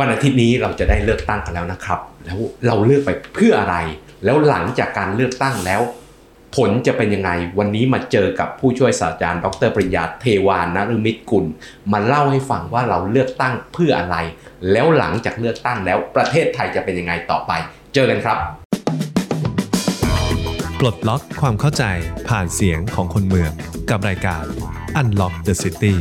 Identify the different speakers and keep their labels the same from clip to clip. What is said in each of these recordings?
Speaker 1: วันอาทิตย์นี้เราจะได้เลือกตั้งกันแล้วนะครับ แล้วเราเลือกไปเพื่ออะไร แล้วหลังจากการเลือกตั้งแล้ว ผลจะเป็นยังไง วันนี้มาเจอกับผู้ช่วยศาสตราจารย์ ดรปริญญาเทวานนฤมิตกุล มาเล่าให้ฟังว่าเราเลือกตั้งเพื่ออะไร แล้วหลังจากเลือกตั้งแล้วประเทศไทยจะเป็นยังไงต่อไป เจอกันครับ
Speaker 2: ปลดล็อกความเข้าใจผ่านเสียงของคนเมือง กับรายการ Unlock the City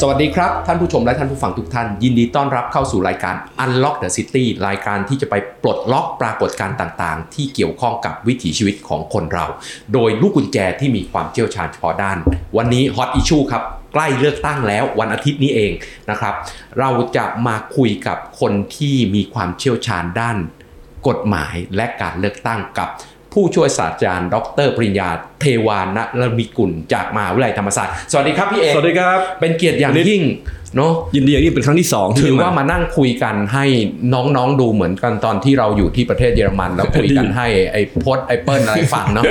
Speaker 1: สวัสดีครับ ท่านผู้ชมและท่านผู้ฟังทุกท่าน ยินดีต้อนรับเข้าสู่รายการ Unlock the City รายการที่จะไปปลดล็อกปรากฏการณ์ต่างๆ ที่เกี่ยวข้องกับวิถีชีวิตของคนเรา โดยลูกกุญแจที่มีความเชี่ยวชาญเฉพาะด้าน วันนี้ Hot Issue ครับใกล้เลือกตั้งแล้ววันอาทิตย์นี้เองนะครับ เราจะมาคุยกับคนที่มีความเชี่ยวชาญด้าน กฎหมายและการเลือกตั้งกับ ผู้ช่วยศาสตราจารย์ ดรปริญญาเทวานรมิกุลจากมหาวิทยาลัยธรรมศาสตร์สวัสดีครับพี่เอก
Speaker 3: สวัสดีครับ
Speaker 1: เป็นเกียรติอย่างยิ่งเนาะ
Speaker 3: ยินดีอย่างนี้เป็นครั้งที่สองที่
Speaker 1: ถือว่ามานั่งคุยกันให้น้องๆดูเหมือนกันตอนที่เราอยู่ที่ประเทศเยอรมัน แล้วคุยกันให้ไอ้พดไอ้เปิ้ลอะไรฟังเนาะ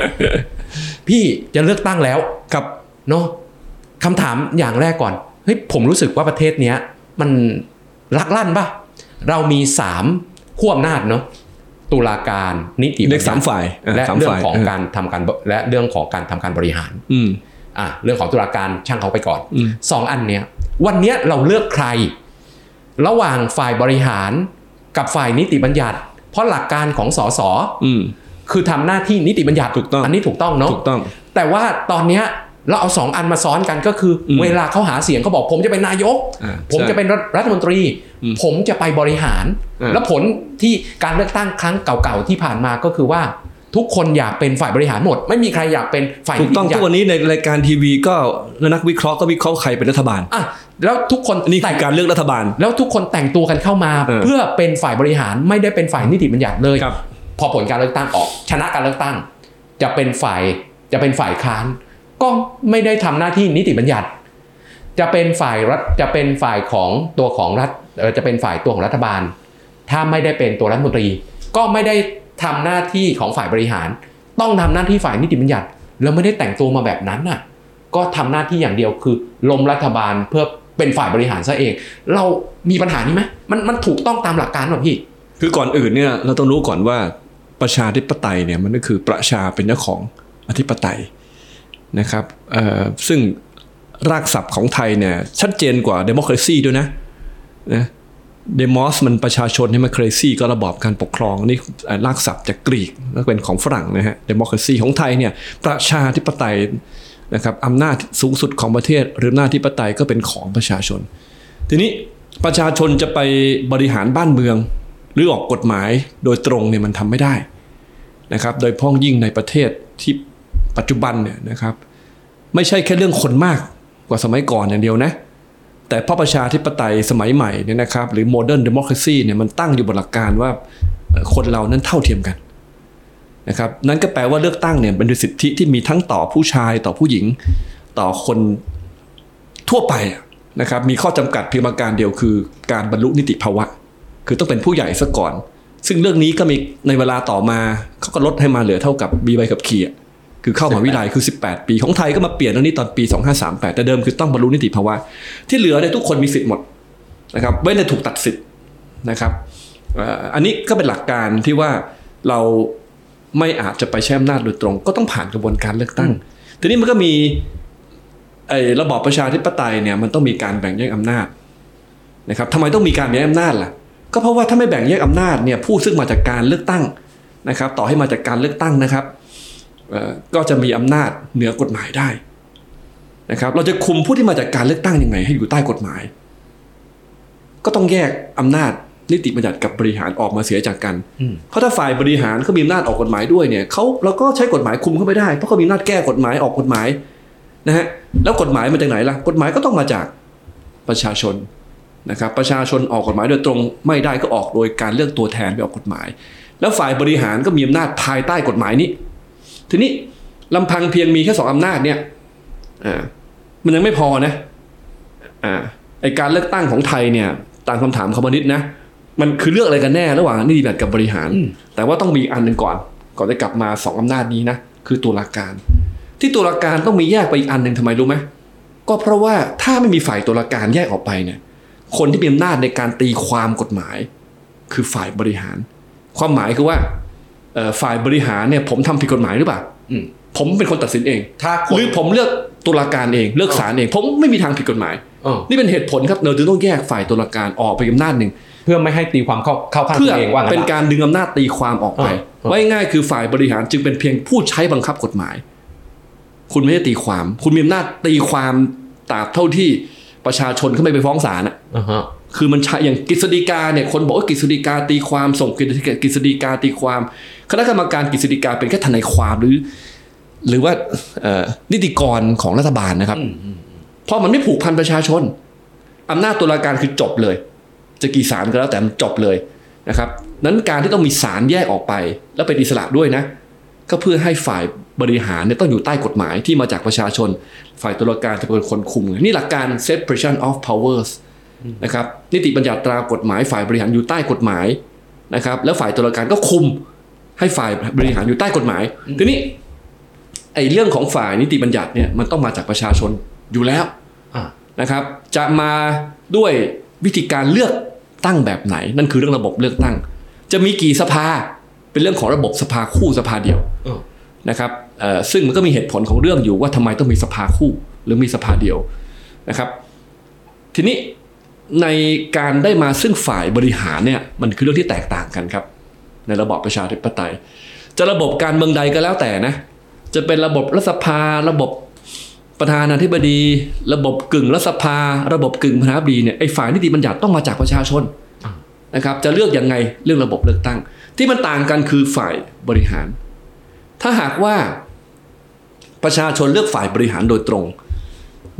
Speaker 1: พี่จะเลือกตั้งแล้ว
Speaker 3: ครับ
Speaker 1: เนาะคำถามอย่างแรกก่อนเฮ้ยผมรู้สึกว่าประเทศเนี้ย มันลักลั่นปะเรามีสามขั้วอำนาจเนาะ ตุลาการนิติบัญ
Speaker 3: เรีย
Speaker 1: ญั
Speaker 3: ก
Speaker 1: ติ
Speaker 3: สามฝ่าย
Speaker 1: และ
Speaker 3: สาม
Speaker 1: เรื่อง
Speaker 3: ฝ่าย
Speaker 1: ของการทำการบและเรื่องของการทำการบริหาร
Speaker 3: อืม
Speaker 1: อะเรื่องของตุลาการช่างเขาไปก่อน
Speaker 3: อืม
Speaker 1: สองอันเนี้ยวันเนี้ยเราเลือกใคร ระหว่างฝ่ายบริหารกับฝ่ายนิติบัญญัติ เพราะหลักการของสส
Speaker 3: อืม
Speaker 1: คือทำหน้าที่นิติบัญญัติ
Speaker 3: ถูกต้อง
Speaker 1: นนี้ถูกต้องเนาะ
Speaker 3: ถูกต้อง
Speaker 1: แต่ว่าตอนเนี้ย เราเอาสองอันมาซ้อนกันก็คืออ
Speaker 3: ม
Speaker 1: เวลาเขาหาเสียงเขาบอกผมจะเป็นนายก
Speaker 3: อ่า
Speaker 1: ผม
Speaker 3: ใช่
Speaker 1: จะเป็นรัฐรัฐมนตรี
Speaker 3: อืม
Speaker 1: ผมจะไปบริหาร
Speaker 3: อ่า
Speaker 1: แล้วผลที่การเลือกตั้งครั้งเก่าๆที่ผ่านมาก็คือว่าทุกคนอยากเป็นฝ่ายบริหารหมด ไม่มีใครอยากเป็นฝ่าย
Speaker 3: ถูกต้อง
Speaker 1: นิติ
Speaker 3: ทุ
Speaker 1: บัญญัติ
Speaker 3: กวันนี้ในรายการทีวีก็นักวิเคราะห์ก็วิเคราะห์ใครเป็นรัฐบาล
Speaker 1: อะแล้วทุกคน
Speaker 3: นี่
Speaker 1: แต่
Speaker 3: คื
Speaker 1: ง
Speaker 3: อการเลือกรัฐบาล
Speaker 1: แล้วทุกคนแต่งตัวกันเข้ามา
Speaker 3: เออ
Speaker 1: เพื่อเป็นฝ่ายบริหารไม่ได้เป็นฝ่ายนิติบัญญัติเลย
Speaker 3: ครับ
Speaker 1: พอผลการเลือกตั้งออก ชนะการเลือกตั้ง จะเป็นฝ่ายจะเป็นฝ่ายค้าน ก็ไม่ได้ทำหน้าที่นิติบัญญัติ จะเป็นฝ่ายรัฐจะเป็นฝ่ายของตัวของรัฐจะเป็นฝ่ายตัวของรัฐบาล ถ้าไม่ได้เป็นตัวรัฐมนตรี ก็ไม่ได้ทำหน้าที่ของฝ่ายบริหาร ต้องทำหน้าที่ฝ่ายนิติบัญญัติแล้วไม่ได้แต่งตัวมาแบบนั้นน่ะ ก็ทำหน้าที่อย่างเดียวคือลมรัฐบาลเพื่อเป็นฝ่ายบริหารซะเอง เรามีปัญหานี้ไหมมันมันถูกต้องตามหลักการหรอพี่
Speaker 3: คือก่อนอื่นเนี่ยเราต้องรู้ก่อนว่าประชาธิปไตยเนี่ยมันก็คือประชาเป็นเจ้าของอธิปไตย นะครับซึ่งรากศัพท์ของไทยเนี่ยชัดเจนกว่า democracy ด้วยนะนะเดโมสมันประชาชนใช่ไหม crazy ก็ระบอบการปกครองนี่รากศัพท์จากกรีกแล้วเป็นของฝรั่งนะฮะ democracy ของไทยเนี่ยประชาธิปไตยนะครับอำนาจสูงสุดของประเทศ หรืออำนาจธิปไตยก็เป็นของประชาชน ทีนี้ประชาชนจะไปบริหารบ้านเมือง หรือออกกฎหมายโดยตรงเนี่ยมันทำไม่ได้นะครับ โดยพ้องยิ่งในประเทศที่ ปัจจุบันเนี่ยนะครับ ไม่ใช่แค่เรื่องคนมากกว่าสมัยก่อนอย่างเดียวนะ แต่พระประชาธิปไตยสมัยใหม่เนี่ยนะครับ หรือ modern democracy เนี่ยมันตั้งอยู่บนหลักการว่าคนเรานั้นเท่าเทียมกันนะครับนั่นก็แปลว่าเลือกตั้งเนี่ยเป็นสิทธิที่มีทั้งต่อผู้ชายต่อผู้หญิง ต่อคนทั่วไปนะครับ มีข้อจำกัดเพียงประการเดียวคือ การบรรลุนิติภาวะ คือต้องเป็นผู้ใหญ่ซะก่อน ซึ่งเรื่องนี้ก็มีในเวลาต่อมาเขาก็ลดให้มาเหลือเท่ากับบีใบขับขี่ คือเข้ามหาวิทยาลัยคือ 18 ปี ของไทยก็มาเปลี่ยนเรื่องนี้ตอนปี 2538 แต่เดิมคือต้องบรรลุนิติภาวะ ที่เหลือเนี่ยทุกคนมีสิทธิ์หมดนะครับเว้นแต่ถูกตัดสิทธิ์นะครับเอ่ออันนี้ก็เป็นหลักการที่ว่าเราไม่อาจจะไปใช้อำนาจโดยตรง ก็ต้องผ่านกระบวนการเลือกตั้ง ทีนี้มันก็มีไอ้ระบอบประชาธิปไตยเนี่ยมันต้องมีการแบ่งแยกอำนาจนะครับทำไมต้องมีการแบ่งแยกอำนาจล่ะ ก็เพราะว่าถ้าไม่แบ่งแยกอำนาจเนี่ยผู้ซึ่งมาจากการเลือกตั้งนะครับ ต่อให้มาจากการเลือกตั้งนะครับเอ่อ ก็จะมีอำนาจเหนือกฎหมายได้นะครับ เราจะคุมผู้ที่มาจากการเลือกตั้งยังไง ให้อยู่ใต้กฎหมาย ก็ต้องแยกอำนาจนิติบัญญัติกับบริหารออกมาเสียจากกัน
Speaker 1: อืม
Speaker 3: เพราะถ้าฝ่ายบริหารเขามีอำนาจออกกฎหมายด้วยเนี่ยเขาเราก็ใช้กฎหมายคุมเขาไม่ได้เพราะเขามีอำนาจแก้กฎหมายออกกฎหมายนะฮะแล้วกฎหมายมาจากไหนล่ะ กฎหมายก็ต้องมาจากประชาชนนะครับ ประชาชนออกกฎหมายโดยตรงไม่ได้ก็ออกโดยการเลือกตัวแทนไปออกกฎหมาย แล้วฝ่ายบริหารก็มีอำนาจภายใต้กฎหมายนี้ ทีนี้ลำพังเพียงมีแค่สองอำนาจเนี่ยอ่ามันยังไม่พอนะอ่าไอการเลือกตั้งของไทยเนี่ยตามคำถามคอมมินิสต์นะมันคือเลือกอะไรกันแน่ระหว่างนิติบัญญัติกับบริหาร
Speaker 1: อืม
Speaker 3: แต่ว่าต้องมีอันหนึ่งก่อน ก่อนจะกลับมาสองอำนาจนี้นะคือตุลาการ ที่ตุลาการต้องมีแยกไปอีกอันหนึ่งทำไมรู้ไหมก็เพราะว่าถ้าไม่มีฝ่ายตุลาการแยกออกไปเนี่ย คนที่มีอำนาจในการตีความกฎหมาย คือฝ่ายบริหาร ความหมายคือว่าเอ่อ ฝ่ายบริหารเนี่ยผมทำผิดกฎหมายหรือเปล่า
Speaker 1: อืม
Speaker 3: ผมเป็นคนตัดสินเอง
Speaker 1: ถ้าค
Speaker 3: ห
Speaker 1: น
Speaker 3: รือผมเลือกตุลาการเองเลือกศาลเอง ผมไม่มีทางผิดกฎหมาย
Speaker 1: เออ
Speaker 3: นี่เป็นเหตุผลครับเราจึงต้องแยกฝ่ายตุลาการออกไปอำนาจหนึ่ง
Speaker 1: เพื่อไม่ให้ตีความเข้าเข้าข้าง
Speaker 3: เพื่
Speaker 1: ตั
Speaker 3: อ
Speaker 1: วเองว่างั้น
Speaker 3: เป็น
Speaker 1: ละ
Speaker 3: การดึงอำนาจตีความออกไป
Speaker 1: อ่าอ่า
Speaker 3: ไว้ง่ายคือฝ่ายบริหารจึงเป็นเพียงผู้ใช้บังคับกฎหมาย คุณไม่ได้ตีความ คุณมีอำนาจตีความตราบเท่าที่ประชาชนเขาไม่ไปฟ้องศาลอะ
Speaker 1: อ่าฮะ
Speaker 3: คือมันใช้อย่างกฤษฎีกาเนี่ยคนบอกว่ากฤษฎีกาตีความส่งกฤษฎีกากฤษฎีกาตีความ คณะกรรมการกฤษฎีกาเป็นแค่ทนายความหรือ หรือว่าเอ่อนิติกรของรัฐบาลนะครับเพราะมันไม่ผูกพันประชาชนอำนาจตุลาการคือจบเลย จะกี่ศาลก็แล้วแต่มันจบเลยนะครับ นั้นการที่ต้องมีศาลแยกออกไป แล้วเป็นอิสระด้วยนะ ก็เพื่อให้ฝ่ายบริหารเนี่ยต้องอยู่ใต้กฎหมายที่มาจากประชาชน ฝ่ายตุลาการจะเป็นคนคุม นี่หลักการ separation of powers นะครับนิติบัญญัติตรากฎหมายฝ่ายบริหารอยู่ใต้กฎหมายนะครับ แล้วฝ่ายตุลาการก็คุม ให้ฝ่ายบริหารอยู่ใต้กฎหมาย ทีนี้ไอ้เรื่องของฝ่ายนิติบัญญัติเนี่ยมันต้องมาจากประชาชนอยู่แล้ว
Speaker 1: อ่า
Speaker 3: นะครับ จะมาด้วยวิธีการเลือกตั้งแบบไหน นั่นคือเรื่องระบบเลือกตั้ง จะมีกี่สภาเป็นเรื่องของระบบสภาคู่สภาเดียว
Speaker 1: เออ
Speaker 3: นะครับเอ่อซึ่งมันก็มีเหตุผลของเรื่องอยู่ว่าทำไมต้องมีสภาคู่หรือมีสภาเดียวนะครับ ทีนี้ในการได้มาซึ่งฝ่ายบริหารเนี่ยมันคือเรื่องที่แตกต่างกันครับ ในระบอบประชาธิปไตย จะระบบการเมืองใดก็แล้วแต่นะ จะเป็นระบบรัฐสภา ระบบประธานาธิบดี ระบบกึ่งรัฐสภา ระบบกึ่งประธานาธิบดีเนี่ยไอ้ฝ่ายนิติบัญญัติต้องมาจากประชาชนนะครับจะเลือกยังไงเรื่องระบบเลือกตั้ง ที่มันต่างกันคือฝ่ายบริหาร ถ้าหากว่าประชาชนเลือกฝ่ายบริหารโดยตรง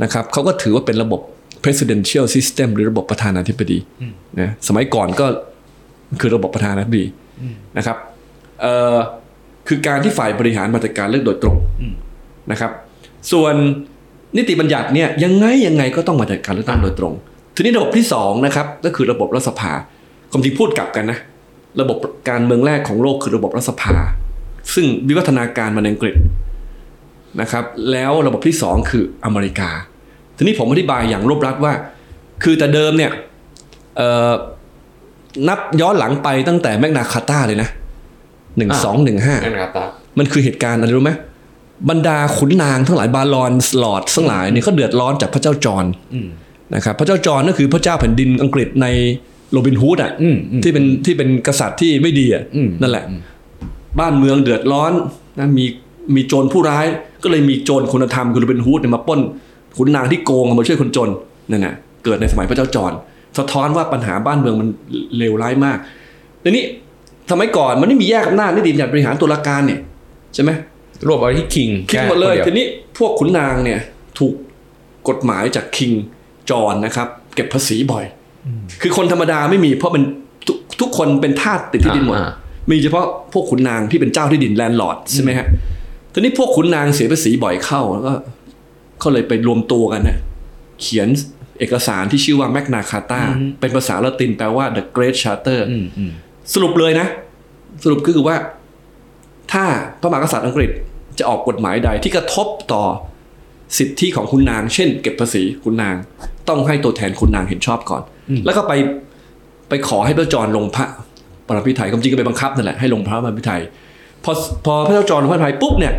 Speaker 3: นะครับเขาก็ถือว่าเป็นระบบ presidential system หรือระบบประธานาธิบดีนะสมัยก่อนก็คือระบบประธานาธิบดี นะครับเอ่อคือการที่ฝ่ายบริหารมาจากการเลือกโดยตรงนะครับ ส่วนนิติบัญญัติเนี่ยยังไงยังไงก็ต้องมาจากการเลือกตั้งโดยตรง ทีนี้ระบบที่สองนะครับก็คือระบบรัฐสภาความจริงพูดกลับกันนะระบบการเมืองแรกของโลกคือระบบรัฐสภา ซึ่งวิวัฒนาการมาในอังกฤษนะครับ แล้วระบบที่สองคืออเมริกา ทีนี้ผมอธิบายอย่างรวบรัดว่า คือแต่เดิมเนี่ยเอ่อ นับย้อนหลังไปตั้งแต่แมกนาคาตาเลยนะหนึ่งสองหนึ่งห้า
Speaker 1: นั่นนะครับตา
Speaker 3: มันคือเหตุการณ์อะไรรู้ไหมบรรดาขุนนางทั้งหลายบาลอนสลอดทั้งหลายเนี่ยเขาเดือดร้อนจากพระเจ้าจอห์น
Speaker 1: อืม
Speaker 3: นะครับพระเจ้าจอห์นก็คือพระเจ้าแผ่นดินอังกฤษในโรบินฮูดอะ
Speaker 1: อืมอืม
Speaker 3: ที่เป็นที่เป็นกษัตริย์ที่ไม่ดีอะ
Speaker 1: อืม
Speaker 3: นั่นแหละ บ้านเมืองเดือดร้อนนะมีมีโจรผู้ร้าย ก็เลยมีโจรคุณธรรมคือโรบินฮูดเนี่ยมาปล้นขุนนางที่โกงเอามาช่วยคนจนนั่นน่ะเกิดในสมัยพระเจ้าจอห์น สะท้อนว่าปัญหาบ้านเมืองมันเลวร้ายมากทีนี้สมัยก่อนมันไม่มีแยกอำนาจนิติบัญญัติบริหารตุลาการเนี่ยใช่ไหม
Speaker 1: รวบเอาที่คิง
Speaker 3: คิดหมดเลย
Speaker 1: แค่
Speaker 3: ที
Speaker 1: คนดีว
Speaker 3: นี้พวกขุนนางเนี่ยถูกกฎหมายจากคิงจอห์นนะครับ เก็บภาษีบ่อย คือคนธรรมดาไม่มีเพราะมันทุกทุกคนเป็นทาสติดที่ดินหมด
Speaker 1: อ่า
Speaker 3: มีเฉพาะพวกขุนนางที่เป็นเจ้าที่ดินแลนด์ลอร์ดใช่ไหมฮะทีนี้พวกขุนนางเสียภาษีบ่อยเข้าแล้วก็เขาเลยไปรวมตัวกันนะเขียน เอกสารที่ชื่อว่าแมกนาคาตาเป็นภาษาละตินแปลว่า the great charter
Speaker 1: อืมอืม
Speaker 3: สรุปเลยนะ สรุปก็คือว่า ถ้าพระมหากษัตริย์อังกฤษจะออกกฎหมายใดที่กระทบต่อสิทธิของคุณนาง เช่น เก็บภาษีคุณนาง ต้องให้ตัวแทนคุณนางเห็นชอบก่อน แล้วก็ไปไปขอให้พระจอห์นลงพระปรพิไทยความจริงก็ไปบังคับนั่นแหละให้ลงพระปรพิไทยพอพอพระเจ้าจอห์นลงพระปรพิไทยปุ๊บเนี่ย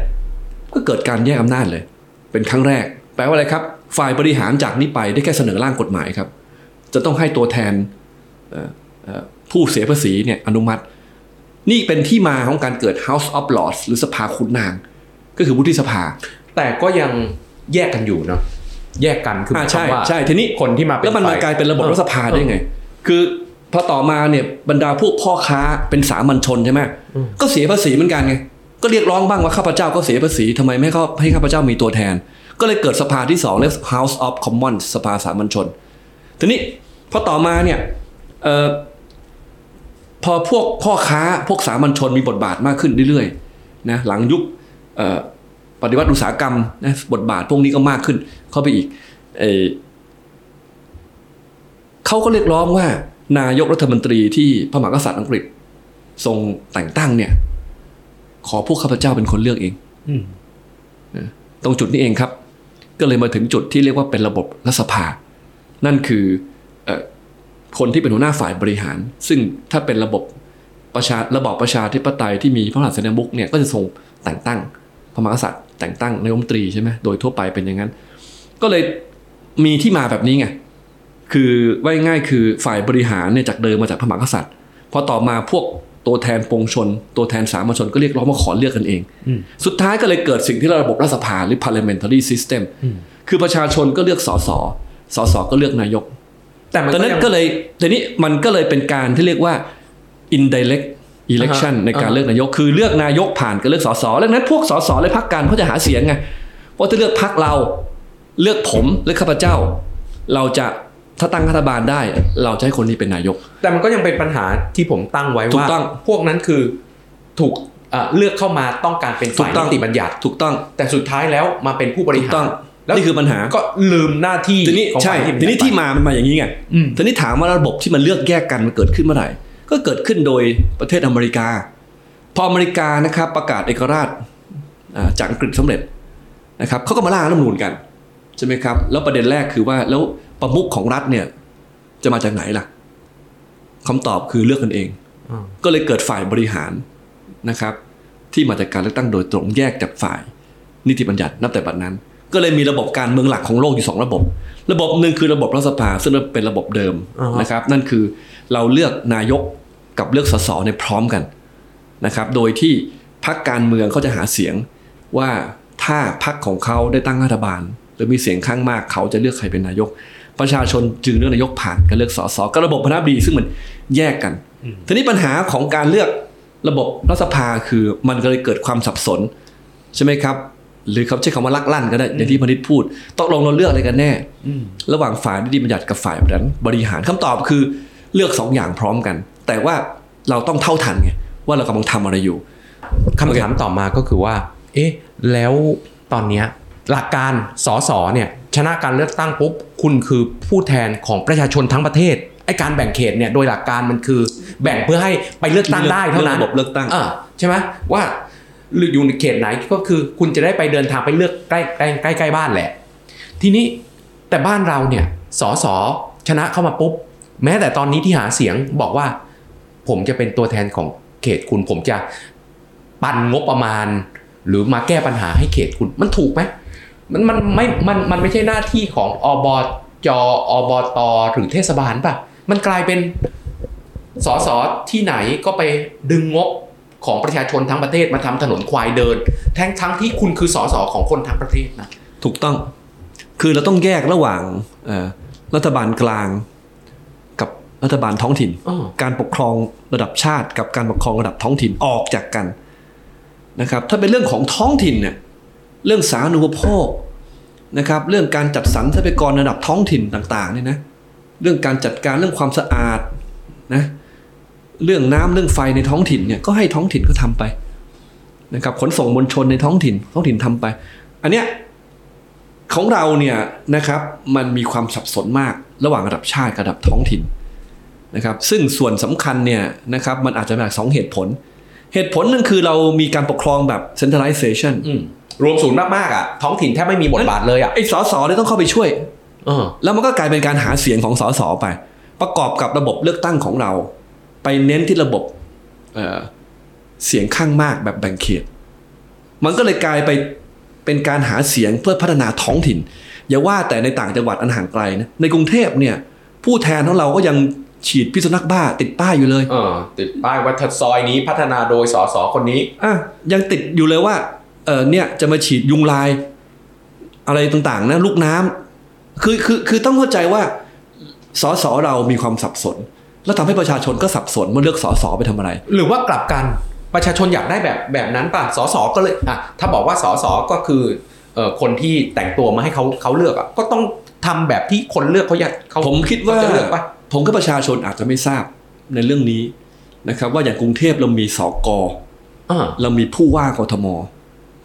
Speaker 3: ก็เกิดการแยกอำนาจเลย เป็นครั้งแรก แปลว่าอะไรครับ ฝ่ายบริหารจากนี้ไปได้แค่เสนอร่างกฎหมายครับ จะต้องให้ตัวแทนเอ่อเอ่อผู้เสียภาษีเนี่ยอนุมัติ นี่เป็นที่มาของการเกิด House of Lords หรือสภาขุนนาง ก็คือวุฒิสภา
Speaker 1: แต่ก็ยังแยกกันอยู่เนาะแยกกันคือห
Speaker 3: อ่ามา
Speaker 1: ยค
Speaker 3: ใช่
Speaker 1: วามว่า
Speaker 3: ใช่ทีนี้
Speaker 1: คนที่มาเป็น
Speaker 3: แล้วมันมา
Speaker 1: ฝ่
Speaker 3: กลายเป็นระบบ
Speaker 1: ออ
Speaker 3: รัฐสภาได้ไง คือพอต่อมาเนี่ยบรรดาพวกพ่อค้าเป็นสามัญชนใช่ไหมก็เสียภาษีเหมือนกันไงก็เรียกร้องบ้างว่าข้าพเจ้าก็เสียภาษีทำไมไม่ให้เขาให้ข้าพเจ้ามีตัวแทน ก็เลยเกิดสภาที่สองเรียก House of Commons สภาสามัญชน ทีนี้พอต่อมาเนี่ยเอ่อพอพวกพ่อค้าพวกสามัญชนมีบทบาทมากขึ้นเรื่อยๆนะหลังยุคเอ่อปฏิวัติอุตสาหกรรมนะบทบาทพวกนี้ก็มากขึ้น เข้าไปอีกเอ่อเขาก็เรียกร้องว่านายกรัฐมนตรีที่พระมหากษัตริย์อังกฤษ ทรงแต่งตั้งเนี่ย ขอพวกข้าพเจ้าเป็นคนเลือกเอง
Speaker 1: อืม
Speaker 3: ตรงจุดนี้เองครับ ก็เลยมาถึงจุดที่เรียกว่าเป็นระบบรัฐสภา นั่นคืออคนที่เป็นหัวหน้าฝ่ายบริหาร ซึ่งถ้าเป็นระบบประชาระบอบประชาธิปไตยที่มีพระมหากษัตริย์มุกเนี่ยก็จะทรงแต่งตั้งพระมหากษัตริย์แต่งตั้งนายกรัฐมนตรีใช่ไหมโดยทั่วไปเป็นอย่างนั้น ก็เลยมีที่มาแบบนี้ไงคือว่าง่ายคือฝ่ายบริหารเนี่ยจากเดิมมาจากพระมหากษัตริย์พอต่อมาพวก ตัวแทนปวงชน ตัวแทนสามัญชนก็เรียกร้องมาขอเลือกกันเอง สุดท้ายก็เลยเกิดสิ่งที่เราระบบรัฐสภาหรือ parliamentary system คือประชาชนก็เลือกสสสสก็เลือกนายก
Speaker 1: แต่มัน
Speaker 3: ตอนนั้น
Speaker 1: ยัง
Speaker 3: ก็เลยทีนี้มันก็เลยเป็นการที่เรียกว่า indirect election
Speaker 1: อ่าฮะ
Speaker 3: ในการ
Speaker 1: อ่าฮะ
Speaker 3: เลือกนายก คือเลือกนายกผ่านการเลือกสสแล้วนั้นพวกสสและพรรคการเขาจะหาเสียงไงเพราะถ้าเลือกพรรคเราเลือกผมเลือกข้าพเจ้า เราจะ ถ้าตั้งรัฐบาลได้ เราจะให้คนนี้เป็นนายก
Speaker 1: แต่มันก็ยังเป็นปัญหาที่ผมตั้งไว้
Speaker 3: ถูก
Speaker 1: ว่า
Speaker 3: ต้อง
Speaker 1: พวกนั้นคือถูกเอ่อเลือกเข้ามาต้องการเป็นฝ่าย
Speaker 3: ถูกต้
Speaker 1: นิ
Speaker 3: อง
Speaker 1: ติบัญญัติ
Speaker 3: ถูกต้อง
Speaker 1: แต่สุดท้ายแล้วมาเป็นผู้บริ
Speaker 3: ถูก
Speaker 1: หา
Speaker 3: ต้อ
Speaker 1: รงแล้ว
Speaker 3: นี่คือปัญหา
Speaker 1: ก็ลืมหน้าที่
Speaker 3: ทีนี้
Speaker 1: ของ
Speaker 3: ใช่
Speaker 1: ฝ่าย
Speaker 3: ทีนี้ที่มามันมาอย่างนี้ไง
Speaker 1: อืม
Speaker 3: ทีนี้ถามว่าระบบที่มันเลือกแยกกันมันเกิดขึ้นเมื่อไหร่ ก็เกิดขึ้นโดยประเทศอเมริกา พออเมริกานะครับประกาศเอกราชอ่าจากอังกฤษสำเร็จนะครับเขาก็มาล่างรัฐธรรมนูญกันใช่ไหมครับ แล้วประเด็นแรกคือว่าแล้ว ประมุขของรัฐเนี่ย จะมาจากไหนล่ะคำตอบคือเลือกกันเอง
Speaker 1: อ่า
Speaker 3: ก็เลยเกิดฝ่ายบริหารนะครับ ที่มาจากการเลือกตั้งโดยตรงแยกจากฝ่าย นิติบัญญัตินับแต่บัดนั้น ก็เลยมีระบบการเมืองหลักของโลกอยู่สองระบบ ระบบหนึ่งคือระบบรัฐสภาซึ่งเป็นระบบเดิม
Speaker 1: อ่าฮะ
Speaker 3: นะครับ นั่นคือเราเลือกนายกกับเลือกสสในพร้อมกันนะครับ โดยที่พรรคการเมืองเขาจะหาเสียงว่าถ้าพรรคของเขาได้ตั้งรัฐบาล หรือมีเสียงข้างมากเขาจะเลือกใครเป็นนายก ประชาชนจึงเลือกนายกผ่านการเลือกสสก็ระบบพนาบดีซึ่งมันแยกกัน ทีนี้ปัญหาของการเลือกระบบรัฐสภาคือมันก็เลยเกิดความสับสนใช่ไหมครับ หรือเขาใช้คำว่าลักลั่นก็ได้อย่างที่พนิษฐ์พูดตกลงเราเลือกอะไรกันแน่ระหว่างฝ่ายนิติบัญญัติกับฝ่ายบริหารคำตอบคือเลือกสองอย่างพร้อมกัน แต่ว่าเราต้องเท่าทันไงว่าเรากำลังทำอะไรอยู่
Speaker 1: คำถามต่อมาก็คือว่า เอ๊ะ แล้วตอนเนี้ยหลักการสสเนี่ย ชนะการเลือกตั้งปุ๊บคุณคือผู้แทนของประชาชนทั้งประเทศไอการแบ่งเขตเนี่ยโดยหลักการมันคือแบ่งเพื่อให้ไปเลือกตั้งได้เท่านั้น
Speaker 3: ระบบเลือกตั้ง
Speaker 1: อ่าใช่ไหมว่าหรืออยู่ในเขตไหนก็คือคุณจะได้ไปเดินทางไปเลือกใกล้ใกล้ใกล้ใกล้บ้านแหละ ทีนี้แต่บ้านเราเนี่ยสสชนะเข้ามาปุ๊บ แม้แต่ตอนนี้ที่หาเสียงบอกว่า ผมจะเป็นตัวแทนของเขตคุณผมจะปันงบประมาณ หรือมาแก้ปัญหาให้เขตคุณมันถูกไหม มันมันไม่มันมันไม่ใช่หน้าที่ของอบจอบตหรือเทศบาลป่ะ มันกลายเป็นสสที่ไหนก็ไปดึงงบของประชาชนทั้งประเทศมาทำถนนควายเดิน ทั้งทั้งที่คุณคือสสของคนทั้งประเทศนะ
Speaker 3: ถูกต้อง คือเราต้องแยกระหว่างเอ่อรัฐบาลกลางกับรัฐบาลท้องถิ่น
Speaker 1: อ้อ
Speaker 3: การปกครองระดับชาติ กับการปกครองระดับท้องถิ่นออกจากกันนะครับ ถ้าเป็นเรื่องของท้องถิ่นเนี่ย เรื่องสาธารณูปโภคนะครับ เรื่องการจัดสรรทรัพยากรระดับท้องถิ่นต่างๆเนี่ยนะเรื่องการจัดการเรื่องความสะอาดนะเรื่องน้ำเรื่องไฟในท้องถิ่นเนี่ยก็ให้ท้องถิ่นเขาทำไปนะครับขนส่งมวลชนในท้องถิ่น ท้องถิ่นทำไป อันเนี้ยของเราเนี่ยนะครับมันมีความสับสนมากระหว่างระดับชาติกับระดับท้องถิ่นนะครับซึ่งส่วนสำคัญเนี่ยนะครับมันอาจจะมาจากสองเหตุผล เหตุผลหนึ่งคือเรามีการปกครองแบบ centralization
Speaker 1: รวมศูนย์มากๆอะท้องถิ่นแทบไม่มีบทบาทเลยอะ
Speaker 3: ไอ้สสเลยต้องเข้าไปช่วย
Speaker 1: เออ
Speaker 3: แล้วมันก็กลายเป็นการหาเสียงของสสไป ประกอบกับระบบเลือกตั้งของเรา ไปเน้นที่ระบบเอ่อเสียงข้างมากแบบแบ่งเขต มันก็เลยกลายไปเป็นการหาเสียงเพื่อพัฒนาท้องถิ่น อย่าว่าแต่ในต่างจังหวัดอันห่างไกลนะในกรุงเทพเนี่ย ผู้แทนของเราก็ยังฉีดพิษสุนัขบ้า ติดป้ายอยู่เลย
Speaker 1: เออติดป้ายว่าซอยนี้พัฒนาโดยสสคนนี้
Speaker 3: อะยังติดอยู่เลยว่า เออเนี่ยจะมาฉีดยุงลาย อะไรต่างๆนะลูกน้ำคือคือคือต้องเข้าใจว่าสสเรามีความสับสน แล้วทำให้ประชาชนก็สับสนว่าเลือกสสไปทำอะไร
Speaker 1: หรือว่ากลับกันประชาชนอยากได้แบบแบบนั้นป่ะสสก็เลยอะถ้าบอกว่าสสก็คือเอ่อคนที่แต่งตัวมาให้เขาเขาเลือกอะก็ต้องทำแบบที่คนเลือกเขาอยากเขา
Speaker 3: ผมคิดว่า
Speaker 1: เขจะเลือกป่ะ
Speaker 3: ผมกับประชาชนอาจจะไม่ทราบในเรื่องนี้นะครับ ว่าอย่างกรุงเทพเรามีสก
Speaker 1: อ่า
Speaker 3: เรามีผู้ว่ากทม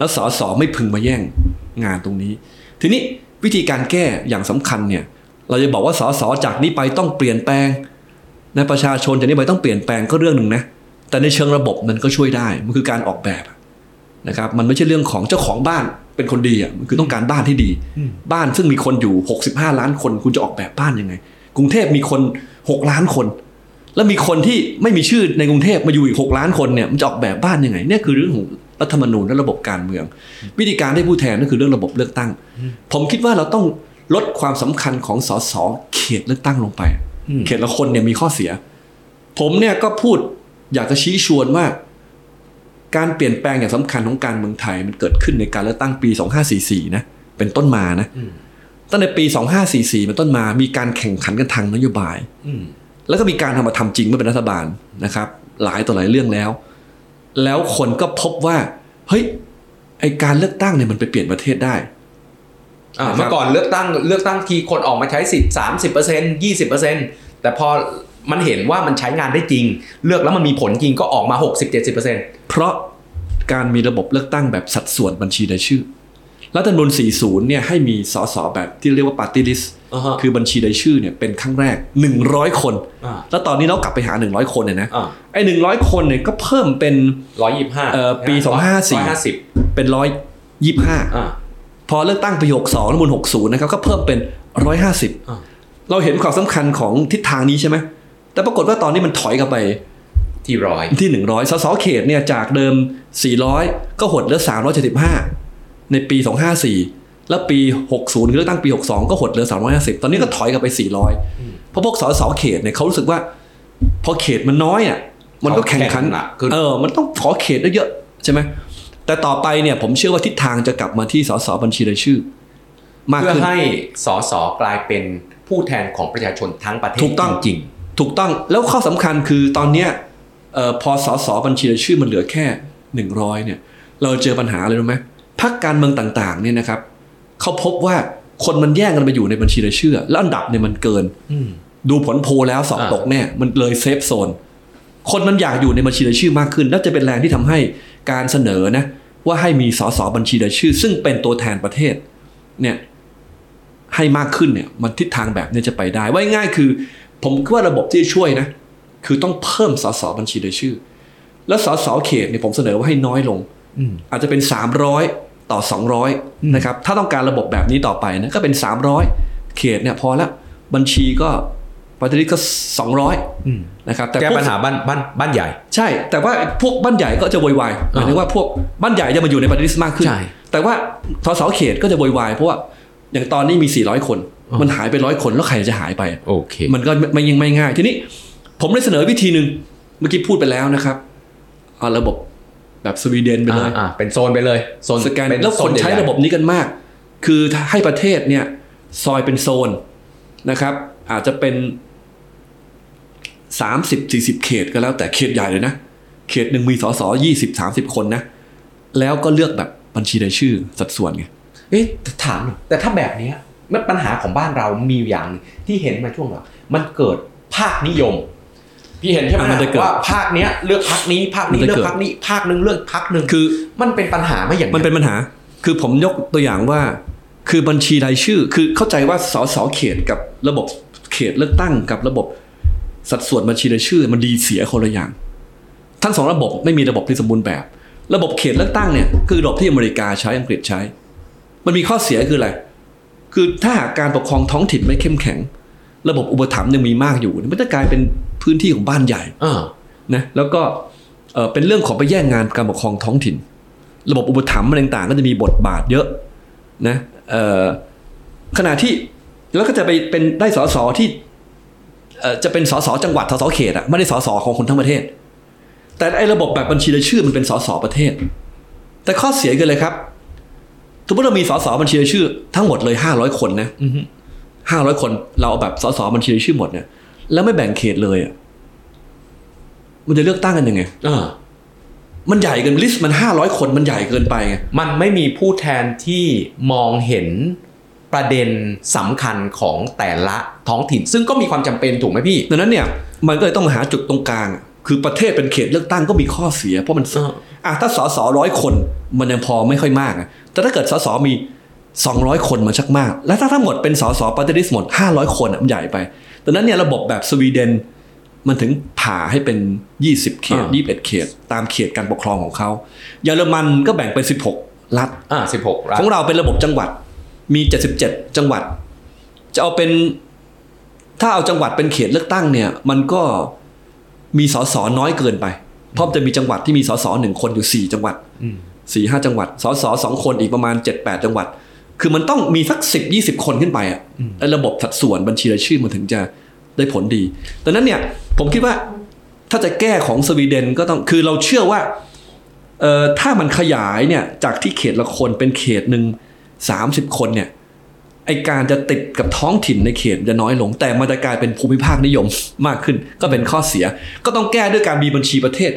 Speaker 3: แล้วสสไม่พึงมาแย่งงานตรงนี้ ทีนี้วิธีการแก้อย่างสำคัญเนี่ยเราจะบอกว่าสสจากนี้ไปต้องเปลี่ยนแปลงในประชาชนจากนี้ไปต้องเปลี่ยนแปลงก็เรื่องหนึ่งนะแต่ในเชิงระบบมันก็ช่วยได้มันคือการออกแบบนะครับมันไม่ใช่เรื่องของเจ้าของบ้านเป็นคนดีอะมันคือต้องการบ้านที่ดี บ้านซึ่งมีคนอยู่ 65 ล้านคนคุณจะออกแบบบ้านยังไง กรุงเทพมีคน 6 ล้านคน แล้วมีคนที่ไม่มีชื่อในกรุงเทพมาอยู่อีก 6 ล้านคนเนี่ยมันจะออกแบบบ้านยังไงเนี่ยคือเรื่องของ รัฐธรรมนูญและระบบการเมือง วิธีการได้ผู้แทนก็คือเรื่องระบบเลือกตั้ง ผมคิดว่าเราต้องลดความสำคัญของสสเขตเลือกตั้งลงไป
Speaker 1: อืม
Speaker 3: เขตละคนเนี่ยมีข้อเสีย ผมเนี่ยก็พูดอยากจะชี้ชวนว่า การเปลี่ยนแปลงอย่างสำคัญของการเมืองไทยมันเกิดขึ้นในการเลือกตั้งปี 2544 นะเป็นต้นมานะ
Speaker 1: อืม
Speaker 3: ตั้งแต่ปี 2544 เป็นต้นมา มีการแข่งขันกันทางนโยบาย
Speaker 1: อืม
Speaker 3: แล้วก็มีการทำมาทำจริงเมื่อเป็นรัฐบาลนะครับ หลายต่อหลายเรื่องแล้ว แล้วคนก็พบว่า เฮ้ยไอการเลือกตั้งเนี่ยมันไปเปลี่ยนประเทศได้
Speaker 1: อ่า
Speaker 3: นะครับ
Speaker 1: เมื่อก่อนเลือกตั้งเลือกตั้งทีคนออกมาใช้สิทธิ์สามสิบเปอร์เซ็นยี่สิบเปอร์เซ็นแต่พอมันเห็นว่ามันใช้งานได้จริง เลือกแล้วมันมีผลจริงก็ออกมาหกสิบเจ็ดสิบเปอร์เซ็น
Speaker 3: เพราะการมีระบบเลือกตั้งแบบสัดส่วนบัญชีรายชื่อ รัฐธรรมนูญ40 เนี่ยให้มีสสแบบที่เรียกว่า party list คือบัญชีรายชื่อเนี่ยเป็นครั้งแรก 100 คน
Speaker 1: อ่า
Speaker 3: แล้วตอนนี้เรากลับไปหา 100 คนเนี่ยนะ
Speaker 1: อ่า
Speaker 3: ไอ้100คนเนี่ยก็เพิ่มเป็น
Speaker 1: ร้อยยี่ห้า
Speaker 3: เอ่อปี
Speaker 1: ร้อยห้าสิบ
Speaker 3: เป็นร้อยยี่ห้า
Speaker 1: อ่า
Speaker 3: พอเลือกตั้งปี 62รัฐธรรมนูญ60 นะครับก็เพิ่มเป็น
Speaker 1: อ่า
Speaker 3: 150 เราเห็นความสำคัญของทิศทางนี้ใช่ไหมแต่ปรากฏว่าตอนนี้มันถอยกลับไป
Speaker 1: ที่ร้อย
Speaker 3: ที่ 100สสเขตเนี่ยจากเดิม 400 ก็หดเหลือ375 ในปี 254 แล้วปี 60คือเลือกตั้งปี 62 ก็หดเหลือ 350 ตอนนี้ก็ถอยกลับไป 400 เพราะพวกสสเขตเนี่ยเขารู้สึกว่า พอเขตมันน้อยอะมันก็แข่งขัน
Speaker 1: หนักขึ้น
Speaker 3: เออ มันต้องขอเขตได้เยอะใช่ไหมแต่ต่อไปเนี่ยผมเชื่อว่าทิศทางจะกลับมาที่สสบัญชีรายชื่อ มาก
Speaker 1: เพื่อ
Speaker 3: ขึ้น
Speaker 1: ให้สสกลายเป็นผู้แทนของประชาชนทั้งประเทศ
Speaker 3: ถูกต้อง
Speaker 1: จริง
Speaker 3: ถูกต้องแล้วข้อสำคัญคือตอนเนี้ยเอ่อพอสสบัญชีรายชื่อมันเหลือแค่หนึ่งร้อยเนี่ย เราเจอปัญหาเลยรู้ไหม พรรคการเมืองต่างๆเนี่ยนะครับเขาพบว่าคนมันแย่งกันไปอยู่ในบัญชีรายชื่อ แล้วอันดับเนี่ยมันเกิน
Speaker 1: อืม
Speaker 3: ดูผลโพลแล้วสอบ
Speaker 1: อ่า
Speaker 3: ตกแน่มันเลย safe zone คนมันอยากอยู่ในบัญชีรายชื่อมากขึ้น แล้วจะเป็นแรงที่ทำให้การเสนอนะ ว่าให้มีสสบัญชีรายชื่อ ซึ่งเป็นตัวแทนประเทศ เนี่ย ให้มากขึ้นเนี่ย มันทิศทางแบบเนี้จะไปได้ว่าง่ายๆคือ ผมคิดว่าระบบที่จะช่วยนะ คือต้องเพิ่มสสบัญชีรายชื่อ แล้วสสเขตเนี่ยผมเสนอว่าให้น้อยลง
Speaker 1: อืม
Speaker 3: อาจจะเป็น300 ต่อ 200นะครับถ้าต้องการระบบแบบนี้ต่อไปนะก็เป็น 300 เขตเนี่ยพอละบัญชีก็ปฏิริษีก็ 200
Speaker 1: อืม
Speaker 3: นะครับแต่
Speaker 1: แก้
Speaker 3: พวก
Speaker 1: ปัญหาบ้านบ้านบ้านใหญ่
Speaker 3: ใช่ แต่ว่าพวกบ้านใหญ่ก็จะโวยวายหมายถึงว่าพวกบ้านใหญ่จะมาอยู่ในปฏิริษีมากขึ้น
Speaker 1: ใช่
Speaker 3: แต่ว่าสสเขตก็จะโวยวายเพราะว่าอย่างตอนนี้มี 400 คน
Speaker 1: อ๋อ
Speaker 3: มันหายไปร้อยคนแล้วใครจะหายไป
Speaker 1: โอเค
Speaker 3: มันก็ไม่ยังไม่ง่าย ทีนี้ผมได้เสนอวิธีหนึ่งเมื่อกี้พูดไปแล้วนะครับเอาระบบ แบบสวีเดนไปเลย
Speaker 1: อ่าอ่าเป็นโซนไปเลยโซน
Speaker 3: สแกน
Speaker 1: เป็น
Speaker 3: แล้วคนใช้
Speaker 1: โซญ่ๆ
Speaker 3: ระบบนี้กันมาก คือให้ประเทศเนี่ยซอยเป็นโซนนะครับ อาจจะเป็น30 40เขตก็แล้วแต่เขตใหญ่เลยนะ เขตหนึ่งมีสสยี่สิบสามสิบคนนะ แล้วก็เลือกแบบบัญชีรายชื่อสัดส่วนไง
Speaker 1: เอ๊ะแต่ถามหน่อยแต่ถ้าแบบเนี้ยมันปัญหาของบ้านเรามีอยู่อย่างหนึ่งที่เห็นมาช่วงหลังมันเกิดภาคนิยม พี่เห็นใช่ไหม
Speaker 3: อะมันจะเกิด
Speaker 1: ว่าภาคเนี้ยเลือกพักนี้ภาคนี้
Speaker 3: มันจะ
Speaker 1: เลือ
Speaker 3: เกิ
Speaker 1: ก
Speaker 3: ด
Speaker 1: พักนี้ภาคหนึ่งเลือกพักหนึ่ง
Speaker 3: คือ
Speaker 1: มันเป็นปัญหาไหม่อย่าง
Speaker 3: มันเป็นปัญหา คือผมยกตัวอย่างว่า คือบัญชีรายชื่อ คือเข้าใจว่าสสเขตกับระบบเขตเลือกตั้งกับระบบสัดส่วนบัญชีรายชื่อ มันดีเสียคนละอย่าง ทั้งสองระบบไม่มีระบบที่สมบูรณ์แบบ ระบบเขตเลือกตั้งเนี่ยคือระบบที่อเมริกาใช้อังกฤษใช้ มันมีข้อเสียคืออะไร คือถ้าหากการปกครองท้องถิ่นไม่เข้มแข็ง ระบบอุปถัมภ์ยังมีมากอยู่มันจะกลายเป็นพื้นที่ของบ้านใหญ่
Speaker 1: อ่า
Speaker 3: นะแล้วก็เอ่อเป็นเรื่องของไปแย่งงานการปกครองท้องถิ่น ระบบอุปถัมภ์อะไรต่างๆก็จะมีบทบาทเยอะนะเอ่อขณะที่แล้วก็จะไปเป็นได้สสที่เอ่อจะเป็นสสจังหวัดสสเขตอะไม่ได้สสของคนทั้งประเทศ แต่ไอ้ระบบแบบบัญชีรายชื่อมันเป็นสสประเทศ แต่ข้อเสียคืออะไรครับสมมติเรามีสสบัญชีรายชื่อ ทั้งหมดเลยห้าร้อยคนนะ
Speaker 1: อือฮึ
Speaker 3: ห้าร้อยคนเราเอาแบบสสบัญชีรายชื่อหมดเนี่ยแล้วไม่แบ่งเขตเลยอะมันจะเลือกตั้งกันยังไง
Speaker 1: อ่า
Speaker 3: มันใหญ่เกินลิสต์มันห้าร้อยคนมันใหญ่เกินไปไง
Speaker 1: มันไม่มีผู้แทนที่มองเห็นประเด็นสำคัญของแต่ละท้องถิ่น ซึ่งก็มีความจำเป็นถูกไหมพี่
Speaker 3: ดังนั้นเนี่ยมันก็เลยต้องมาหาจุดตรงกลาง คือประเทศเป็นเขตเลือกตั้งก็มีข้อเสีย เพราะมัน
Speaker 1: เออ
Speaker 3: อะถ้าสสร้อยคนมันยังพอไม่ค่อยมากอะแต่ถ้าเกิดสสมี 200 คนมันชักมาก แล้วถ้าทั้งหมดเป็นสสปฏิริษีหมด 500 คนอะมันใหญ่ไปดังนั้นเนี่ยระบบแบบสวีเดนมันถึงผ่าให้เป็น 20 เขต
Speaker 1: อ่า
Speaker 3: 21 เขต ตามเขตการปกครองของเขาเยอรมันก็แบ่งเป็น 16 รัฐ
Speaker 1: อ่าสิบหกรัฐ
Speaker 3: ของเราเป็นระบบจังหวัด มี 77 จังหวัด จะเอาเป็น ถ้าเอาจังหวัดเป็นเขตเลือกตั้งเนี่ย มันก็มีสสน้อยเกินไป เพราะจะมีจังหวัดที่มีสสหนึ่งคนอยู่สี่จังหวัด
Speaker 1: อืม
Speaker 3: สี่ห้าจังหวัด สสสองคนอีกประมาณ 7 8 จังหวัด คือมันต้องมีสักสิบยี่สิบคนขึ้นไปอะไอ้ระบบสัดส่วนบัญชีรายชื่อมันถึงจะได้ผลดีดังนั้นเนี่ยผมคิดว่าถ้าจะแก้ของสวีเดนก็ต้องคือเราเชื่อว่าเอ่อถ้ามันขยายเนี่ยจากที่เขตละคนเป็นเขตหนึ่งสามสิบคนเนี่ยไอการจะติดกับท้องถิ่นในเขตจะน้อยลง แต่มันจะกลายเป็นภูมิภาคนิยมมากขึ้น ก็เป็นข้อเสีย ก็ต้องแก้ด้วยการมีบัญชีประเทศ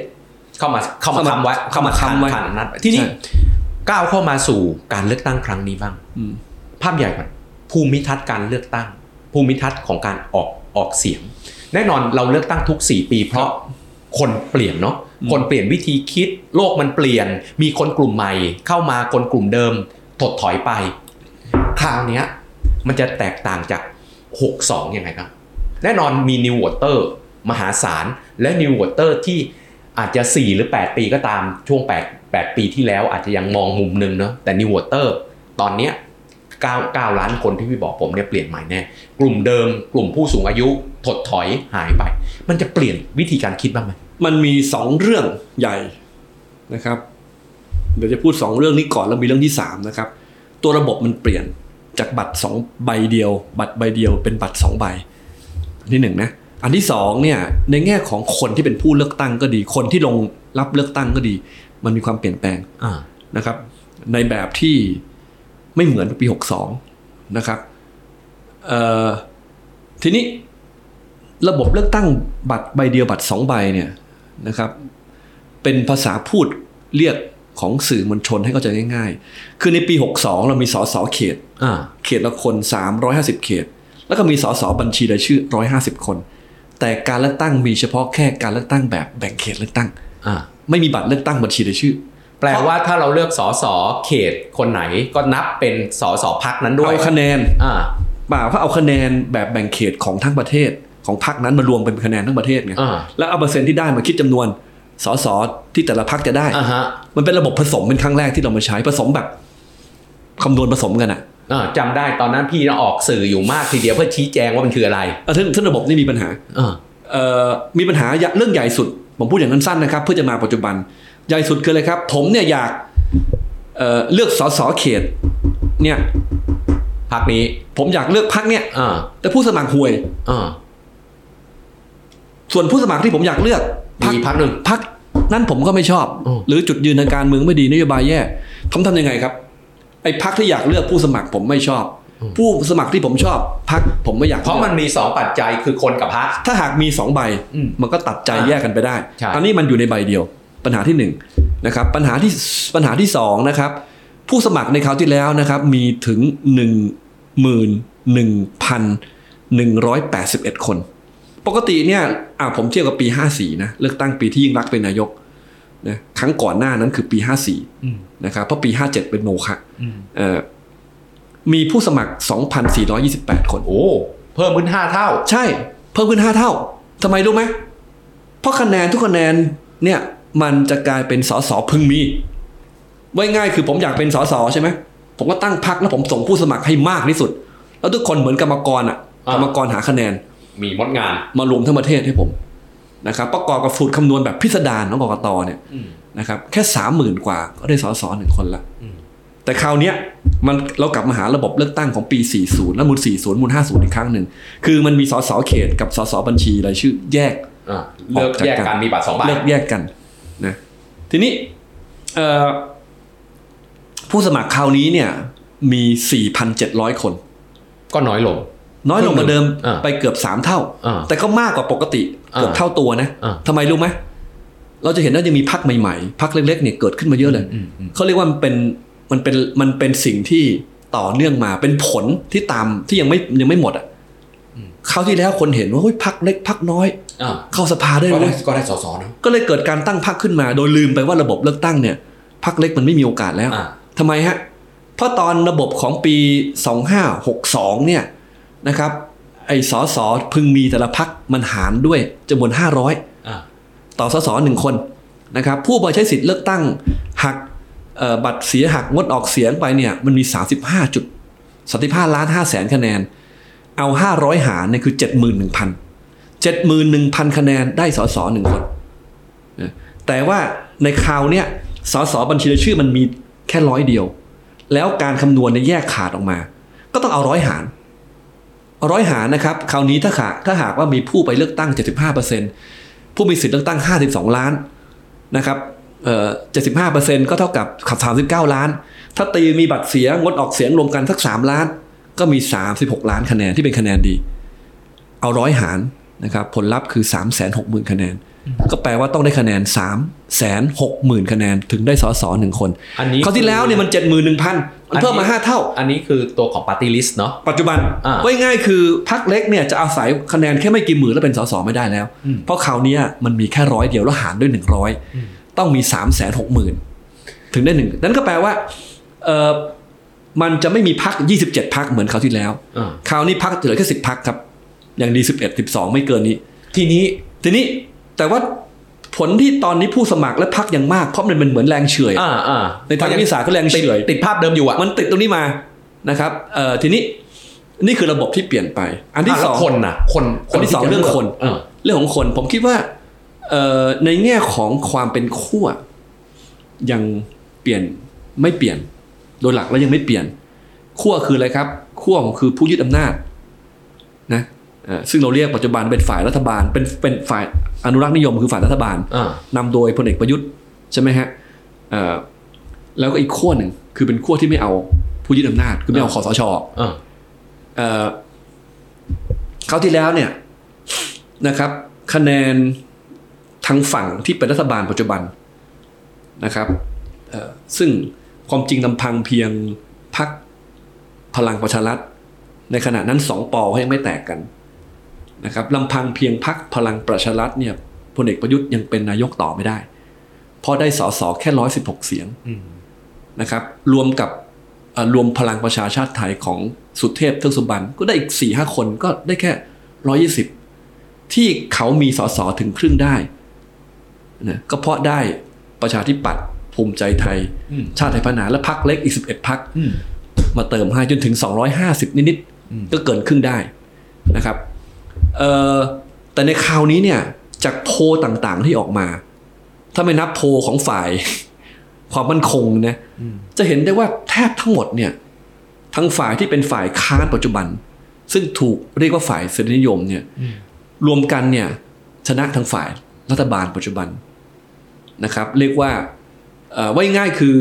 Speaker 1: เข้ามาเข้ามา
Speaker 3: เข้ามา
Speaker 1: ทำไว้
Speaker 3: เข้ามาค้ำไว้
Speaker 1: ผ่านอำนัดที่นี่
Speaker 3: ใช่
Speaker 1: ก้าวเข้ามาสู่การเลือกตั้งครั้งนี้บ้าง
Speaker 3: อืม
Speaker 1: ภาพใหญ่ก่อนภูมิทัศน์การเลือกตั้ง ภูมิทัศน์ของการออกออกเสียง แน่นอนเราเลือกตั้งทุก 4 ปี เพราะคนเปลี่ยนเนาะคนเปลี่ยนวิธีคิด โลกมันเปลี่ยน มีคนกลุ่มใหม่ เข้ามาคนกลุ่มเดิม ถดถอยไป คราวเนี้ยมันจะแตกต่างจาก 62ยังไงครับ แน่นอนมี new voter มหาศาลและ new voter ที่ อาจจะ 4 หรือ 8 ปีก็ตามช่วง 8 8 ปีที่แล้วอาจจะยังมองมุมหนึ่งเนาะแต่นิวเตอร์ตอนเนี้ย9 9ล้านคนที่พี่บอกผมเนี่ยเปลี่ยนใหม่แน่กลุ่มเดิมกลุ่มผู้สูงอายุถดถอยหายไป มันจะเปลี่ยนวิธีการคิดบ้างไหม
Speaker 3: มันมีสองเรื่องใหญ่นะครับเดี๋ยวจะพูดสองเรื่องนี้ก่อนแล้วมีเรื่องที่สามนะครับตัวระบบมันเปลี่ยนจากบัตรสองใบเดียว บัตรใบเดียวเป็นบัตรสองใบนที่หนึ่งนะ อันที่สองเนี่ยในแง่ของคนที่เป็นผู้เลือกตั้งก็ดี คนที่ลงรับเลือกตั้งก็ดี มันมีความเปลี่ยนแปลง
Speaker 1: อ่า
Speaker 3: นะครับ ในแบบที่ไม่เหมือนปี62นะครับเอ่อทีนี้ระบบเลือกตั้งบัตรใบเดียวบัตรสองใบเนี่ยนะครับ เป็นภาษาพูดเรียกของสื่อมวลชนให้เข้าใจง่าย ๆ คือในปี 62 เรามีสสเขต
Speaker 1: อ่า
Speaker 3: เขตละคน 350 เขต แล้วก็มีสสบัญชีรายชื่อ 150 คน แต่การเลือกตั้งมีเฉพาะแค่การเลือกตั้งแบบแบ่งเขตเลือกตั้ง
Speaker 1: อ่า
Speaker 3: ไม่มีบัตรเลือกตั้งบัญชีรายชื่อ
Speaker 1: แปลว่าถ้าเราเลือกสอสอเขตคนไหนก็นับเป็นสอสอพักนั้นด้วย
Speaker 3: เอาคะแนน
Speaker 1: อ่า
Speaker 3: เปล่าเขาเอาคะแนนแบบแบ่งเขตของทั้งประเทศของพรรคนั้นมารวมเป็นคะแนนทั้งประเทศไง
Speaker 1: อ่า
Speaker 3: แล้วเอาเปอร์เซ็นต์ที่ได้มาคิดจำนวนสสที่แต่ละพรรคจะได้
Speaker 1: อ่าฮะ
Speaker 3: มันเป็นระบบผสมเป็นครั้งแรกที่เรามาใช้ผสมแบบคำนวณผสมกันอะ
Speaker 1: อ่าจำได้ตอนนั้นพี่ออกสื่ออยู่มากทีเดียวเพื่อชี้แจงว่ามันคืออะไร
Speaker 3: เออซึ่งซึ่งระบบนี่มีปัญหา
Speaker 1: อ่า
Speaker 3: เอ่อมีปัญหาเรื่องใหญ่สุด ผมพูดอย่างนั้นสั้นนะครับ เพื่อจะมาปัจจุบัน ใหญ่สุดคืออะไรครับ ผมเนี่ยอยากเอ่อเลือกสสเขต เนี่ย
Speaker 1: พักนี้
Speaker 3: ผมอยากเลือกพรรคเนี่ย
Speaker 1: อ่า
Speaker 3: แต่ผู้สมัครห่วย
Speaker 1: อ่า
Speaker 3: ส่วนผู้สมัครที่ผมอยากเลือก
Speaker 1: มีอีกพรรคหนึ่ง
Speaker 3: พรรคนั้นผมก็ไม่ชอบ
Speaker 1: อืม
Speaker 3: หรือจุดยืนทางการเมืองไม่ดีนโยบายแย่ผมทำยังไงครับไอ้พรรคที่อยากเลือกผู้สมัครผมไม่ชอบ ผู้สมัครที่ผมชอบพรรคผมไม่อยาก
Speaker 1: เพราะมันมีสองปัจจัยคือคนกับพัก
Speaker 3: ถ้าหากมีสองใบ
Speaker 1: อืม
Speaker 3: มันก็ตัดใจ
Speaker 1: อ่า
Speaker 3: แยกกันไปได้
Speaker 1: ใช่
Speaker 3: อันนี้มันอยู่ในใบเดียว ปัญหาที่หนึ่งนะครับปัญหาที่ปัญหาที่สองนะครับ ผู้สมัครในคราวที่แล้วนะครับ มีถึงหนึ่งหมื่นหนึ่งพันหนึ่งร้อยแปดสิบเอ็ดคน ปกติเนี่ยอ่าผมเทียบกับปีห้าสี่นะเลือกตั้งปีที่ยิ่งรักษณ์เป็นนายก นะครั้งก่อนหน้านั้นคือปีห้าสี่
Speaker 1: อืม
Speaker 3: นะครับเพราะปีห้าเจ็ดเป็นโมฆะ
Speaker 1: อืม
Speaker 3: เอ่อมีผู้สมัคร 2,428 คน
Speaker 1: โอ้ เพิ่มขึ้นห้าเท่า
Speaker 3: ใช่ เพิ่มขึ้น 5 เท่าทำไมรู้ไหม เพราะคะแนนทุกคะแนนเนี่ยมันจะกลายเป็นสสพึงมีไว้ง่ายคือผมอยากเป็นสสใช่ไหมผมก็ตั้งพักแล้วผมส่งผู้สมัครให้มากที่สุด แล้วทุกคนเหมือนกรรมกรอะ
Speaker 1: อ่า
Speaker 3: กรรมกรหาคะแนน
Speaker 1: มีมดงาน
Speaker 3: มารวมทั้งประเทศให้ผม นะครับประกอบกับสูตรคำนวณแบบพิสดารของกกตเนี่ย
Speaker 1: อืม
Speaker 3: นะครับแค่สามหมื่นกว่าก็ได้สสหนึ่งคนละ
Speaker 1: อืม
Speaker 3: แต่คราวเนี้ยมันเรากลับมาหาระบบเลือกตั้งของปี 40 แล้วมูล 40 มูล 50 อีกครั้งหนึ่ง คือมันมีสสเขตกับสสบัญชีรายชื่อแยก
Speaker 1: อ่าเลือกแยกกันมีบัตรสองใบ
Speaker 3: เลือกแยกกันนะทีนี้เอ่อผู้สมัครคราวนี้เนี่ยมี 4,700 คน
Speaker 1: ก็น้อยลง
Speaker 3: น้อยลงกว่าเดิม
Speaker 1: อ่า
Speaker 3: ไปเกือบ3เท่า
Speaker 1: อ่า
Speaker 3: แต่ก็มากกว่าปกติเกือบ
Speaker 1: อ่า
Speaker 3: เท่าตัวนะ
Speaker 1: อ่า
Speaker 3: ทำไมรู้ไหมเราจะเห็นว่ายังมีพักใหม่ๆพักเล็กๆเนี่ยเกิดขึ้นมาเยอะเลย
Speaker 1: อืมอืม
Speaker 3: เขาเรียกว่ามันเป็นมันเป็นมันเป็นสิ่งที่ต่อเนื่องมาเป็นผลที่ตามที่ยังไม่ยังไม่หมดอะคราวที่แล้วคนเห็นว่าเฮ้ยพักเล็กพักน้อย
Speaker 1: อ่า
Speaker 3: เข้าสภาได้
Speaker 1: ก็
Speaker 3: เล
Speaker 1: ได้
Speaker 3: ย
Speaker 1: ก็ได้สอสอนะ
Speaker 3: ก็เลยเกิดการตั้งพักขึ้นมา โดยลืมไปว่าระบบเลือกตั้งเนี่ยพักเล็กมันไม่มีโอกาสแล้ว
Speaker 1: อ่า
Speaker 3: ทำไมฮะเพราะตอนระบบของปี 2562เนี่ย นะครับ ไอ้สอสอพึงมีแต่ละพักมันหารด้วยจำนวน 500
Speaker 1: อ่า
Speaker 3: ต่อสสหนึ่งคนนะครับ ผู้มาใช้สิทธิ์เลือกตั้งหักเอ่อบัตรเสียหักงดออกเสียงไปเนี่ยมันมี 35จุด35ล้าน5แสนคะแนน เอา 500 หารเนี่ยคือ 71,000 71,000 คะแนนได้สสหนึ่งคนนะแต่ว่าในคราวเนี่ยสสบัญชีรายชื่อมันมีแค่ร้อยเดียว แล้วการคำนวณเนี่ยแยกขาดออกมา ก็ต้องเอาร้อยหารเอา ร้อยหารนะครับคราวนี้ถ้าหากถ้าหากว่ามีผู้ไปเลือกตั้ง 75%ผู้มีสิทธิ์เลือกตั้ง 52 ล้านนะครับเอ่อ75%ก็เท่ากับขับ39 ล้าน ถ้าตีมีบัตรเสียงดออกเสียงรวมกันสัก 3 ล้าน ก็มี 36 ล้านคะแนนที่เป็นคะแนนดี เอาร้อยหารนะครับผลลัพธ์คือ 3 6 0 0 0 0 คะแนน ก็แปลว่าต้องได้คะแนน3 6 0 0 0 0คะแนนถึงได้สสหนึ่งคน
Speaker 1: อันนี้
Speaker 3: คราวที่แล้วเนี่ยมัน71,000มันเพิ่มมา 5 เท่า
Speaker 1: อันนี้คือตัวของ Party List เนาะ
Speaker 3: ปัจจุบัน
Speaker 1: อ่า
Speaker 3: ว่าง่ายๆคือพักเล็กเนี่ยจะอาศัยคะแนนแค่ไม่กี่หมื่นแล้วเป็นสสไม่ได้แล้ว
Speaker 1: อืม
Speaker 3: เพราะคราวเนี้ยมันมีแค่ร้อยเดียวแล้วหารด้วย 100 ต้องมี3 6 0 0 0 0ถึงได้หนึ่งนั่นก็แปลว่าเออมันจะไม่มีพัก 27 พักเหมือนคราวที่แล้ว
Speaker 1: อ่า
Speaker 3: คราวนี้พักเหลือแค่10พักครับ อย่างดี11 12 ไม่เกินนี้
Speaker 1: ทีนี้
Speaker 3: ทีนี้ แต่ว่าผลที่ตอนนี้ผู้สมัครและพักยังมากเพราะมันเป็นเหมือนแรงเฉื่อย
Speaker 1: อ่าอ่า
Speaker 3: ในทางวิทยาศาสตร์ก็แรง
Speaker 1: ติด
Speaker 3: เฉื่อย
Speaker 1: ติดภาพเดิมอยู่อะ
Speaker 3: มันติดตรงนี้มานะครับเอ่อทีนี้นี่คือระบบที่เปลี่ยนไป อันที่
Speaker 1: อะ
Speaker 3: ส
Speaker 1: แล้ว
Speaker 3: อง
Speaker 1: คนน่ะคน
Speaker 3: อันที่สอง
Speaker 1: จะ
Speaker 3: เรื่องคน
Speaker 1: เออ
Speaker 3: เรื่องของคน ผมคิดว่าเอ่อในแง่ของความเป็นขั้วยังเปลี่ยนไม่เปลี่ยน โดยหลักแล้วยังไม่เปลี่ยนขั้วคืออะไรครับขั้วคือผู้ยึดอำนาจนะเอ่อ ซึ่งเราเรียกปัจจุบันเป็นฝ่ายรัฐบาล เป็นเป็นฝ่ายอนุรักษ์นิยมคือฝ่ายรัฐบาล
Speaker 1: อ่า
Speaker 3: นำโดยพลเอกประยุทธ์ใช่ไหมฮะเอ่อแล้วก็อีกขั้วหนึ่งคือเป็นขั้วที่ไม่เอาผู้ยึดอำนาจคือไม่เอาคอสช
Speaker 1: อ่า
Speaker 3: เอ่อคราวที่แล้วเนี่ยนะครับ คะแนนทางฝั่งที่เป็นรัฐบาลปัจจุบันนะครับเอ่อซึ่งความจริงลำพังเพียงพักพลังประชารัฐในขณะนั้นสองปอเขายังไม่แตกกัน นะครับลำพังเพียงพักพลังประชารัฐเนี่ยพลเอกประยุทธ์ยังเป็นนายกต่อไม่ได้ เพราะได้สสแค่ร้อยสิบหกเสียง
Speaker 1: อืม
Speaker 3: นะครับ รวมกับเอ่อรวมพลังประชาชาติไทยของสุเทพเทือกสุบรรณก็ได้อีกสี่ห้าคนก็ได้แค่ร้อยี่สิบที่เขามีสสถึงครึ่งได้นะก็เพราะได้ประชาธิปัตย์ภูมิใจไทย
Speaker 1: อืม
Speaker 3: ชาติไทยพัฒนาและพักเล็กอีก11พัก
Speaker 1: อืม
Speaker 3: มาเติมให้จนถึง250นิด
Speaker 1: อืม
Speaker 3: ๆก็เกินครึ่งได้นะครับเอ่อ แต่ในคราวนี้เนี่ยจากโพลต่างๆที่ออกมา ถ้าไม่นับโพลของฝ่าย ความมั่นคงนะจะเห็นได้ว่าแทบทั้งหมดเนี่ยทั้งฝ่ายที่เป็นฝ่ายค้านปัจจุบัน ซึ่งถูกเรียกว่าฝ่ายเสรีนิยมเนี่ยรวมกันเนี่ยชนะทั้งฝ่ายรัฐบาลปัจจุบันนะครับ เรียกว่าว่าง่ายคือ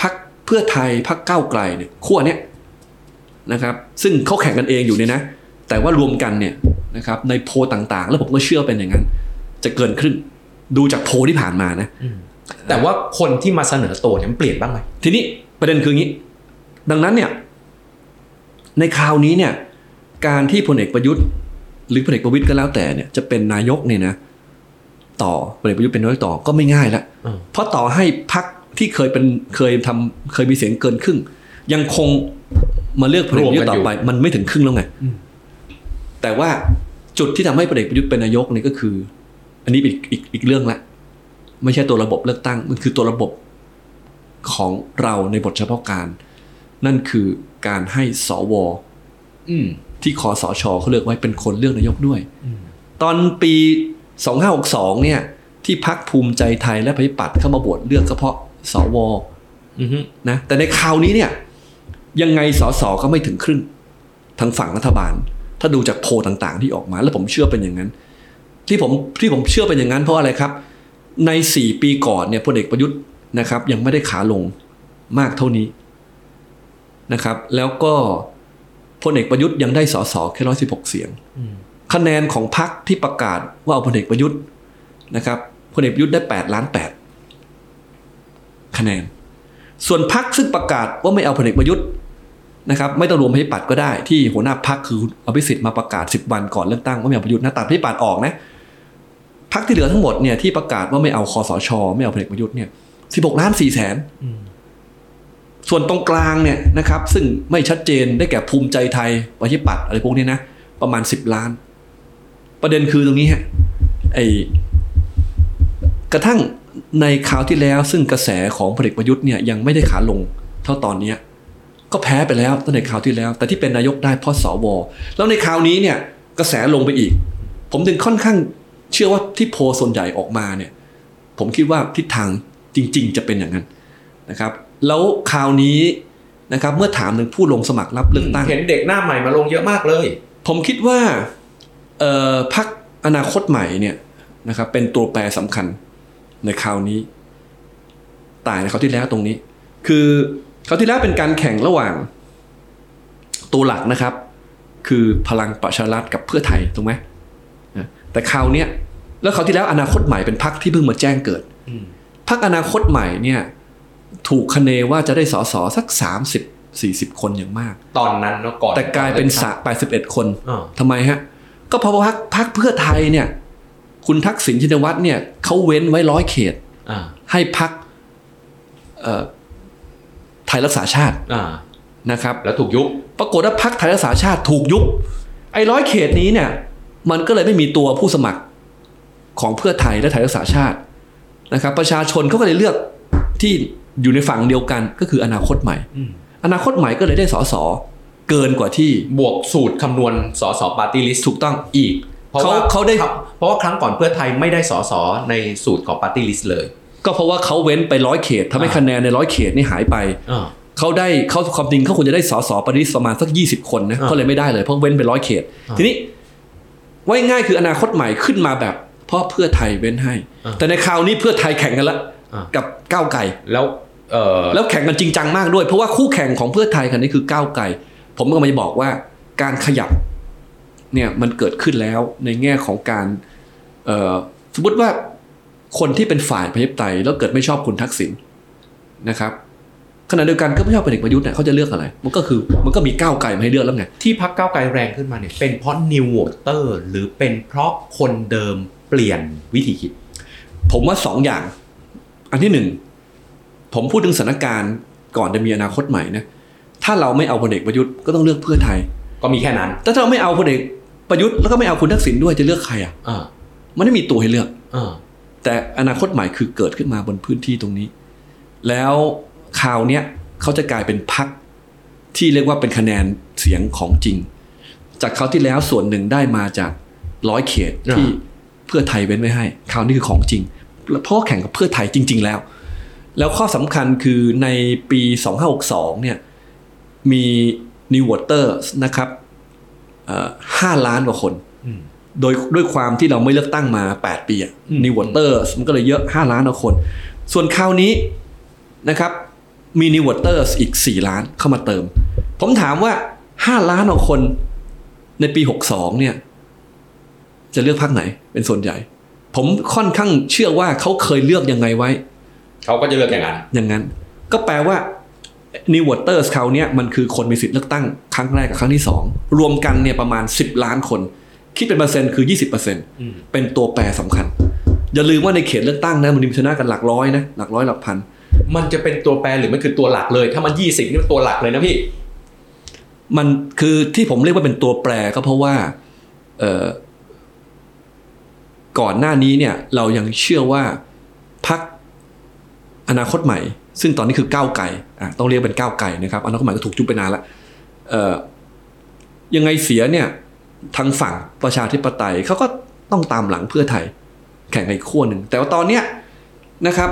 Speaker 3: พักเพื่อไทยพักก้าวไกลเนี่ยขั้วเนี้ยนะครับ ซึ่งเขาแข่งกันเองอยู่เนี่ยนะ แต่ว่ารวมกันเนี่ย นะครับในโพลต่างๆ แล้วผมก็เชื่อเป็นอย่างนั้น จะเกินครึ่งดูจากโพลที่ผ่านมานะ
Speaker 1: แต่ว่าคนที่มาเสนอตัวเนี่ยมันเปลี่ยนบ้างไหม
Speaker 3: ทีนี้ประเด็นคืออย่างนี้ ดังนั้นเนี่ย ในคราวนี้เนี่ย การที่พลเอกประยุทธ์ หรือพลเอกประวิตยก็แล้วแต่เนี่ยจะเป็นนายกเนี่ยนะต่อพลเอกประยุทธ์เป็นนายกต่อก็ไม่ง่ายละ
Speaker 1: อืม
Speaker 3: เพราะต่อให้พักที่เคยเป็นเคยทำเคยมีเสียงเกินครึ่ง ยังคงมาเลือกพลเอกประยุทธ์ต่อไป มันไม่ถึงครึ่งแล้วไง
Speaker 1: อืม
Speaker 3: แต่ว่าจุดที่ทำให้พลเอกประยุทธ์เป็นนายกเนี่ยก็คือ อันนี้อีกอีกอีกเรื่องละ ไม่ใช่ตัวระบบเลือกตั้ง มันคือตัวระบบของเราในบทเฉพาะการ นั่นคือการให้สว
Speaker 1: อืม
Speaker 3: ที่คอสชเขาเลือกไว้เป็นคนเลือกนายกด้วย
Speaker 1: อืม
Speaker 3: ตอนปี 2562 เนี่ย ที่พักภูมิใจไทยและประชาธิปัตย์เข้ามาบวชเลือกก็เพราะสว
Speaker 1: อือฮึ
Speaker 3: นะแต่ในคราวนี้เนี่ย ยังไงสสก็ไม่ถึงครึ่งทางฝั่งรัฐบาล ถ้าดูจากโพลต่างๆ ที่ออกมา แล้วผมเชื่อเป็นอย่างนั้น ที่ผมที่ผมเชื่อเป็นอย่างนั้นเพราะอะไรครับ ในสี่ปีก่อนเนี่ยพลเอกประยุทธ์นะครับ ยังไม่ได้ขาลงมากเท่านี้นะครับ แล้วก็พลเอกประยุทธ์ยังได้สสแค่ร้อยสิบหกเสียง
Speaker 1: อืม
Speaker 3: คะแนนของพรรคที่ประกาศว่าเอาพลเอกประยุทธ์นะครับพลเอกประยุทธ์ได้แปดล้านแปดคะแนน ส่วนพรรคซึ่งประกาศว่าไม่เอาพลเอกประยุทธ์ นะครับไม่ต้องรวมประชาธิปัตก็ได้ที่หัวหน้าพรรคคืออภิสิทธิ์มาประกาศสิบวันก่อนเลือกตั้งว่าไม่เอาประยุทธ์นะตัดประชาธิปัตออกนะพรรคที่เหลือทั้งหมดเนี่ยที่ประกาศว่าไม่เอาคอสช ไม่เอาพลเอกประยุทธ์เนี่ยสิบหกล้านสี่แสนส่วนตรงกลางเนี่ยนะครับ ซึ่งไม่ชัดเจนได้แก่ภูมิใจไทยประชาธิปัตย์อะไรพวกนี้นะประมาณสิบล้าน ประเด็นคือตรงนี้ฮะไอกระทั่งในคราวที่แล้วซึ่งกระแสของพลเอกประยุทธ์เนี่ยยังไม่ได้ขาลงเท่าตอนนี้ ก็แพ้ไปแล้วตั้งแต่คราวที่แล้ว แต่ที่เป็นนายกได้เพราะสวแล้วในคราวนี้เนี่ยกระแสลงไปอีก ผมถึงค่อนข้างเชื่อว่าที่โพลส่วนใหญ่ออกมาเนี่ย ผมคิดว่าทิศทางจริง ๆ จะเป็นอย่างนั้นนะครับ แล้วคราวนี้นะครับเมื่อถามถึงผู้ลงสมัครรับเลือกตั้ง
Speaker 1: เห็นเด็กหน้าใหม่มาลงเยอะมากเลย
Speaker 3: ผมคิดว่าเอ่อพักอนาคตใหม่เนี่ยนะครับเป็นตัวแปรสำคัญในคราวนี้ ต่างในคราวที่แล้วตรงนี้ คือ คราวที่แล้วเป็นการแข่งระหว่างตัวหลักนะครับ คือพลังประชารัฐกับเพื่อไทยถูกไหมนะแต่คราวเนี้ยแล้วคราวที่แล้วอนาคตใหม่เป็นพักที่เพิ่งมาแจ้งเกิด
Speaker 1: อืม
Speaker 3: พักอนาคตใหม่เนี่ย ถูกคะเนว่าจะได้สสสักสามสิบสี่สิบคนอย่างมาก
Speaker 1: ตอนนั้นเนาะก่อน
Speaker 3: แต่กลายเป็นสะแปดสิบเอ็ดคน
Speaker 1: อ่า
Speaker 3: ทำไมฮะ ก็เพราะว่าพักพักเพื่อไทยเนี่ย คุณทักษิณชินวัตรเนี่ยเขาเว้นไว้ร้อยเขต
Speaker 1: อ่า
Speaker 3: ให้พัก ไทยรักษาชาติ
Speaker 1: อ่า
Speaker 3: นะครับ
Speaker 1: แล้วถูกยุบ
Speaker 3: ปรากฏว่าพักไทยรักษาชาติถูกยุบไอ้ร้อยเขตนี้เนี่ย มันก็เลยไม่มีตัวผู้สมัครของเพื่อไทยและไทยรักษาชาตินะครับ ประชาชนเขาก็เลยเลือกที่อยู่ในฝั่งเดียวกันก็คืออนาคตใหม่
Speaker 1: อืม
Speaker 3: อนาคตใหม่ก็เลยได้สสเกินกว่าที่
Speaker 1: บวกสูตรคำนวณสส party list
Speaker 3: ถูกต้อง
Speaker 1: อีก เพราะ
Speaker 3: เขา
Speaker 1: ว่า
Speaker 3: เขาได้
Speaker 1: เพราะว่าครั้งก่อนเพื่อไทยไม่ได้สสในสูตรของ party list เลย
Speaker 3: ก็เพราะว่าเขาเว้นไปร้อยเขตทำให้
Speaker 1: อ่า
Speaker 3: คะแนนในร้อยเขตนี่หายไป
Speaker 1: อ่า
Speaker 3: เขาได้เขาความจริงเขาควรจะได้สส party list ประมาณสักยี่สิบคนนะ
Speaker 1: อ่า
Speaker 3: เขาเลยไม่ได้เลยเพราะเว้นไปร้อยเขต
Speaker 1: อ่า
Speaker 3: ทีนี้ไว้ง่ายคืออนาคตใหม่ขึ้นมาแบบ เพราะเพื่อไทยเว้นให้
Speaker 1: อ่า
Speaker 3: แต่ในคราวนี้เพื่อไทยแข่งกันละ
Speaker 1: อ่า
Speaker 3: กับก้าวไกล
Speaker 1: แล้วเออ
Speaker 3: แล้วแข่งกันจริงจังมากด้วย เพราะว่าคู่แข่งของเพื่อไทยคันนี้คือก้าวไกลผมก็มาจะบอกว่าการขยับเนี่ยมันเกิดขึ้นแล้วในแง่ของการเอ่อสมมติว่า คนที่เป็นฝ่ายประชาธิปไตยแล้วเกิดไม่ชอบคุณทักษิณนะครับขณะเดียวกันก็ไม่ชอบพลเอกประยุทธ์เนี่ยเขาจะเลือกอะไร มันก็คือมันก็มีก้าวไกลมาให้เลือกแล้วไง
Speaker 1: ที่พักก้าวไกลแรงขึ้นมาเนี่ยเป็นเพราะนิวโวเตอร์หรือเป็นเพราะคนเดิมเปลี่ยนวิธีคิด
Speaker 3: ผมว่าสองอย่าง อันที่หนึ่งผมพูดถึงสถานการณ์ก่อนจะมีอนาคตใหม่นะถ้าเราไม่เอาพลเอกประยุทธ์ก็ต้องเลือกเพื่อไทย
Speaker 1: ก็มีแค่นั้น
Speaker 3: แต่ถ้าเราไม่เอาพลเอกประยุทธ์แล้วก็ไม่เอาคุณทักษิณด้วยจะเลือกใครอะ
Speaker 1: อ่า
Speaker 3: มันไม่มีตัวให้เลือก
Speaker 1: อ่า
Speaker 3: แต่อนาคตใหม่คือเกิดขึ้นมาบนพื้นที่ตรงนี้ แล้วคราวเนี้ยเขาจะกลายเป็นพักที่เรียกว่าเป็นคะแนนเสียงของจริง จากคราวที่แล้วส่วนหนึ่งได้มาจากร้อยเขตที่เพื่อไทยเว้นไว้ให้คราวนี้คือของจริง เพราะว่าแข่งกับเพื่อไทยจริง ๆ แล้ว แล้วข้อสำคัญคือในปี 2562เนี่ยมี New Voters นะครับห้าล้านกว่าคน
Speaker 1: อืม
Speaker 3: โดยด้วยความที่เราไม่เลือกตั้งมา 8 ปีอะ
Speaker 1: อืม
Speaker 3: New Voters มันก็เลยเยอะ 5 ล้านกว่าคน ส่วนคราวนี้นะครับมี New Voters อีก 4 ล้านเข้ามาเติม ผมถามว่า 5 ล้านกว่าคนในปี 62 เนี่ย จะเลือกพรรคไหนเป็นส่วนใหญ่ ผมค่อนข้างเชื่อว่าเขาเคยเลือกยังไงไว้
Speaker 1: เขาก็จะเลือกอย่างนั้น
Speaker 3: อย่างนั้น ก็แปลว่า New Voters เขาวเนี่ยมันคือคนมีสิทธิ์เลือกตั้งครั้งแรกกับครั้งที่สองรวมกันเนี่ยประมาณ 10 ล้านคน คิดเป็นเปอร์เซ็นต์คือ 20%เปอร์เซ็นต์
Speaker 1: อืม
Speaker 3: เป็นตัวแปรสำคัญ อย่าลืมว่าในเขตเลือกตั้งนะมันมีชนะกันหลักร้อยนะหลักร้อยหลักพัน
Speaker 1: มันจะเป็นตัวแปรหรือมันคือตัวหลักเลย ถ้ามันยี่สิบนี่มันตัวหลักเลยนะพี่
Speaker 3: มันคือที่ผมเรียกว่าเป็นตัวแปรก็เพราะว่าเอ่อก่อนหน้านี้เนี่ยเรายังเชื่อว่าพักอนาคตใหม่ ซึ่งตอนนี้คือก้าวไก่อะต้องเรียกเป็นก้าวไก่นะครับอนาคตใหม่ก็ถูกจุบไปนานละเอ่อยังไงเสียเนี่ย ทางฝั่งประชาธิปไตยเขาก็ต้องตามหลังเพื่อไทย แข่งในขั้วหนึ่ง แต่ว่าตอนเนี้ยนะครับ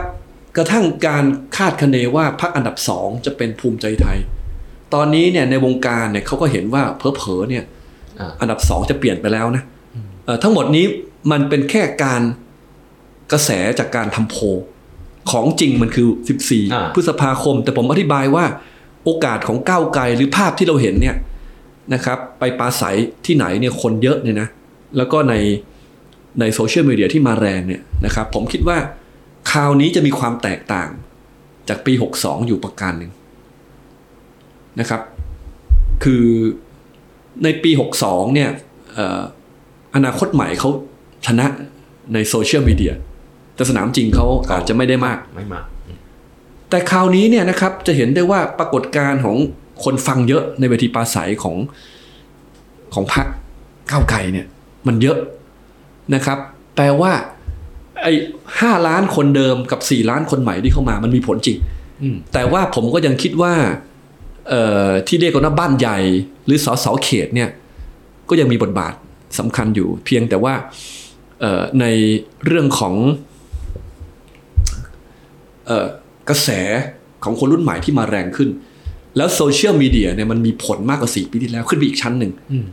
Speaker 3: กระทั่งการคาดคะเนว่าพรรคอันดับสองจะเป็นภูมิใจไทย ตอนนี้เนี่ยในวงการเนี่ยเขาก็เห็นว่าเพอเพอๆเนี่ย
Speaker 1: อ่า
Speaker 3: อันดับสองจะเปลี่ยนไปแล้วนะเอ่อทั้งหมดนี้มันเป็นแค่การกระแสจากการทำโพลของจริงมันคือ
Speaker 1: อ่า
Speaker 3: 14 พฤษภาคม แต่ผมอธิบายว่าโอกาสของก้าวไกลหรือภาพที่เราเห็นเนี่ย นะครับ ไปปราศัยที่ไหนเนี่ยคนเยอะเนี่ยนะ แล้วก็ในในโซเชียลมีเดียที่มาแรงเนี่ยนะครับ ผมคิดว่าคราวนี้จะมีความแตกต่างจากปี 62 อยู่ประการหนึ่งนะครับ คือในปี 62 เนี่ยเอ่ออนาคตใหม่เขาชนะในโซเชียลมีเดียแต่สนามจริงเขาอาจจะไม่ได้มาก
Speaker 1: ไม่มาก
Speaker 3: แต่คราวนี้เนี่ยนะครับจะเห็นได้ว่าปรากฏการณ์ของ คนฟังเยอะในเวทีปราศัยของของพรรคก้าวไกลเนี่ยมันเยอะนะครับ แปลว่าไอ้ห้าล้านคนเดิมกับสี่ล้านคนใหม่ที่เข้ามามันมีผลจริง
Speaker 1: อืม
Speaker 3: แต่ว่าผมก็ยังคิดว่าเอ่อที่เรียกกันว่าบ้านใหญ่ หรือสสเขตเนี่ยก็ยังมีบทบาทสำคัญอยู่ เพียงแต่ว่าเอ่อในเรื่องของเอ่อกระแสของคนรุ่นใหม่ที่มาแรงขึ้น แล้วโซเชียลมีเดียเนี่ยมันมีผลมากกว่า 4 ปีที่แล้วขึ้นไปอีกชั้นหนึ่ง
Speaker 1: อืม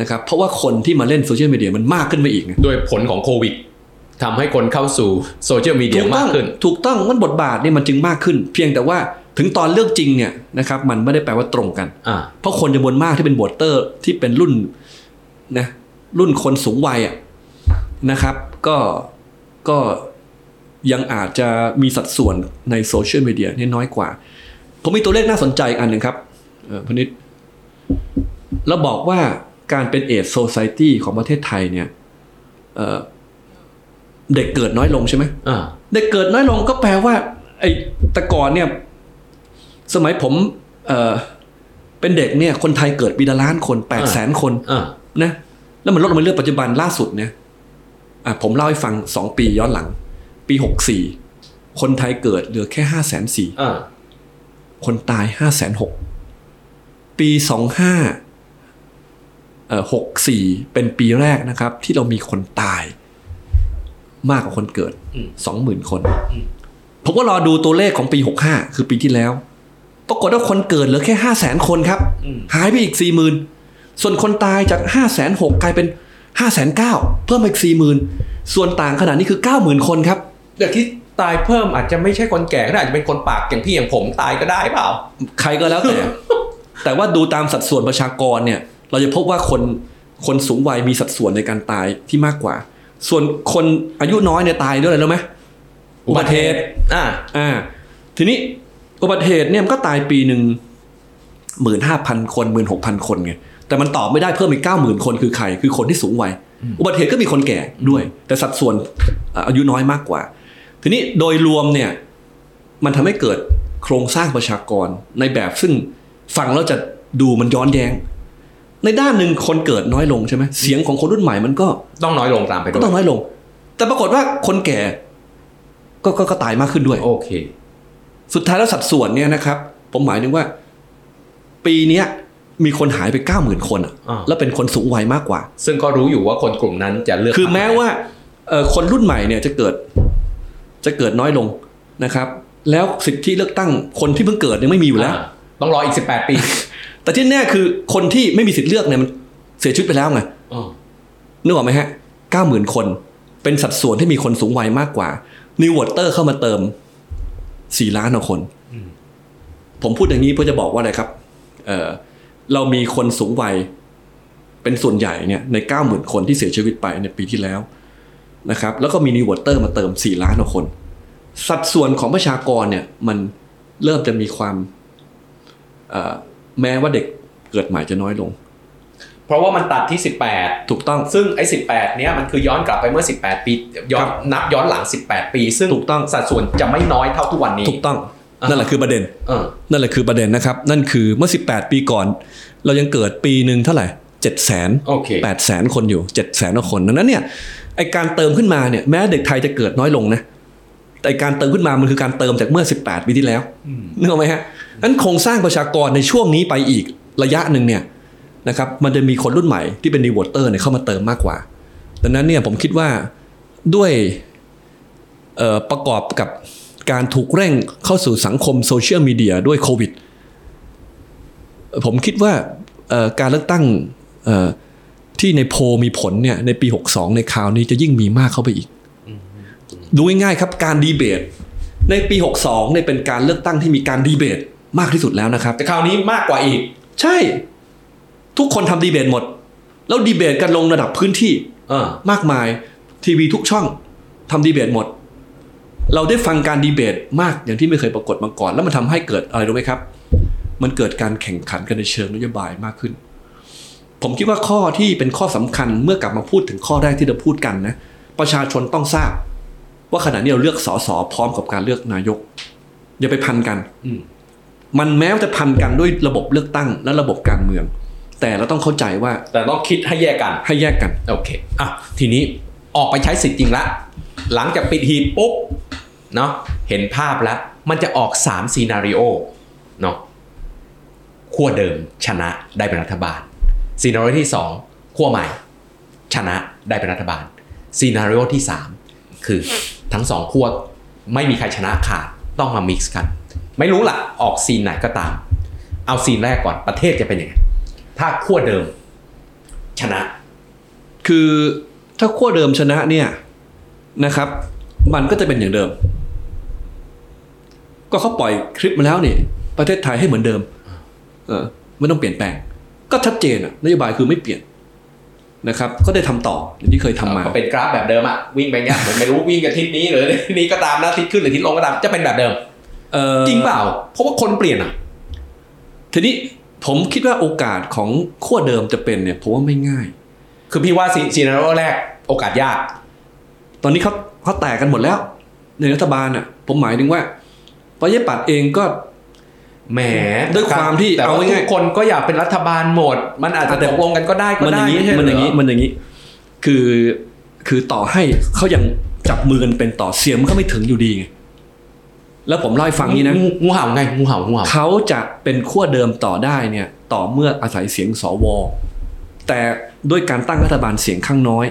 Speaker 3: นะครับเพราะว่าคนที่มาเล่นโซเชียลมีเดียมันมากขึ้นไปอีกไง
Speaker 1: ด้วยผลของโควิดทำให้คนเข้าสู่โซเชียลมีเดีย
Speaker 3: ถูกต้อง
Speaker 1: มาก
Speaker 3: อง
Speaker 1: ขึ้น
Speaker 3: ถูกต้องมันบทบาทเนี่ยมันจึงมากขึ้น เพียงแต่ว่าถึงตอนเลือกจริงเนี่ยนะครับมันไม่ได้แปลว่าตรงกัน
Speaker 1: อ่า
Speaker 3: เพราะคนจำนวนมากที่เป็น voter ที่เป็นรุ่นนะรุ่นคนสูงวัยอะนะครับ ก็ก็ยังอาจจะมีสัดส่วนในโซเชียลมีเดียนี่น้อยกว่า ผมมีตัวเลขน่าสนใจอันหนึ่งครับเออพนิดเราบอกว่าการเป็นเอดโซซ i ตี้ของประเทศไทยเนี่ยเอ่อเด็กเกิดน้อยลงใช่ไหม
Speaker 1: อ่า
Speaker 3: เด็กเกิดน้อยลงก็แปลว่า ไอ้แต่ก่อนเนี่ย สมัยผมเอ่อเป็นเด็กเนี่ย คนไทยเกิดปีละล้านคนแปดแสนคน
Speaker 1: อ่า
Speaker 3: นะแล้วมันลดลงมาเรื่อยปัจจุบันล่าสุดเนี่ยอะผมเล่าให้ฟังสองปีย้อนหลัง ปีหกสี่คนไทยเกิดเหลือแค่ห้าแสนสี่
Speaker 1: อ่า
Speaker 3: คนตายห้าแสนหกปีสองห้าเอ่อหกสี่เป็นปีแรกนะครับ ที่เรามีคนตาย มากกว่าคนเกิด
Speaker 1: อืม
Speaker 3: สองหมื่นคน
Speaker 1: อืม
Speaker 3: ผมก็รอดูตัวเลขของปีหกห้าคือปีที่แล้ว ปรากฏว่าคนเกิดเหลือแค่ห้าแสนคนครับ
Speaker 1: อืม
Speaker 3: หายไปอีกสี่หมื่นส่วนคนตายจากห้าแสนหกกลายเป็นห้าแสนเก้าเพิ่มมาอีกสี่หมื่นส่วนต่างขนาดนี้คือเก้าหมื่นคนครับ
Speaker 1: เด็กที่ ตายเพิ่มอาจจะไม่ใช่คนแก่ก็ได้อาจจะเป็นคนปากอย่างพี่อย่างผมตายก็ได้เปล่า
Speaker 3: ใครก็แล้วแต่ แต่ว่าดูตามสัดส่วนประชากรเนี่ย เราจะพบว่าคนคนสูงวัยมีสัดส่วนในการตายที่มากกว่า ส่วนคนอายุน้อยเนี่ยตายด้วยอะไรรู้ไหมอุบัติเหตุ
Speaker 1: อ่า
Speaker 3: อ่า ทีนี้อุบัติเหตุเนี่ยมันก็ตายปีหนึ่งหมื่นห้าพันคนหมื่นหกพันคนไงแต่มันตอบไม่ได้เพิ่มอีกเก้าหมื่นคนคือใคร คือคนที่สูงวัย อุบัติเหตุก็มีคนแก่ด้วย แต่สัดส่วนอ่าอายุน้อยมากกว่า ทีนี้โดยรวมเนี่ยมันทำให้เกิดโครงสร้างประชากรในแบบซึ่งฟังแล้วจะดูมันย้อนแย้ง ในด้านหนึ่งคนเกิดน้อยลงใช่ไหมเสียงของคนรุ่นใหม่มันก็
Speaker 1: ต้องน้อยลงตามไปด้
Speaker 3: ก็
Speaker 1: วย
Speaker 3: ต้องน้อยลง แต่ปรากฏว่าคนแก่ก็ก็ก็ตายมากขึ้นด้วย
Speaker 1: โอเค
Speaker 3: สุดท้ายแล้วสัดส่วนเนี่ยนะครับ ผมหมายถึงว่า ปีเนี้ยมีคนหายไปเก้าหมื่นคนอะ
Speaker 1: อ่า
Speaker 3: แล้วเป็นคนสูงวัยมากกว่า
Speaker 1: ซึ่งก็รู้อยู่ว่าคนกลุ่มนั้นจะเลือก
Speaker 3: คือ
Speaker 1: พรรค
Speaker 3: แม้ว่าเอ่อคนรุ่นใหม่เนี่ยจะเกิด จะเกิดน้อยลงนะครับ แล้วสิทธิเลือกตั้งคนที่เพิ่งเกิดยังไม่มีอยู่แล้ว
Speaker 1: ต้องรออีก 18 ปี
Speaker 3: แต่ที่แน่คือคนที่ไม่มีสิทธิ์เลือกเนี่ยมันเสียชีวิตไปแล้วไง
Speaker 1: อ๋อ
Speaker 3: นึกออกไหมฮะเก้าหมื่นคน เป็นสัดส่วนที่มีคนสูงวัยมากกว่า new voter เข้ามาเติมสี่ล้านกว่าคน ผมพูดอย่างนี้เพื่อจะบอกว่าอะไรครับ เออเรามีคนสูงวัยเป็นส่วนใหญ่เนี่ยในเก้าหมื่นคนที่เสียชีวิตไปในปีที่แล้ว นะครับแล้วก็มี new voter มาเติมสี่ล้านกว่าคน สัดส่วนของประชากรเนี่ยมันเริ่มจะมีความเอ่อแม้ว่าเด็กเกิดใหม่จะน้อยลง
Speaker 1: เพราะว่ามันตัดที่ 18
Speaker 3: ถูกต้อง
Speaker 1: ซึ่งไอ้18 เนี้ยมันคือย้อนกลับไปเมื่อ 18 ปีย้อน
Speaker 3: ครับ
Speaker 1: นับย้อนหลัง 18 ปี ซึ่ง
Speaker 3: ถูกต้อง
Speaker 1: สัดส่วนจะไม่น้อยเท่าทุกวันนี้
Speaker 3: ถูกต้อง
Speaker 1: อ่าฮะ
Speaker 3: นั่นแหละคือประเด็น
Speaker 1: เออ
Speaker 3: นั่นแหละคือประเด็นนะครับ นั่นคือเมื่อ 18 ปีก่อน เรายังเกิดปีหนึ่งเท่าไหร่เจ็ดแสน
Speaker 1: โอเค
Speaker 3: แปดแสนคนอยู่เจ็ดแสนกว่าคนดังนั้นเนี่ย ไอการเติมขึ้นมาเนี่ยแม้เด็กไทยจะเกิดน้อยลงนะแต่ไอ้การเติมขึ้นมามันคือการเติมจากเมื่อ 18ปีที่แล้วนึกออกไหมฮะนั้นโครงสร้างประชากรในช่วงนี้ไปอีกระยะหนึ่งเนี่ยนะครับมันจะมีคนรุ่นใหม่ที่เป็นนิววอเตอร์เนี่ยเข้ามาเติมมากกว่า ดังนั้นเนี่ยผมคิดว่าด้วยเอ่อประกอบกับการถูกเร่งเข้าสู่สังคมโซเชียลมีเดียด้วยโควิด ผมคิดว่าเอ่อการเลือกตั้งเอ่อ ที่ในโพลมีผลเนี่ยในปี 62 ในคราวนี้จะยิ่งมีมากเข้าไปอีกดูง่ายๆครับการดีเบต ในปี 62เนี่ยเป็นการเลือกตั้งที่มีการดีเบตมากที่สุดแล้วนะครับ
Speaker 1: แต่คราวนี้มากกว่าอีก
Speaker 3: ใช่ ทุกคนทำดีเบตหมด แล้วดีเบตกันลงระดับพื้นที่
Speaker 1: เออ
Speaker 3: มากมาย ทีวีทุกช่องทำดีเบตหมด เราได้ฟังการดีเบตมากอย่างที่ไม่เคยปรากฏมาก่อน แล้วมันทำให้เกิดอะไรรู้ไหมครับ มันเกิดการแข่งขันกันในเชิงนโยบายมากขึ้น ผมคิดว่าข้อที่เป็นข้อสำคัญเมื่อกลับมาพูดถึงข้อแรกที่เราพูดกันนะประชาชนต้องทราบ ว่าขณะนี้เราเลือกสสพร้อมกับการเลือกนายก อย่าไปพันกัน
Speaker 1: อืม
Speaker 3: มันแม้ว่าจะพันกันด้วยระบบเลือกตั้งและระบบการเมือง แต่เราต้องเข้าใจว่า
Speaker 1: แต่ต้องคิดให้แยกกัน
Speaker 3: ให้แยกกัน
Speaker 1: โอเคอะทีนี้ออกไปใช้สิทธิ์จริงละหลังจากปิดหีบปุ๊บเนาะเห็นภาพแล้ว มันจะออก3 scenario เนาะขั้วเดิมชนะได้เป็นรัฐบาล scenario ที่2ขั้วใหม่ ชนะได้เป็นรัฐบาล scenario ที่ 3 คือทั้งสองขั้วไม่มีใครชนะขาดต้องมา mix กัน ไม่รู้ละออก scene ไหนก็ตาม เอา scene แรกก่อนประเทศจะเป็นยังไงถ้าขั้วเดิม ชนะ
Speaker 3: คือถ้าขั้วเดิมชนะเนี่ยนะครับ มันก็จะเป็นอย่างเดิม ก็เขาปล่อยคลิปมาแล้วนี่ประเทศไทยให้เหมือนเดิม เออไม่ต้องเปลี่ยนแปลง ก็ชัดเจนอะนโยบายคือไม่เปลี่ยนนะครับ ก็ได้ทำต่ออย่างที่เคยทำมา
Speaker 1: ก็เป็นกราฟแบบเดิมอะวิ่งไปเงี้ยเหมือนไม่รู้วิ่งกับทิศนี้หรือนี้ก็ตามนะทิศขึ้นหรือทิศลงก็ตามจะเป็นแบบเดิม
Speaker 3: เออ
Speaker 1: จริงเปล่า เพราะว่าคนเปลี่ยนอะ
Speaker 3: ทีนี้ผมคิดว่าโอกาสของขั้วเดิมจะเป็นเนี่ยผมว่าไม่ง่าย
Speaker 1: คือพี่ว่าซีนารีโอแรกโอกาสยาก
Speaker 3: ตอนนี้เขาเขาแตกกันหมดแล้ว ในรัฐบาลอะ ผมหมายถึงว่าประชาธิปัตย์เองก็
Speaker 1: แหม
Speaker 3: ด้วยความที่
Speaker 1: แต่
Speaker 3: เอา
Speaker 1: ว่า
Speaker 3: ง่ายๆ
Speaker 1: ทุกคนก็อยากเป็นรัฐบาลหมด มันอาจจะ
Speaker 3: แต่
Speaker 1: ตกลงกันก็ได้ก็
Speaker 3: มันอ
Speaker 1: ได้
Speaker 3: ย่างนี้
Speaker 1: ไใช่
Speaker 3: มันอย่างนี้
Speaker 1: เหร
Speaker 3: มันอย่างนี้ คือคือต่อให้เขายังจับมือกันเป็นต่อเสียงมันก็ไม่ถึงอยู่ดีไงแล้วผมเล่าให้ฟังนี้นะ
Speaker 1: งูงูเห่าไงงูเห่างูเห่า
Speaker 3: เขาจะเป็นขั้วเดิมต่อได้เนี่ย ต่อเมื่ออาศัยเสียงสวแต่ด้วยการตั้งรัฐบาลเสียงข้างน้อย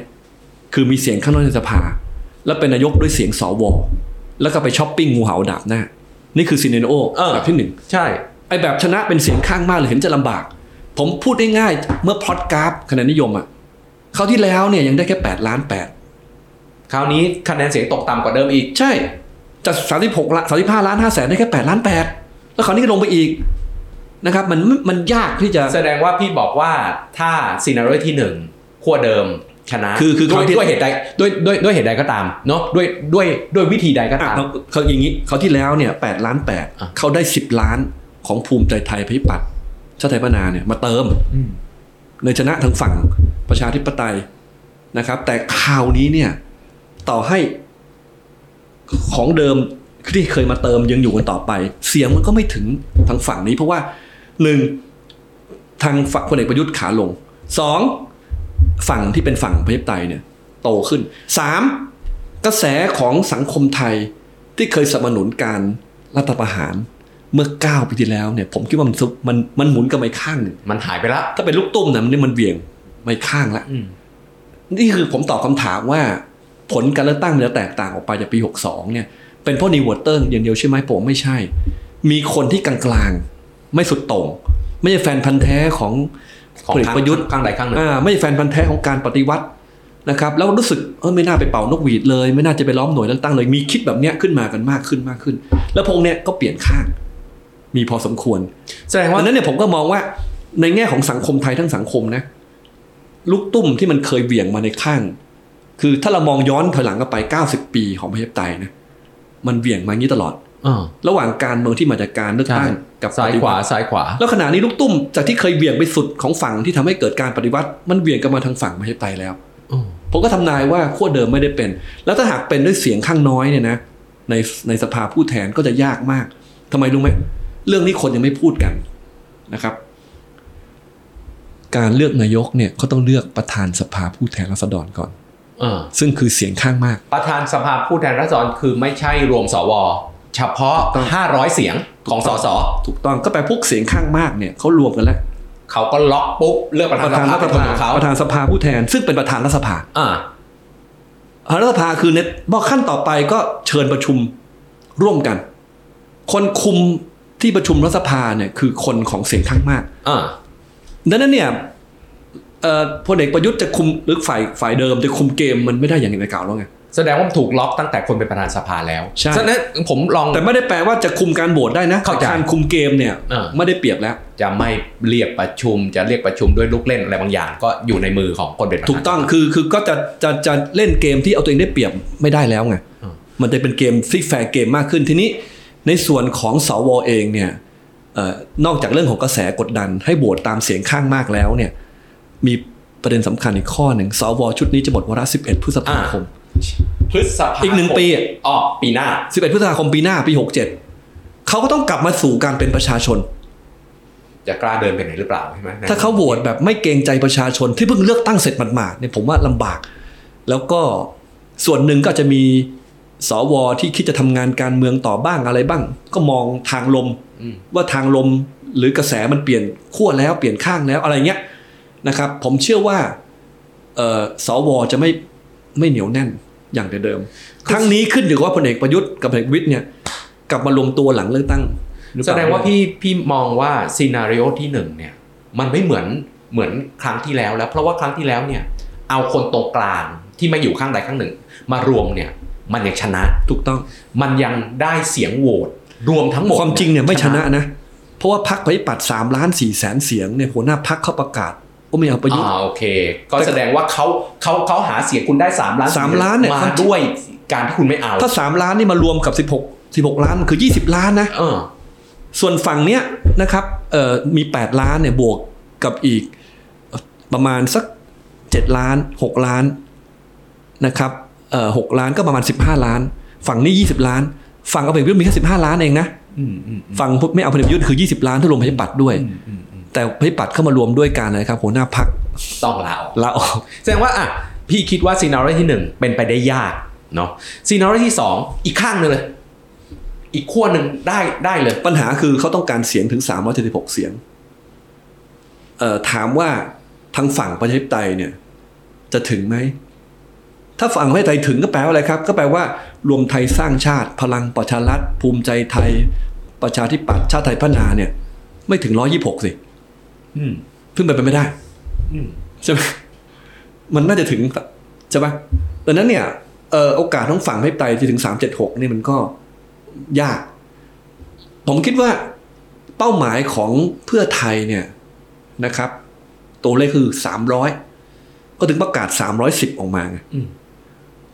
Speaker 3: คือมีเสียงข้างน้อยในสภา แล้วเป็นนายกด้วยเสียงสวแล้วก็ไปช้อปปิ้งงูเห่าดาบหน้า นี่คือ scenario แบบที่หนึ่ง
Speaker 1: ใช่
Speaker 3: ไอแบบชนะเป็นเสียงข้างมากเลยเห็นจะลำบาก ผมพูดได้ง่ายๆเมื่อพลอตกราฟคะแนนนิยมอะคราวที่แล้วเนี่ยยังได้แค่8ล้าน8
Speaker 1: คราวนี้คะแนนเสียงตกต่ำกว่าเดิมอีก
Speaker 3: ใช่จาก36ล้าน35ล้าน5แสนได้แค่8ล้าน8แล้วคราวนี้ก็ลงไปอีกนะครับมันมันยากที่จะ
Speaker 1: แสดงว่าพี่บอกว่าถ้าซีนารีโอที่หนึ่งขั้วเดิม ชนะ
Speaker 3: คือคือ
Speaker 1: ด้วย
Speaker 3: เขาที่
Speaker 1: ด้วยเหตุใดด้วยด้วยด้วยเหตุใดก็ตามเนาะด้วยด้วยด้วยวิธีใดก็
Speaker 3: อะ
Speaker 1: ตาม
Speaker 3: เขาเขาอย่างนี้เขาที่แล้วเนี่ย8ล้าน
Speaker 1: อะ
Speaker 3: 8เขาได้10ล้านของภูมิใจไทยพิปัตย์ชาติไทยพัฒนาเนี่ยมาเติม
Speaker 1: อืม
Speaker 3: ในชนะทางฝั่งประชาธิปไตยนะครับ แต่ข่าวนี้เนี่ยต่อให้ของเดิมที่เคยมาเติมยังอยู่กันต่อไป เสียงมันก็ไม่ถึงทางฝั่งนี้ เพราะว่าหนึ่งทางฝั่งพลเอกประยุทธ์ขาลงสอง ฝั่งที่เป็นฝั่งประชาธิปไตยเนี่ยโตขึ้นสามกระแสของสังคมไทยที่เคยสนับสนุนการรัฐประหารเมื่อเก้าปีที่แล้วเนี่ยผมคิดว่ามันซุมันมันหมุนกันไปข้างหนึ่ง
Speaker 1: มันหายไปละ
Speaker 3: ถ้าเป็นลูกตุ้มนะมันนี่มันเบี่ยงไม่ข้างละ
Speaker 1: อืม
Speaker 3: นี่คือผมตอบคำถามว่า ผลการเลือกตั้งมันจะแตกต่างออกไปจากปี 62 เนี่ย เป็นเพราะ new voter อย่างเดียวใช่ไหมผมไม่ใช่ มีคนที่กลางๆ ไม่สุดโต่งไม่ใช่แฟนพันธุ์แท้ของ
Speaker 1: ของ
Speaker 3: พลเอกประยุทธ์
Speaker 1: ข้างใดข้างหนึ่ง
Speaker 3: อ่าไม่ใช่แฟนพันธุ์แท้ของการปฏิวัตินะครับแล้วรู้สึกเออไม่น่าไปเป่านกหวีดเลย ไม่น่าจะไปล้อมหน่วยเลือกตั้งเลยมีคิดแบบเนี้ยขึ้นมากันมากขึ้นมากขึ้น แล้วพวกเนี้ยก็เปลี่ยนข้าง มีพอสมควร
Speaker 1: แสดงว่า
Speaker 3: ราะฉะนั้นเนี่ยผมก็มองว่าในแง่ของสังคมไทยทั้งสังคมนะ ลูกตุ้มที่มันเคยเบี่ยงมาในข้าง คือถ้าเรามองย้อนถอยหลังกลับไป 90 ปีของประชาธิปไตยนะมันเบี่ยงมาอย่างนี้ตลอด
Speaker 1: เออ
Speaker 3: ระหว่างการเมืองที่มาจากการเลือก
Speaker 1: ใช่
Speaker 3: ตั้งกับ
Speaker 1: ซ้าย
Speaker 3: ปฏิ
Speaker 1: ข
Speaker 3: วั
Speaker 1: วา
Speaker 3: ติ
Speaker 1: ซ้ายขวา
Speaker 3: แล้วขณะนี้ลูกตุ้มจากที่เคยเบี่ยงไปสุดของฝั่งที่ทำให้เกิดการปฏิวัติ มันเบี่ยงกลับมาทางฝั่งประชาธิปไตยแล้ว
Speaker 1: อืม
Speaker 3: ผมก็ทำนายว่าขั้วเดิมไม่ได้เป็น แล้วถ้าหากเป็นด้วยเสียงข้างน้อยเนี่ยนะในในสภาผู้แทนก็จะยากมากทำไมรู้ไหมเรื่องนี้คนยังไม่พูดกันนะครับ การเลือกนายกเนี่ยเขาต้องเลือกประธานสภาผู้แทนราษฎรก่อน
Speaker 1: เออ
Speaker 3: ซึ่งคือเสียงข้างมาก
Speaker 1: ประธานสภาผู้แทนราษฎรคือไม่ใช่รวมสว เฉพาะ
Speaker 3: ถูกต้อง
Speaker 1: 500 เสียงของสส
Speaker 3: ถูกต้องก็แปลพวกเสียงข้างมากเนี่ยเขารวมกันแล้ว
Speaker 1: เขาก็ล็อกปุ๊บเลือกประ
Speaker 3: ป
Speaker 1: ธาน
Speaker 3: ระ
Speaker 1: ส
Speaker 3: ธาน
Speaker 1: ภา
Speaker 3: รัฐ
Speaker 1: เป็นคน
Speaker 3: สภา
Speaker 1: ของเขา
Speaker 3: ประธานสภาผู้แทน ซึ่งเป็นประธานรัฐสภา
Speaker 1: อ่า
Speaker 3: ประธานรัฐสภาคือเน็ตบอกขั้นต่อไปก็เชิญประชุมร่วมกัน คนคุมที่ประชุมรัฐสภาเนี่ยคือคนของเสียงข้างมาก
Speaker 1: อ่า
Speaker 3: ดังนั้นเนี่ยเอ่อพลเอกประยุทธ์จะคุมหรือฝ่ายฝ่ายเดิมจะคุมเกมมันไม่ได้อย่างในกล่าวแล้วไง
Speaker 1: แสดงว่ามันถูกล็อกตั้งแต่คนเป็นประธานสภาแล้ว
Speaker 3: ใช่
Speaker 1: ฉะนั้นผมลอง
Speaker 3: แต่ไม่ได้แปลว่าจะคุมการโหวตได้นะ
Speaker 1: เข้าใจ
Speaker 3: การคุมเกมเนี่ย
Speaker 1: เออ
Speaker 3: ไม่ได้เปรียบแล้ว
Speaker 1: จะไม่เรียกประชุม จะเรียกประชุมด้วยลูกเล่นอะไรบางอย่าง ก็อยู่ในมือของคนเป็นประธาน
Speaker 3: ถูกต้องคือคือก็จะจะจะเล่นเกมที่เอาตัวเองได้เปรียบไม่ได้แล้วไง
Speaker 1: อืม
Speaker 3: มันจะเป็นเกมที่แฟร์เกมมากขึ้นทีนี้ ในส่วนของสวเองเนี่ยเอ่อนอกจากเรื่องของกระแสกดดัน ให้โหวตตามเสียงข้างมากแล้วเนี่ยมีประเด็นสำคัญอีกข้อหนึ่งสวชุดนี้จะหมดวาระ11 พฤษภาคม
Speaker 1: พฤษภา
Speaker 3: อีกหนึ่งปีอะ
Speaker 1: อ๋อปีหน้า
Speaker 3: 11 พฤษภาคมปีหน้าปี 67 เขาก็ต้องกลับมาสู่การเป็นประชาชน
Speaker 1: จะกล้าเดินไปไหนหรือเปล่าใช่ไหม
Speaker 3: ถ้าเขาโหวตแบบไม่เกรงใจประชาชนที่เพิ่งเลือกตั้งเสร็จหมาดๆเนี่ยผมว่าลำบาก แล้วก็ส่วนหนึ่งก็จะมีสวที่คิดจะทำงานการเมืองต่อบ้างอะไรบ้าง ก็มองทางลม
Speaker 1: อืม
Speaker 3: ว่าทางลมหรือกระแสมันเปลี่ยนขั้วแล้วเปลี่ยนข้างแล้วอะไรเงี้ยนะครับ ผมเชื่อว่าเอ่อสวจะไม่ ไม่เหนียวแน่นอย่างเดิม ครั้งนี้ขึ้นอยู่กับว่าพลเอกประยุทธ์กับพลเอกประวิตยเนี่ยกลับมารวมตัวหลังเลือกตั้งหรือเป
Speaker 1: แส
Speaker 3: ล่
Speaker 1: ดงว่าพี่พี่มองว่าซีนารีโอที่หนึ่งเนี่ยมันไม่เหมือนเหมือนครั้งที่แล้วแล้ว เพราะว่าครั้งที่แล้วเนี่ยเอาคนตรงกลางที่มาอยู่ข้างใดข้างหนึ่ง มารวมเนี่ยมันยังชนะ
Speaker 3: ถูกต้อง
Speaker 1: มันยังได้เสียงโหวตรวมทั้งหมด
Speaker 3: ความจริงเนี่ยไม่ชนะนะ เพราะว่าพักประชาธิปัตย์สามล้านสี่แสนเสียงเนี่ยหัวหน้าพักเขาประกาศ ว่าไม่เอาประยุทธ์
Speaker 1: อ่าโอเค ก็แสดงว่าเขาเขาเขาหาเสียงคุณได้ 3 ล้าน
Speaker 3: สามล้านเนี่ย
Speaker 1: มา
Speaker 3: ความจริง
Speaker 1: ด้วยการที่คุณไม่เอา
Speaker 3: ถ้าสามล้านนี่มารวมกับสิบหกสิบหกล้านมันคือยี่สิบล้านนะ
Speaker 1: เออ
Speaker 3: ส่วนฝั่งเนี้ยนะครับเอ่อมี 8 ล้านเนี่ยบวกกับอีกประมาณสัก 7 ล้าน 6 ล้านนะครับเอ่อหกล้านก็ประมาณ 15 ล้าน ฝั่งนี้ 20 ล้าน ฝั่งเอาพลเอกประยุทธ์มีแค่15 ล้านเองนะ
Speaker 1: อืมอืม
Speaker 3: ฝั่งไม่เอาพลเอกประยุทธ์คือ 20 ล้านถ้ารวมประชาธิปัตย์ด้วย
Speaker 1: อืมอืมอืม
Speaker 3: แต่ประชาธิปัตย์เข้ามารวมด้วยกันนะครับหัวหน้าพัก
Speaker 1: ต้องลาออก
Speaker 3: ลาออก
Speaker 1: แสดงว่าอะพี่คิดว่าซีนารีที่หนึ่งเป็นไปได้ยากเนาะซีนารีที่สองอีกข้างหนึงเลย อีกขั้วหนึ่งได้ได้เลย
Speaker 3: ปัญหาคือเขาต้องการเสียงถึง376เสียงเอ่อถามว่าทางฝั่งประชาธิปไตยเนี่ย จะถึงไหมถ้าฝั่งประชาธิปไตยถึงก็แปลว่าอะไรครับ ก็แปลว่า รวมไทยสร้างชาติ พลังประชารัฐภูมิใจไทย ประชาธิปัตย์ชาติไทยพัฒนาเนี่ย ไม่ถึง126สิ
Speaker 1: อืม
Speaker 3: เพิ่งเป็นไปไม่ได้
Speaker 1: อืม
Speaker 3: ใช่ไหมมันน่าจะถึงใช่ปะดังนั้นเนี่ยเอ่อโอกาสของฝั่งประชาธิปไตยที่ถึง376นี่มันก็ยาก ผมคิดว่าเป้าหมายของเพื่อไทยเนี่ยนะครับ ตัวเลขคือ300ก็ถึงประกาศ310ออกมาไง
Speaker 1: อืม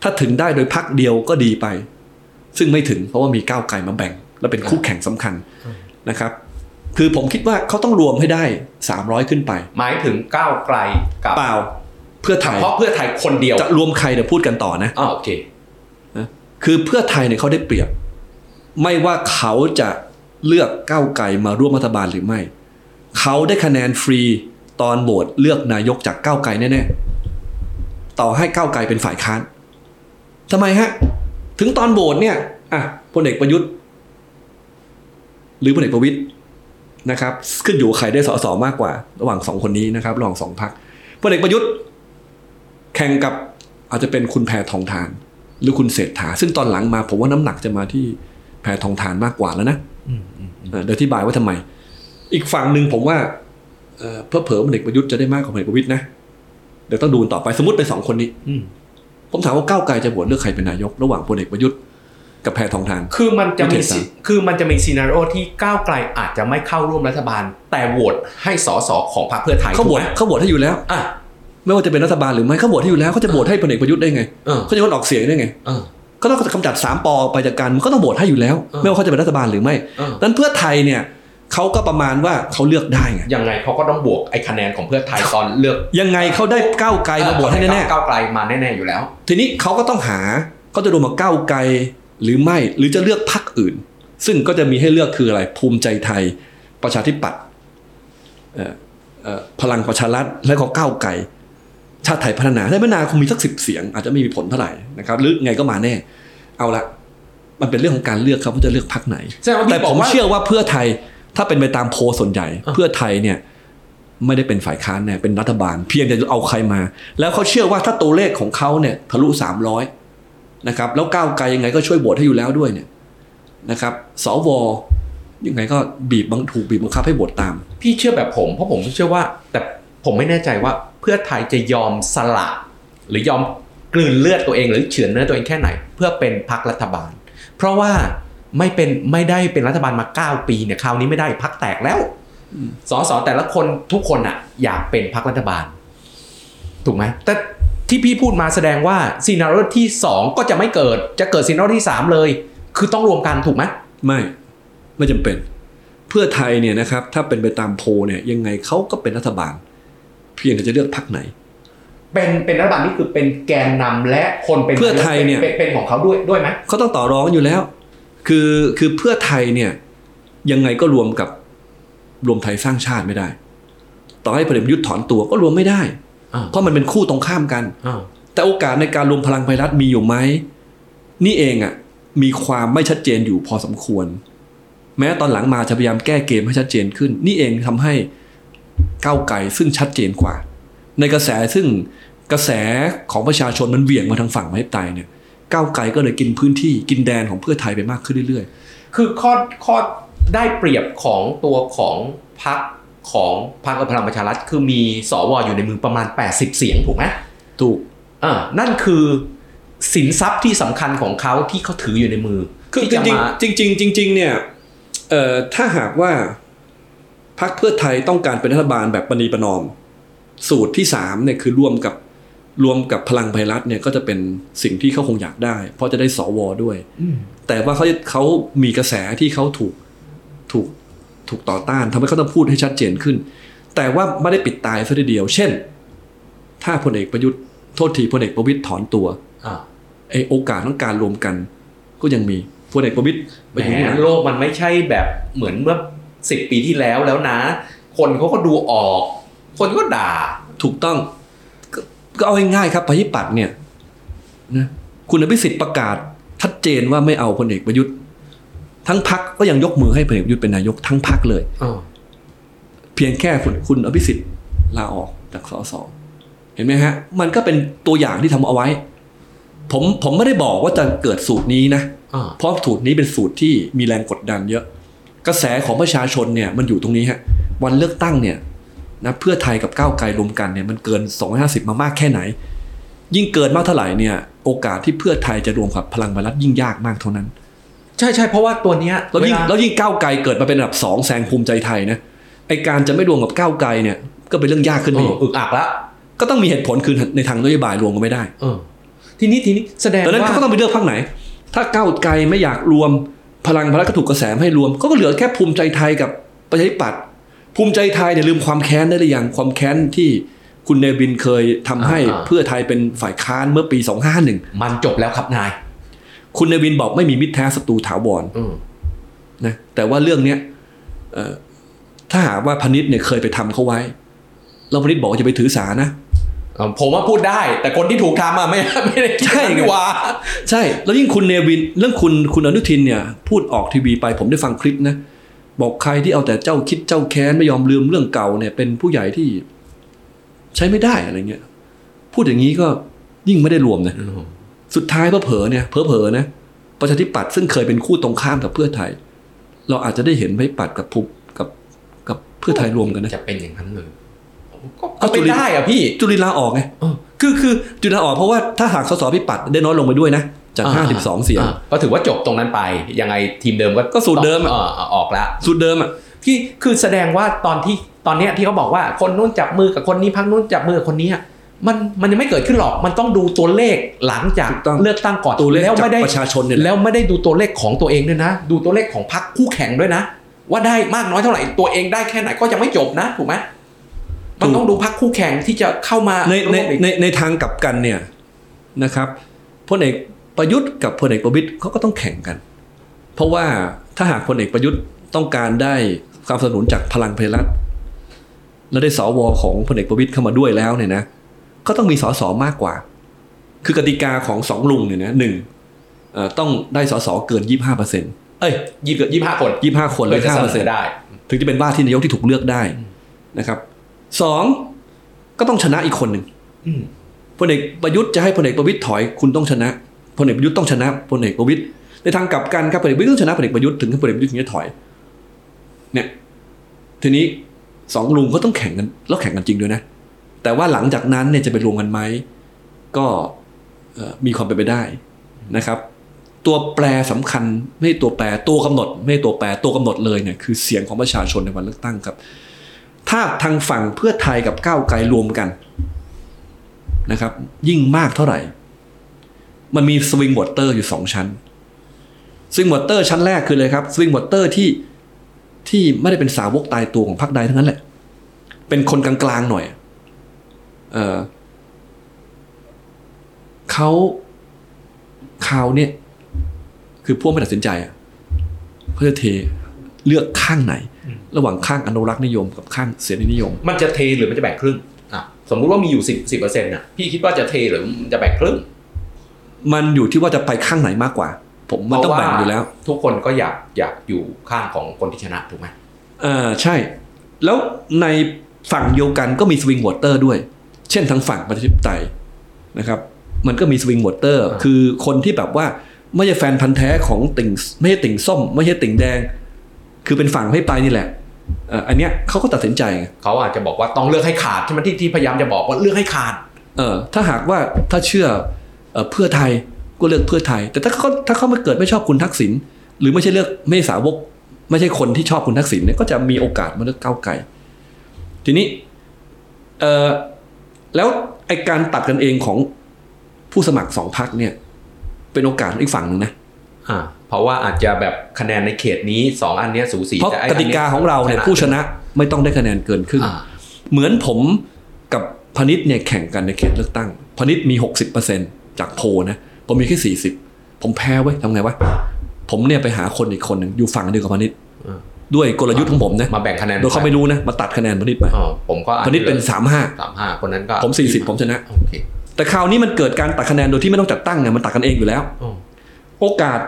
Speaker 3: ถ้าถึงได้โดยพักเดียวก็ดีไป ซึ่งไม่ถึงเพราะว่ามีก้าวไกลมาแบ่ง และเป็นคู่แข่งสำคัญนะครับ คือผมคิดว่าเขาต้องรวมให้ได้ 300 ขึ้นไป
Speaker 1: หมายถึงก้าวไกลกับ
Speaker 3: เปล่า เพื่อไทย
Speaker 1: เพราะเพื่อไทยคนเดียว
Speaker 3: จะรวมใครเดี๋ยวพูดกันต่อนะ
Speaker 1: อ่าโอเค
Speaker 3: คือเพื่อไทยเนี่ยเขาได้เปรียบ ไม่ว่าเขาจะเลือกก้าวไกลมาร่วมรัฐบาลหรือไม่เขาได้คะแนนฟรีตอนโหวตเลือกนายกจากก้าวไกลแน่ๆต่อให้ก้าวไกลเป็นฝ่ายค้านทำไมฮะ ถึงตอนโหวตเนี่ยอะพลเอกประยุทธ์ หรือพลเอกประวิตย นะครับขึ้นอยู่กับใครได้สสมากกว่า ระหว่างสองคนนี้นะครับระหว่างสองพักพลเอกประยุทธ์ แข่งกับอาจจะเป็นคุณแพทองทาน หรือคุณเศรษฐา ซึ่งตอนหลังมาผมว่าน้ำหนักจะมาที่แพทองทานมากกว่าแล้วนะ
Speaker 1: อืมอืมอืม
Speaker 3: เอ่อเดี๋ยวอธิบายว่าทำไม อีกฝั่งหนึ่งผมว่าเอ่อเพื่อเผลอๆพลเอกประยุทธ์จะได้มากกว่าพลเอกประวิตยนะเดี๋ยวต้องดูต่อไปสมมติในสองคนนี้
Speaker 1: อืม
Speaker 3: ผมถามว่าก้าวไกลจะโหวตเลือกใครเป็นนายก ระหว่างพลเอกประยุทธ์ กับแพทองธาร
Speaker 1: คือมันจะมี
Speaker 3: วิธีการ
Speaker 1: สิคือมันจะมี scenario ที่ก้าวไกลอาจจะไม่เข้าร่วมรัฐบาล แต่โหวตให้สสของพรรคเพื่อไทย
Speaker 3: เขาโหวต
Speaker 1: ถูกไหม
Speaker 3: เขาโหวตให้อยู่แล้ว
Speaker 1: อะ
Speaker 3: ไม่ว่าจะเป็นรัฐบาลหรือไม่เขาโหวตให้อยู่แล้วเขาจะโหวตให้พลเอกประยุทธ์ได้ไง
Speaker 1: เออ
Speaker 3: เขาจะงดออกเสียงได้ไง
Speaker 1: เออ
Speaker 3: ก็ต้องกำจัดสามปอไปจากการมันก็ต้องโหวตให้อยู่แล้ว
Speaker 1: เออ
Speaker 3: ไม่ว่าเขาจะเป็นรัฐบาลหรือไม่
Speaker 1: เออ
Speaker 3: นั้นเพื่อไทยเนี่ยเขาก็ประมาณว่าเขาเลือกได้ไง
Speaker 1: ยังไงเขาก็ต้องบวกไอ้คะแนนของเพื่อไทยตอนเลือก
Speaker 3: ยังไงเขาได้ก้าวไกลมาโหวตให้แน่
Speaker 1: ก้าวไกลมาแน่ๆอยู่แล้ว
Speaker 3: ๆทีนี้เขาก็ต้องหาเขาจะรวมมาก้าวไกล หรือไม่หรือจะเลือกพรรคอื่น ซึ่งก็จะมีให้เลือกคืออะไรภูมิใจไทย ประชาธิปัตย์เอ่อเอ่อพลังประชารัฐและก็ก้าวไกลชาติไทยพัฒนาได้พัฒนาคงมีสักสิบเสียง อาจจะไม่มีผลเท่าไหร่นะครับหรือไงก็มาแน่ เอาละมันเป็นเรื่องของการเลือกครับว่าจะเลือกพรรคไหน
Speaker 1: แสดงว่าพี่
Speaker 3: แต่
Speaker 1: บ
Speaker 3: ผ
Speaker 1: อก
Speaker 3: ม
Speaker 1: ว่า
Speaker 3: เชื่อว่าเพื่อไทยถ้าเป็นไปตามโพลส่วนใหญ่
Speaker 1: อะ
Speaker 3: เพื่อไทยเนี่ยไม่ได้เป็นฝ่ายค้านเนี่ยเป็นรัฐบาล เพียงแต่จะเอาใครมา แล้วเขาเชื่อว่าถ้าตัวเลขของเขาเนี่ยทะลุสามร้อย นะครับแล้วก้าวไกลยังไงก็ช่วยโหวตให้อยู่แล้วด้วยเนี่ยนะครับสวยังไงก็บีบบังถูกบีบบังคับให้โหวตตาม
Speaker 1: พี่เชื่อแบบผมเพราะผมเชื่อว่า แต่ผมไม่แน่ใจว่าเพื่อไทยจะยอมสละหรือยอมกลืนเลือดตัวเองหรือเฉือนเนื้อตัวเองแค่ไหน เพื่อเป็นพรรครัฐบาล เพราะว่าไม่เป็นไม่ได้เป็นรัฐบาลมา 9 ปีเนี่ยคราวนี้ไม่ได้พรรคแตกแล้วสสแต่ละคนทุกคนอะอยากเป็นพรรครัฐบาล ถูกไหมแต่ ที่พี่พูดมาแสดงว่าซีนารีโอที่ 2 ก็จะไม่เกิด จะเกิดซีนารีโอที่ 3 เลย คือต้องรวมกันถูกไหม
Speaker 3: ไม่ ไม่จำเป็น เพื่อไทยเนี่ยนะครับ ถ้าเป็นไปตามโพลเนี่ยยังไงเขาก็เป็นรัฐบาล เพียงแต่จะเลือกพรรคไหน
Speaker 1: เป็นเป็นรัฐบาลนี่คือเป็นแกนนำและคนเป็น
Speaker 3: เพื่อไทยเนี่ย
Speaker 1: ป็เป็นของเขาด้วยด้วยไหม
Speaker 3: เขาต้องต่อรองกันอยู่แล้ว คือคือเพื่อไทยเนี่ย ยังไงก็รวมกับรวมไทยสร้างชาติไม่ได้ ต่อให้พลเอกประยุทธ์ถอนตัวก็รวมไม่ได้
Speaker 1: อ่า
Speaker 3: เพราะมันเป็นคู่ตรงข้ามกัน
Speaker 1: อ่า
Speaker 3: แต่โอกาสในการรวมพลังไพรัฐมีอยู่ไหมนี่เองอะ่ะมีความไม่ชัดเจนอยู่พอสมควร แม้ตอนหลังมาจะพยายามแก้เกมให้ชัดเจนขึ้น นี่เองทำให้ก้าวไกลซึ่งชัดเจนกว่า ในกระแสซึ่งกระแสของประชาชนมันเหวี่ยงมาทางฝั่งประชาธิปไตยเนี่ยก้าวไกลก็เลยกินพื้นที่กินแดนของเพื่อไทยไปมากขึ้นเรื่อย
Speaker 1: คือข้อข้อได้เปรียบของตัวของพรรค ของพรรคพลังประชารัฐคือมีสวอยู่ในมือประมาณ 80 เสียงถูกไหม
Speaker 3: ๆถูก
Speaker 1: อ่านั่นคือสินทรัพย์ที่สำคัญของเขาที่เขาถืออยู่ในมือ
Speaker 3: คือ
Speaker 1: ที่
Speaker 3: จ
Speaker 1: จะ
Speaker 3: ริง
Speaker 1: มา
Speaker 3: ๆจริงๆจริงๆเนี่ยเอ่อถ้าหากว่าพรรคเพื่อไทยต้องการเป็นรัฐบาลแบบปณีประนอม สูตรที่สามเนี่ยคือร่วมกับรวมกับพลังไพรัฐเนี่ยก็จะเป็นสิ่งที่เขาคงอยากได้ เพราะจะได้สวด้วย
Speaker 1: อืม
Speaker 3: แต่ว่าเขาเขามีกระแสที่เขาถูกถูก ถูกต่อต้านทำให้เขาต้องพูดให้ชัดเจนขึ้น แต่ว่าไม่ได้ปิดตายซะทีเดียว เช่น ถ้าพลเอกประยุทธ์โทษทีพลเอกประวิตยถอนตัว
Speaker 1: อ่า
Speaker 3: ไอโอกาสของการรวมกัน ก็ยังมีพลเอกประวิตยไป
Speaker 1: แห
Speaker 3: อยู่ที่ไหน
Speaker 1: มโลกมันไม่ใช่แบบเหมือนเมื่อสิบปีที่แล้วแล้วนะ คนเขาก็ดูออก คนก็ด่า
Speaker 3: ถูกต้องกก็เอาง่ายๆครับประชาธิปัตย์เนี่ยนะคุณอภิสิทธิ์ประกาศชัดเจนว่าไม่เอาพลเอกประยุทธ์ ทั้งพักก็ยังยกมือให้พลเอกประยุทธ์เป็นนายกทั้งพักเลยเพียงแค่คุณคุณอภิสิทธิ์ลาออกจากสสเห็นไหมฮะ มันก็เป็นตัวอย่างที่ทำเอาไว้ ผมผมไม่ได้บอกว่าจะเกิดสูตรนี้นะ
Speaker 1: อ่า
Speaker 3: เพราะสูตรนี้เป็นสูตรที่มีแรงกดดันเยอะ กระแสของประชาชนเนี่ยมันอยู่ตรงนี้ฮะวันเลือกตั้งเนี่ยนะเพื่อไทยกับก้าวไกลรวมกันเนี่ยมันเกิน 250 มามากแค่ไหน ยิ่งเกินมากเท่าไหร่เนี่ย โอกาสที่เพื่อไทยจะรวมกับพลังประชารัฐยิ่งยากมากเท่านั้น
Speaker 1: ใช่ใช่เพราะว่าตัวเนี้ย
Speaker 3: แล้วยิ่ง
Speaker 1: เา
Speaker 3: แล้วยิ่งก้าวไกลเกิดมาเป็นอันดับสองแซงภูมิใจไทยนะไอการจะไม่รวมกับก้าวไกลเนี่ย ก็เป็นเรื่องยากขึ้น
Speaker 1: เอ
Speaker 3: ไป
Speaker 1: อ
Speaker 3: อีก
Speaker 1: อึกอักละ
Speaker 3: ก็ต้องมีเหตุผลคือในทางนโยบายรวมกันไม่ได้
Speaker 1: เออทีนี้ทีนี้แสดง
Speaker 3: ดังนั้น
Speaker 1: ว่า
Speaker 3: เขาก็ต้องไปเลือกพรรคไหน ถ้าก้าวไกลไม่อยากรวมพลังพลังก็ถูกกระแสไม่ให้รวมก็เหลือแค่ภูมิใจไทยกับประชาธิปัตย์ภูมิใจไทยเนี่ยลืมความแค้นได้หรือยังความแค้นที่คุณเนวินเคยทำให้เพื่อไทยเป็นฝ่ายค้านเมื่อปี 251
Speaker 1: มันจบแล้วครับนาย
Speaker 3: คุณเนวินบอกไม่มีมิตรแท้ศัตรูถาวร
Speaker 1: อืม
Speaker 3: นะแต่ว่าเรื่องเนี้ยเอ่อถ้าหากว่าพนิษเนี่ยเคยไปทำเขาไว้แล้วพนิษบอกว่าจะไปถือสานะ
Speaker 1: เอ่อผมว่าพูดได้ แต่คนที่ถูกทำอะไม่ไม่ได้คิด
Speaker 3: ใช่
Speaker 1: อย่างนั้นดีกว่า
Speaker 3: ใช่ แล้วยิ่งคุณเนวินเรื่องคุณคุณอนุทินเนี่ย พูดออกทีวีไปผมได้ฟังคลิปนะบอกใครที่เอาแต่เจ้าคิดเจ้าแค้นไม่ยอมลืมเรื่องเก่าเนี่ย เป็นผู้ใหญ่ที่ ใช้ไม่ได้อะไรเงี้ยพูดอย่างนี้ก็ยิ่งไม่ได้รวมนะ สุดท้ายเผลอๆเนี่ยเผลอๆนะประชาธิปัตย์ซึ่งเคยเป็นคู่ตรงข้ามกับเพื่อไทย เราอาจจะได้เห็นประชาธิปัตย์กับภูมิกับกับเพื่อไทยรวมกันนะ
Speaker 1: จะเป็นอย่างนั้นเลยก็
Speaker 3: เอา
Speaker 1: ก็
Speaker 3: จุ
Speaker 1: ไม่
Speaker 3: ลิน
Speaker 1: ได้อะพี่
Speaker 3: จุลินลาออกไง
Speaker 1: เออ
Speaker 3: คือคือจุลินลาออกเพราะว่าถ้าหากสสพิปัตย์ได้น้อยลงไปด้วยนะจาก 52 เสียงา
Speaker 1: ก็ถือว่าจบตรงนั้นไปยังไงทีมเดิมก็
Speaker 3: ก็สูตรเดิมอะ
Speaker 1: ออออกแล้ว
Speaker 3: สูตรเดิมอะ
Speaker 1: ที่คือแสดงว่าตอนที่ตอนเนี้ยที่เขาบอกว่าคนนู้นจับมือกับคนนี้พักนู้นจับมือกับคนนี้อะ มันมันยังไม่เกิดขึ้นหรอก มันต้องดูตัวเลขหลังจาก
Speaker 3: ถูกต้อง
Speaker 1: เลือกตั้งก่อน
Speaker 3: ตัวเลข
Speaker 1: แล้ว
Speaker 3: จาก
Speaker 1: ไม่ได้
Speaker 3: ประชาชนเนี่ยแหละ
Speaker 1: แล้วไม่ได้ดูตัวเลขของตัวเองด้วยนะ ดูตัวเลขของพรรคคู่แข่งด้วยนะ ว่าได้มากน้อยเท่าไหร่ตัวเองได้แค่ไหนก็ยังไม่จบนะถูกไหมมันต้องดูพรรคคู่แข่งที่จะเข้ามา
Speaker 3: ในใน
Speaker 1: ร่วมอีก
Speaker 3: ในในทางกลับกันเนี่ยนะครับพลเอกประยุทธ์กับพลเอกประวิตยเขาก็ต้องแข่งกัน เพราะว่าถ้าหากพลเอกประยุทธ์ต้องการได้ความสนับสนุนจากพลังเพลัดและได้สวของพลเอกประวิตยเข้ามาด้วยแล้วเนี่ยนะ ก็ต้องมีสสมากกว่า คือกติกาของสองลุงเนี่ยนะหนึ่งเอ่อต้องได้สสเกินยี่ห้าเปอร์เซ็นต์เอ้ย
Speaker 1: ยี่สิบยี่สิบห้าคน
Speaker 3: ยี่ห้าคนหรือ
Speaker 1: จะ
Speaker 3: ห้า
Speaker 1: เส
Speaker 3: เปอร์
Speaker 1: น
Speaker 3: เซ็น
Speaker 1: อ
Speaker 3: ต์
Speaker 1: ได้
Speaker 3: ถึงจะเป็นว่าที่นายกที่ถูกเลือกได้นะครับสองก็ต้องชนะอีกคนหนึ่ง
Speaker 1: อืม
Speaker 3: พลเอกประยุทธ์จะให้พลเอกประวิตรถอยคุณต้องชนะพลเอกประยุทธ์ต้องชนะพลเอกประวิตรในทางกลับกันครับพลเอกประวิตรต้องชนะพลเอกประยุทธ์ถึงให้พลเอกประยุทธ์ถึงจะถอย เนี่ย ทีนี้สองลุงก็ต้องแข่งกันแล้วแข่งกันจริงด้วยนะ แต่ว่าหลังจากนั้นเนี่ยจะไปรวมกันไหมก็มีความเป็นไปได้นะครับ ตัวแปรสำคัญไม่ใช่ตัวแปรตัวกำหนด ไม่ใช่ตัวแปรตัวกำหนดเลยเนี่ยคือเสียงของประชาชนในวันเลือกตั้งครับ ถ้าทางฝั่งเพื่อไทยกับก้าวไกลรวมกันนะครับ ยิ่งมากเท่าไหร่ มันมี swing voter อยู่สองชั้น swing voter ชั้นแรกคือเลยครับ swing voter ที่ที่ไม่ได้เป็นสาวกตายตัวของพรรคใดทั้งนั้นแหละ เป็นคนกลางๆหน่อย เออเขาเขาเนี่ย คือพวกไม่ตัดสินใจอะเขาจะเทเลือกข้างไหน ระหว่างข้างอนุรักษ์นิยมกับข้างเสรีนิยม
Speaker 1: มันจะเทหรือมันจะแบ่งครึ่งอะสมมุติว่ามีอยู่สิบสิบเปอร์เซ็นต์น่ะพี่คิดว่าจะเทหรือจะแบ่งครึ่ง
Speaker 3: มันอยู่ที่ว่าจะไปข้างไหนมากกว่า ผมมันต้องแบ่งอยู่แล้ว
Speaker 1: ทุกคนก็อยากอยากอยู่ข้างของคนที่ชนะถูกไหม
Speaker 3: เออใช่ แล้วในฝั่งเดียวกันก็มี swing voter ด้วย เช่นทางฝั่งประชาธิปไตยนะครับ มันก็มี swing voter คือคนที่แบบว่าไม่ใช่แฟนพันธุ์แท้ของติ่งไม่ใช่ติ่งส้ม ไม่ใช่ติ่งแดง คือเป็นฝั่งให้ไปนี่แหละเอ่ออันเนี้ยเขาก็ตัดสินใจไง
Speaker 1: เขาอาจจะบอกว่าต้องเลือกให้ขาดใช่ไหมที่ที่พยายามจะบอกว่าเลือกให้ขาด
Speaker 3: เออถ้าหากว่าถ้าเชื่อเอ่อเพื่อไทยก็เลือกเพื่อไทย แต่ถ้าเขาถ้าเขาไม่เกิดไม่ชอบคุณทักษิณหรือไม่ใช่เลือกไม่ใช่สาวก ไม่ใช่คนที่ชอบคุณทักษิณเนี่ยก็จะมีโอกาสมาเลือกก้าวไกลทีนี้เออ แล้วไอการตัดกันเองของผู้สมัครสองพักเนี่ย เป็นโอกาสของอีกฝั่งหนึ่งนะ
Speaker 1: อ่าเพราะว่าอาจจะแบบคะแนนในเขตนี้สองอันเนี้ยสูสี
Speaker 3: เพราะ
Speaker 1: แต่ไอ้
Speaker 3: ก
Speaker 1: อัน
Speaker 3: ติ
Speaker 1: นี้ย
Speaker 3: กาของเราเนี่ยผู้ชนะไม่ต้องได้คะแนนเกินครึ่ง
Speaker 1: อ่า
Speaker 3: เหมือนผมกับพนิษเนี่ยแข่งกันในเขตเลือกตั้งพนิษมี 60%จากโพลนะผมมีแค่ 40 ผมแพ้ไว้ยทำไงวะผมเนี่ยไปหาคนอีกคนหนึ่งอยู่ฝั่งเดียวกับพนิษ
Speaker 1: อ่า
Speaker 3: ด้วยกลยุทธ์ของผมนะ
Speaker 1: มาแบ่งคะแนน
Speaker 3: โดยเขาไม่รู้นะมาตัดคะแนนพนิษไป
Speaker 1: อ๋อผมก็อาจ
Speaker 3: พนิษเป็น
Speaker 1: สาม
Speaker 3: 35
Speaker 1: สามห้าคนนั้นก็
Speaker 3: ผม40ผมชนะ
Speaker 1: โอเค
Speaker 3: แต่คราวนี้มันเกิดการตัดคะแนนโดยที่ไม่ต้องจัดตั้งไงมันตัดกันเองอยู่แล้ว
Speaker 1: อ๋อ
Speaker 3: โอกาส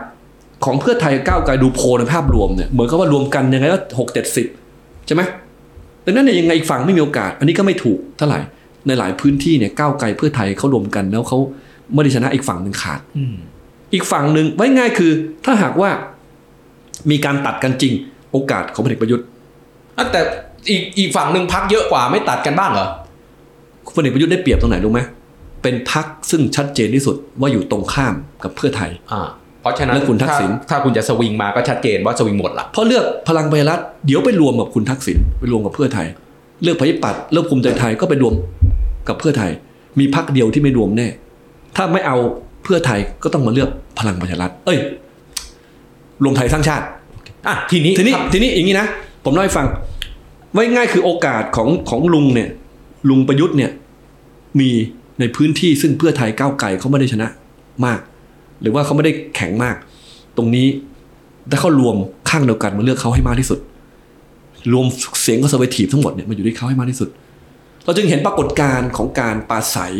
Speaker 3: ของเพื่อไทยกับก้าวไกลดูโพลในภาพรวมเนี่ยเหมือนกับว่ารวมกันยังไงก็หกเจ็ดสิบใช่ไหมดังนั้นเนี่ยยังไงอีกฝั่งไม่มีโอกาส อันนี้ก็ไม่ถูกเท่าไหร่ในหลายพื้นที่เนี่ยก้าวไกลเพื่อไทยเขารวมกันแล้วเขาไม่ได้ชนะอีกฝั่งหนึ่งขาด
Speaker 1: อืม
Speaker 3: อีกฝั่งหนึ่งไว้ง่ายคือ ถ้าหากว่ามีการตัดกันจริง โอกาสของพลเอกประยุทธ์
Speaker 1: อะแต่อีกอีกฝั่งหนึ่งพักเยอะกว่าไม่ตัดกันบ้างเหรอ
Speaker 3: พลเอกประยุทธ์ได้เปรียบตรงไหนรู้ไหมเป็นพักซึ่งชัดเจนที่สุดว่าอยู่ตรงข้ามกับเพื่อไทย
Speaker 1: อ่าเพราะฉะนั้น
Speaker 3: แล้วคุณทักษิณ
Speaker 1: ถ้าถ้าคุณจะสวิงมาก็ชัดเจนว่าสวิงหมดละ
Speaker 3: เพราะเลือกพลังประชารัฐเดี๋ยวไปรวมกับคุณทักษิณไปรวมกับเพื่อไทย เลือกประชาธิปัตย์เลือกภูมิใจไทยก็ไปรวมกับเพื่อไทย มีพักเดียวที่ไม่รวมแน่ ถ้าไม่เอาเพื่อไทยก็ต้องมาเลือกพลังประชารัฐเอ้ย รวมไทยสร้างชาติ
Speaker 1: อะทีนี้
Speaker 3: ทีนี้
Speaker 1: ครับ
Speaker 3: ทีนี้อย่างนี้นะผมเล่าให้ฟังไว้ง่ายคือโอกาสของของลุงเนี่ย ลุงประยุทธ์เนี่ย มีในพื้นที่ซึ่งเพื่อไทยก้าวไกลเขาไม่ได้ชนะมาก หรือว่าเขาไม่ได้แข็งมาก ตรงนี้ถ้าเขารวมข้างเดียวกันมาเลือกเขาให้มากที่สุด รวมเสียง conservative ทั้งหมดเนี่ยมาอยู่ที่เขาให้มากที่สุด เราจึงเห็นปรากฏการณ์ของการปราศัย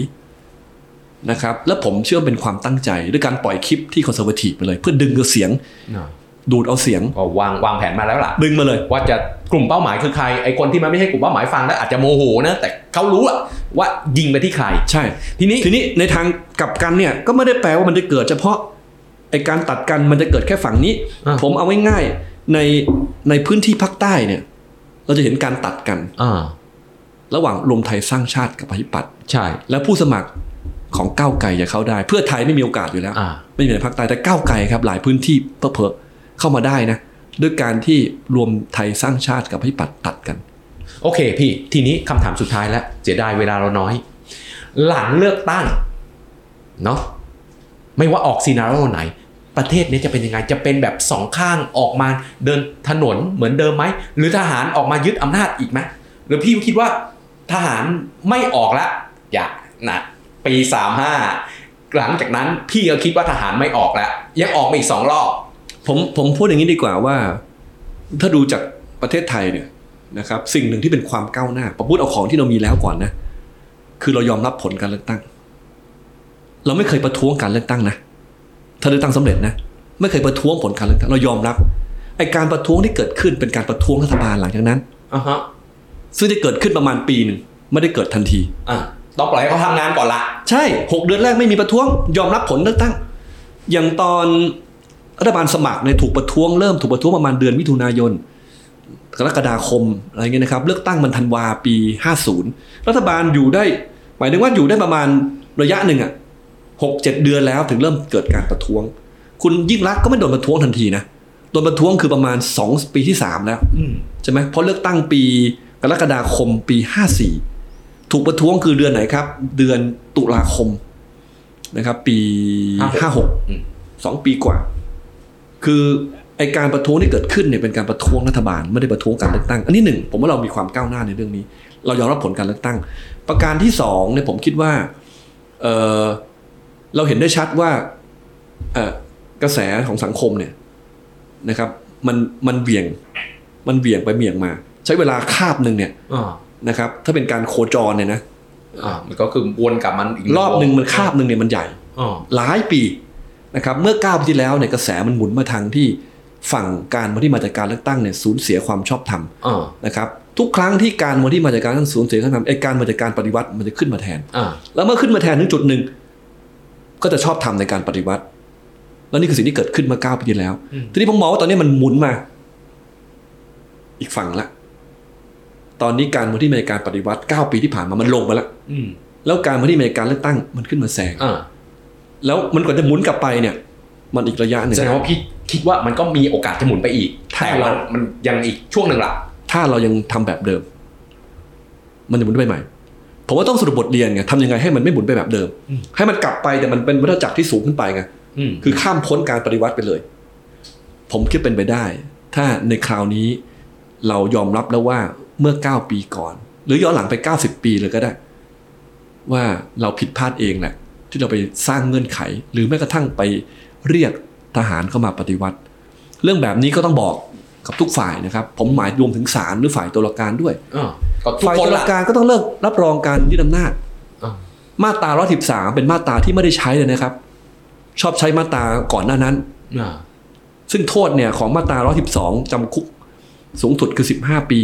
Speaker 3: นะครับ และผมเชื่อว่าเป็นความตั้งใจด้วยการปล่อยคลิปที่ conservative ไปเลย เพื่อดึงเอาเสียง
Speaker 1: อ่า
Speaker 3: ดูดเอาเสียง
Speaker 1: ก็วางวางแผนมาแล้วล่ะ
Speaker 3: ดึงมาเลย
Speaker 1: ว่าจะกลุ่มเป้าหมายคือใครไอ้คนที่มันไม่ใช่กลุ่มเป้าหมายฟังแล้วอาจจะโมโหนะแต่เขารู้อะว่ายิงไปที่ใคร
Speaker 3: ใช่
Speaker 1: ทีนี้
Speaker 3: ทีนี้ในทางกลับกันเนี่ยก็ไม่ได้แปลว่ามันจะเกิดเฉพาะไอการตัดกันมันจะเกิดแค่ฝั่งนี้
Speaker 1: อ่า
Speaker 3: ผมเอาง่ายๆในในพื้นที่ภาคใต้เนี่ย เราจะเห็นการตัดกัน
Speaker 1: อ่า
Speaker 3: ระหว่างรวมไทยสร้างชาติกับประชาธิปัตย์
Speaker 1: ใช่
Speaker 3: และผู้สมัครของก้าวไกลจะเข้าได้ เพื่อไทยไม่มีโอกาสอยู่แล้ว
Speaker 1: อ่า
Speaker 3: ไม่มีในภาคใต้แต่ก้าวไกลครับ หลายพื้นที่เพอเพอๆ เข้ามาได้นะ ด้วยการที่รวมไทยสร้างชาติกับประชาธิปัตตัดกัน
Speaker 1: โอเคพี่ ทีนี้คำถามสุดท้ายแล้วเสียดายเวลาเราน้อย หลังเลือกตั้งเนาะไม่ว่าออกซีนารโอไหน ประเทศนี้จะเป็นยังไงจะเป็นแบบสองข้างออกมาเดินถนนเหมือนเดิมไหมหรือทหารออกมายึดอำนาจอีกไหมหรือพี่คิดว่าทหารไม่ออกละอย่านะปีสามห้าหลังจากนั้นพี่ก็คิดว่าทหารไม่ออกแล้วยังออกมาอีกสองรอบ
Speaker 3: ผมผมพูดอย่างนี้ดีกว่าว่า ถ้าดูจากประเทศไทยเนี่ยนะครับ สิ่งหนึ่งที่เป็นความก้าวหน้าผมพูดเอาของที่เรามีแล้วก่อนนะ คือเรายอมรับผลการเลือกตั้ง เราไม่เคยประท้วงการเลือกตั้งนะถ้าเลือกตั้งสำเร็จนะไม่เคยประท้วงผลการเลือกตั้งเรายอมรับไอการประท้วงที่เกิดขึ้นเป็นการประท้วงรัฐบาลหลังจากนั้น
Speaker 1: อ่าฮะ
Speaker 3: ซึ่งจะเกิดขึ้นประมาณปีหนึ่งไม่ได้เกิดทันที
Speaker 1: อะต้องปล่อยให้เขาทำงานก่อนละ
Speaker 3: ใช่หกเดือนแรกไม่มีประท้วง ยอมรับผลเลือกตั้ง อย่างตอน รัฐบาลสมัครเนี่ยถูกประท้วงเริ่มถูกประท้วงประมาณเดือนมิถุนายนกรกฎาคมอะไรเงี้ยนะครับ เลือกตั้งมันธันวาปี 50 รัฐบาลอยู่ได้ หมายถึงว่าอยู่ได้ประมาณระยะหนึ่งอะหกเจ็ดเดือนแล้วถึงเริ่มเกิดการประท้วง คุณยิ่งรักษณ์ก็ไม่โดนประท้วงทันทีนะโดนประท้วงคือประมาณ2ปีที่3แล้ว
Speaker 1: อืม
Speaker 3: ใช่ไหมเพราะเลือกตั้งปีกรกฎาคมปี54ถูกประท้วงคือเดือนไหนครับ เดือนตุลาคมนะครับ ปี56
Speaker 1: อืม
Speaker 3: สองปีกว่า คือไอการประท้วงที่เกิดขึ้นเนี่ยเป็นการประท้วงรัฐบาลไม่ได้ประท้วงการเลือกตั้ง อันนี้หนึ่งผมว่าเรามีความก้าวหน้าในเรื่องนี้ เรายอมรับผลการเลือกตั้ง ประการที่สองเนี่ยผมคิดว่าเออเราเห็นได้ชัดว่าเอ่อกระแสของสังคมเนี่ยนะครับ มันมันเบี่ยงมันเบี่ยงไปเบี่ยงมา ใช้เวลาคาบหนึ่งเนี่ย
Speaker 1: อ่า
Speaker 3: นะครับ ถ้าเป็นการโคจรเนี่ยนะ
Speaker 1: อ่ามันก็คือวนกลับมันอีก
Speaker 3: รอบหนึ่งมันคาบหนึ่งเนี่ยมันใหญ่
Speaker 1: อ๋อ
Speaker 3: หลายปี นะครับเมื่อ9ปีที่แล้วเนี่ยกระแสมันหมุนมาทางที่ฝั่งการเมืองที่มาจากการเลือกตั้งเนี่ยสูญเสียความชอบธรรม
Speaker 1: อ่า
Speaker 3: นะครับทุกครั้งที่การเมืองที่มาจากการตั้งสูญเสียความชอบธรรมไอ้การมาจากการปฏิวัติมันจะขึ้นมาแทน
Speaker 1: อ่า
Speaker 3: แล้วเมื่อขึ้นมาแทนถึงจุดหนึ่งก็จะชอบทำในการปฏิวัติ แล้วนี่คือสิ่งที่เกิดขึ้นมาเก้าปีที่แล้ว
Speaker 1: อืม
Speaker 3: ทีนี้ผมมองว่าตอนนี้มันหมุนมา อีกฝั่งละ ตอนนี้การเมืองที่มีการปฏิวัติเก้าปีที่ผ่านมามันลงมาแล้ว
Speaker 1: อืม
Speaker 3: แล้วการเมืองที่มีการเลือกตั้งมันขึ้นมาแซง
Speaker 1: อ่า
Speaker 3: แล้วมันกว่าจะหมุนกลับไปเนี่ย มันอีกระยะหนึ่ง
Speaker 1: แสดงว่าพี่คิดว่ามันก็มีโอกาสจะหมุนไปอีก
Speaker 3: ถ้า
Speaker 1: แต่
Speaker 3: เรา
Speaker 1: เรามันยังอีกช่วงหนึ่งละ
Speaker 3: ถ้าเรายังทำแบบเดิม มันจะหมุนไปใหม่ผมว่าต้องสรุปบทเรียนไงทำยังไงให้มันไม่หมุนไปแบบเดิม ให้มันกลับไปแต่มันเป็นวัฏจักรที่สูงขึ้นไปไง
Speaker 1: อืม
Speaker 3: คือข้ามพ้นการปฏิวัติไปเลย ผมคิดเป็นไปได้ ถ้าในคราวนี้เรายอมรับแล้วว่าเมื่อ 9 ปีก่อน หรือย้อนหลังไป 90 ปีเลยก็ได้ ว่าเราผิดพลาดเองแหละ ที่เราไปสร้างเงื่อนไข หรือแม้กระทั่งไปเรียกทหารเข้ามาปฏิวัติ เรื่องแบบนี้ก็ต้องบอกกับทุกฝ่ายนะครับ ผมหมายรวมถึงศาลหรือฝ่ายตุลาการด้วย
Speaker 1: อ่าก็ทุก
Speaker 3: ฝ่าย
Speaker 1: คน
Speaker 3: ตุลา
Speaker 1: ละ
Speaker 3: การก็ต้องเลิกรับรองการยึดอำนาจ
Speaker 1: อ่า
Speaker 3: มาตรา113เป็นมาตราที่ไม่ได้ใช้เลยนะครับ ชอบใช้มาตราก่อนหน้านั้น
Speaker 1: อ่า
Speaker 3: ซึ่งโทษเนี่ยของมาตรา112จำคุกสูงสุดคือ15ปี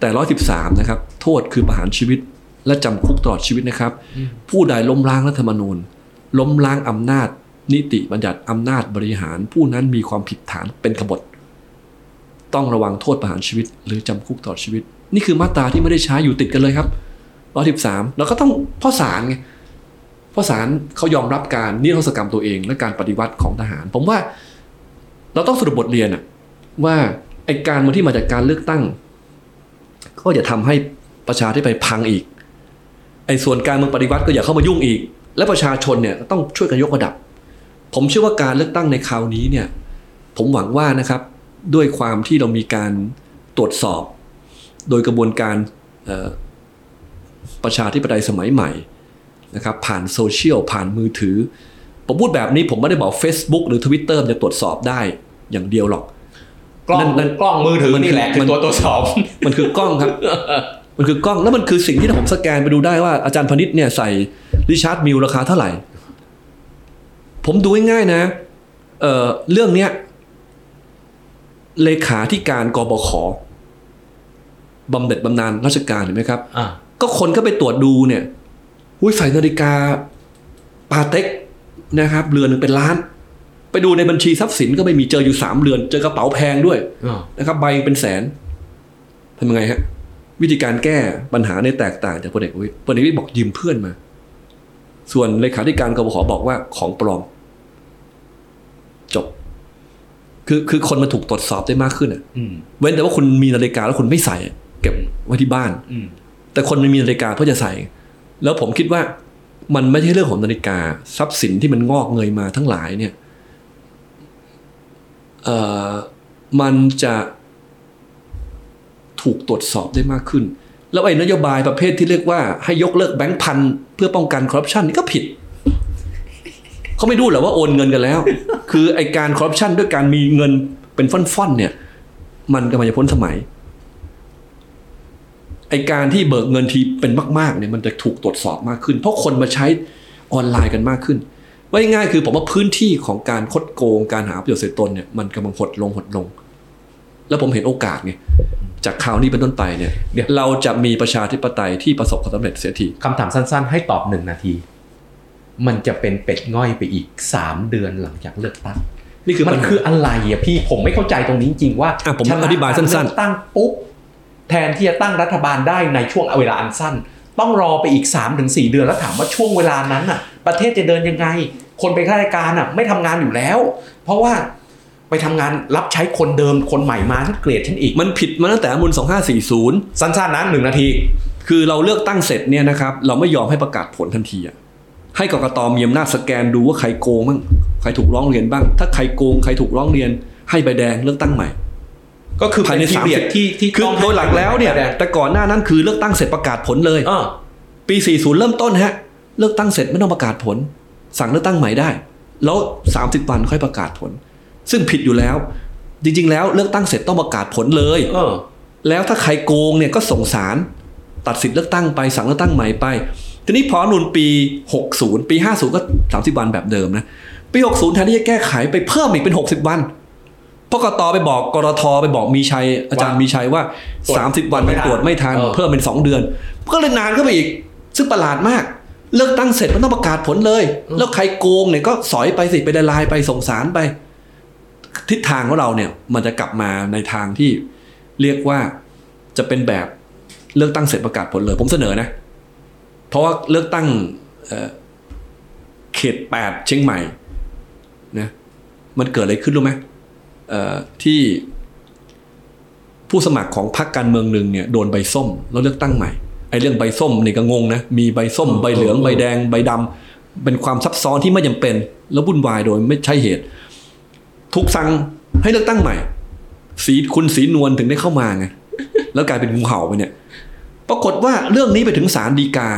Speaker 3: แต่113นะครับ โทษคือประหารชีวิต และจำคุกตลอดชีวิตนะครับ ผู้ใดล้มล้างรัฐธรรมนูญ ล้มล้างอำนาจ นิติบัญญัติอำนาจบริหาร ผู้นั้นมีความผิดฐานเป็นขบฏ ต้องระวังโทษประหารชีวิต หรือจำคุกตลอดชีวิต นี่คือมาตราที่ไม่ได้ใช้อยู่ติดกันเลยครับ113แล้วก็ต้องเพ่อศาลไงเพ่อศาลเขายอมรับการนิรโทษกรรมตัวเอง และการปฏิวัติของทหาร ผมว่าเราต้องสรุปบทเรียนอะว่าไอการเมืองที่มาจากการเลือกตั้ง ก็อย่าทำให้ประชาธิปไตยพังอีก ไอส่วนการเมืองปฏิวัติก็อย่าเข้ามายุ่งอีก และประชาชนเนี่ยต้องช่วยกันยกระดับ ผมเชื่อว่าการเลือกตั้งในคราวนี้เนี่ยผมหวังว่านะครับด้วยความที่เรามีการตรวจสอบ โดยกระบวนการเอ่อประชาธิปไตยสมัยใหม่นะครับผ่านโซเชียลผ่านมือถือ ผมพูดแบบนี้ผมไม่ได้บอก Facebook หรือ Twitter มันจะตรวจสอบได้อย่างเดียวหรอก
Speaker 1: กล้อง
Speaker 3: นั่นนั่น
Speaker 1: กล้องมือถือ
Speaker 3: มัน
Speaker 1: นี่แหละ
Speaker 3: คือ
Speaker 1: คือ
Speaker 3: มัน
Speaker 1: ตัวตรวจสอบ
Speaker 3: มันคือกล้องครับ มันคือกล้องแล้วมันคือสิ่งที่ผมสแกนไปดูได้ว่าอาจารย์พนิษฐ์เนี่ยใส่ Richard Mille ราคาเท่าไหร่ ผมดูง่ายๆนะเอ่อเรื่องเนี้ยเลขาที่การกบขบำเหน็จบำนาญราชการเห็นไหมครับ
Speaker 1: อ่า
Speaker 3: ก็คนก็ไปตรวจดูเนี่ยหุ้ยใส่นาฬิกาปาเต็กนะครับ เรือนหนึ่งเป็นล้าน ไปดูในบัญชีทรัพย์สินก็ไม่มีเจออยู่สามเรือน เจอกระเป๋าแพงด้วย
Speaker 1: อ่า
Speaker 3: นะครับใบเป็นแสนทำยังไงฮะ วิธีการแก้ปัญหาในยแตกต่างจากพลเอกประวิตยพลเอกประวิตยบอกยืมเพื่อนมา ส่วนเลขาธิการกบขบอกว่าของปลอม จบ คือคือคนมาถูกตรวจสอบได้มากขึ้นอะ
Speaker 1: อืม
Speaker 3: เว้นแต่ว่าคุณมีนาฬิกาแล้วคุณไม่ใส่อะเก็บไว้ที่บ้าน
Speaker 1: อืม
Speaker 3: แต่คนมันมีนาฬิกาเพื่อจะใส่ แล้วผมคิดว่ามันไม่ใช่เรื่องของนาฬิกา ทรัพย์สินที่มันงอกเงยมาทั้งหลายเนี่ยเอ่อมันจะ ถูกตรวจสอบได้มากขึ้น แล้วไอ้นโยบายประเภทที่เรียกว่าให้ยกเลิกแบงค์พันเพื่อป้องกันคอร์รัปชันนี่ก็ผิดเขาไม่ดูหรอว่าโอนเงินกันแล้ว คือไอ้การคอร์รัปชันด้วยการมีเงินเป็นฟ่อนๆเนี่ย มันกำลังจะพ้นสมัยไอการที่เบิกเงินทีเป็นมากๆเนี่ยมันจะถูกตรวจสอบมากขึ้น เพราะคนมาใช้ออนไลน์กันมากขึ้นว่าง่ายคือผมว่าพื้นที่ของการคดโกงการหาประโยชน์เสียตนเนี่ยมันกำลังหดลงหดลง แล้วผมเห็นโอกาสไงจากข่าวนี้เป็นต้นไปเนี่ย
Speaker 1: เดี๋ยว
Speaker 3: เราจะมีประชาธิปไตยที่ประสบความสำเร็จเสียที
Speaker 1: คำถามสั้นๆ ให้ตอบหนึ่งนาที มันจะเป็นเป็ดง่อยไปอีกสามเดือนหลังจากเลือกตั้ง
Speaker 3: นี่คือ
Speaker 1: มั
Speaker 3: ปัญ
Speaker 1: น
Speaker 3: หา
Speaker 1: คืออะไรอะพี่ผมไม่เข้าใจตรงนี้จริงๆว่า
Speaker 3: อะผม
Speaker 1: ชะ
Speaker 3: อธิบายสั้นๆ
Speaker 1: เลือกตั้งปุ๊บแทนที่จะตั้งรัฐบาลได้ในช่วงเวลาอันสั้น ต้องรอไปอีก3าถึงสเดือนแล้วถามว่าช่วงเวลานั้นอะ ประเทศจะเดินยังไง คนเป็นข้าราชการอะ ไม่ทำงานอยู่แล้ว เพราะว่า ไปทำงานรับใช้คนเดิมคนใหม่มาที่เกลียดฉันอีก
Speaker 3: มันผิดมาตั้งแต่รัฐธรรมนูล2540
Speaker 1: สั้นๆนะหนึ่งนาที
Speaker 3: คือเราเลือกตั้งเสร็จเนี่ยนะครับเราไม่ยอมให้ประกาศผลทันทีอะให้กกตมีอำนาจสแกนดูว่าใครโกงบ้างใครถูกร้องเรียนบ้าง ถ้าใครโกงใครถูกร้องเรียน ให้ใบแดงเลือกตั้งใหม่
Speaker 1: ก็คือ
Speaker 3: ภายใน
Speaker 1: เป็
Speaker 3: สาม
Speaker 1: period ที่ที่
Speaker 3: คือ
Speaker 1: ต้อง
Speaker 3: โดยหลักแล้วเนี่ย
Speaker 1: แสดง
Speaker 3: แต่ก่อนหน้านั้นคือเลือกตั้งเสร็จประกาศผลเลย
Speaker 1: เออ
Speaker 3: ปี 40 เริ่มต้นฮะ เลือกตั้งเสร็จไม่ต้องประกาศผล สั่งเลือกตั้งใหม่ได้ แล้ว 30 วันค่อยประกาศผล ซึ่งผิดอยู่แล้ว จริง ๆ แล้วเลือกตั้งเสร็จต้องประกาศผลเลย
Speaker 1: เออ
Speaker 3: แล้วถ้าใครโกงเนี่ยก็ส่งสารตัดสิทธิ์เลือกตั้งไปสั่งเลือกตั้งใหม่ไป ทีนี้พอรัฐธรรมนูนปี 60 ปี 50 ก็ 30 วันแบบเดิมนะ ปี 60 แทนที่จะแก้ไขไปเพิ่มอีกเป็น 60 วันเพราะกตไปบอกกรทไปบอกมีชัยอาจารย์มีชัยว่า
Speaker 1: ตรวจ
Speaker 3: 30 วันมันตรวจไม่ทัน
Speaker 1: เออ
Speaker 3: เพิ่มเป็น 2 เดือน ก็เลยนานเข้าไปอีก ซึ่งประหลาดมาก เลือกตั้งเสร็จมันต้องประกาศผลเลย แล้วใครโกงเนี่ยก็สอยไปสิไปละลายไปส่งสารไป ทิศทางของเราเนี่ยมันจะกลับมาในทางที่เรียกว่าจะเป็นแบบเลือกตั้งเสร็จประกาศผลเลย ผมเสนอนะ เพราะว่าเลือกตั้งเเขตแปดเชียงใหม่นะมันเกิดอะไรขึ้นรู้ไหมที่ผู้สมัครของพรรคการเมืองหนึ่งเนี่ยโดนใบส้มแล้วเลือกตั้งใหม่ไอ้เรื่องใบส้มนี่ก็งงนะมีใบส้มใบเหลืองใบแดงใบดำเป็นความซับซ้อนที่ไม่จำเป็น แล้ววุ่นวายโดยไม่ใช่เหตุ ถูกสั่งให้เลือกตั้งใหม่ สีคุณสีนวลถึงได้เข้ามาไงแล้วกลายเป็นงูเห่าไปเนี่ย ปรากฏว่าเรื่องนี้ไปถึงศาลฎีกา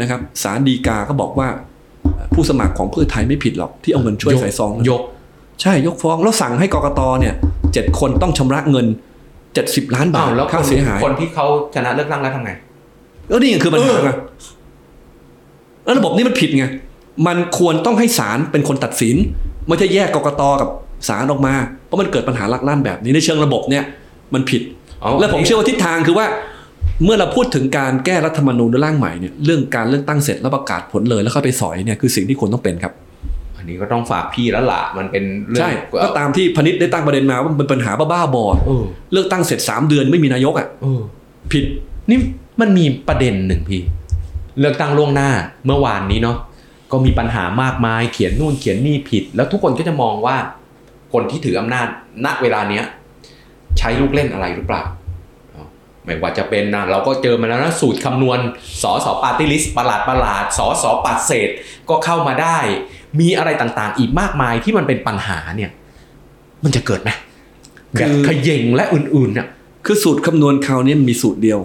Speaker 3: นะครับศาลฎีกาก็บอกว่า ผู้สมัครของเพื่อไทยไม่ผิดหรอกที่เอาเงินช่วยใส่ซอง
Speaker 1: ยก
Speaker 3: ใช่ยกฟ้องแล้วสั่งให้กกตเนี่ยเจ็ดคนต้องชำระเงินเจ็ดสิบล้านบา
Speaker 1: อ้า
Speaker 3: ท
Speaker 1: วแล้วค
Speaker 3: ค่านเสียหาย
Speaker 1: คนที่เขาชนะเลือกตั้งแล้วทำไง
Speaker 3: แล้วนี่คือปัญหา
Speaker 1: เออ
Speaker 3: ไงแล้วระบบนี้มันผิดไงมันควรต้องให้ศาลเป็นคนตัดสิน ไม่ใช่แยกกกตกับศาลออกมา เพราะมันเกิดปัญหาลักลั่นแบบนี้ในเชิงระบบเนี่ยมันผิด และผมเชื่อว่าทิศทางคือว่า เมื่อเราพูดถึงการแก้รัฐธรรมนูญด้วยร่างใหม่เนี่ยเรื่องการเลือกตั้งเสร็จแล้วประกาศผลเลยแล้วเข้าไปสอยเนี่ยคือสิ่งที่ควรต้องเป็นครับ
Speaker 1: อันนี้ก็ต้องฝากพี่แล้วล่ะมันเป็นเรื่อง
Speaker 3: ใช่ก็ตามที่พนิษฐ์ได้ตั้งประเด็นมาว่ามันเป็นปัญหาบ้าๆบอ
Speaker 1: เออ
Speaker 3: เลือกตั้งเสร็จ3เดือนไม่มีนายกอะ
Speaker 1: เออ
Speaker 3: ผิด
Speaker 1: นี่มันมีประเด็นหนึ่งพี่ เลือกตั้งล่วงหน้าเมื่อวานนี้เนาะ ก็มีปัญหามากมายเขียนนู่นเขียนนี่ผิด แล้วทุกคนก็จะมองว่า คนที่ถืออำนาจณเวลาเนี้ยใช้ลูกเล่นอะไรหรือเปล่าเอาไม่ว่าจะเป็นนะเราก็เจอมาแล้วนะสูตรคำนวณสอสอปาร์ตี้ลิสต์ประหลาดประหลาดสอสอปัดเศษก็เข้ามาได้ มีอะไรต่างๆ อีกมากมายที่มันเป็นปัญหาเนี่ยมันจะเกิดไหมบัตรเขย่งและอื่นๆเนี่ย
Speaker 3: คือสูตรคำนวณคราวนี้มันมีสูตรเดียว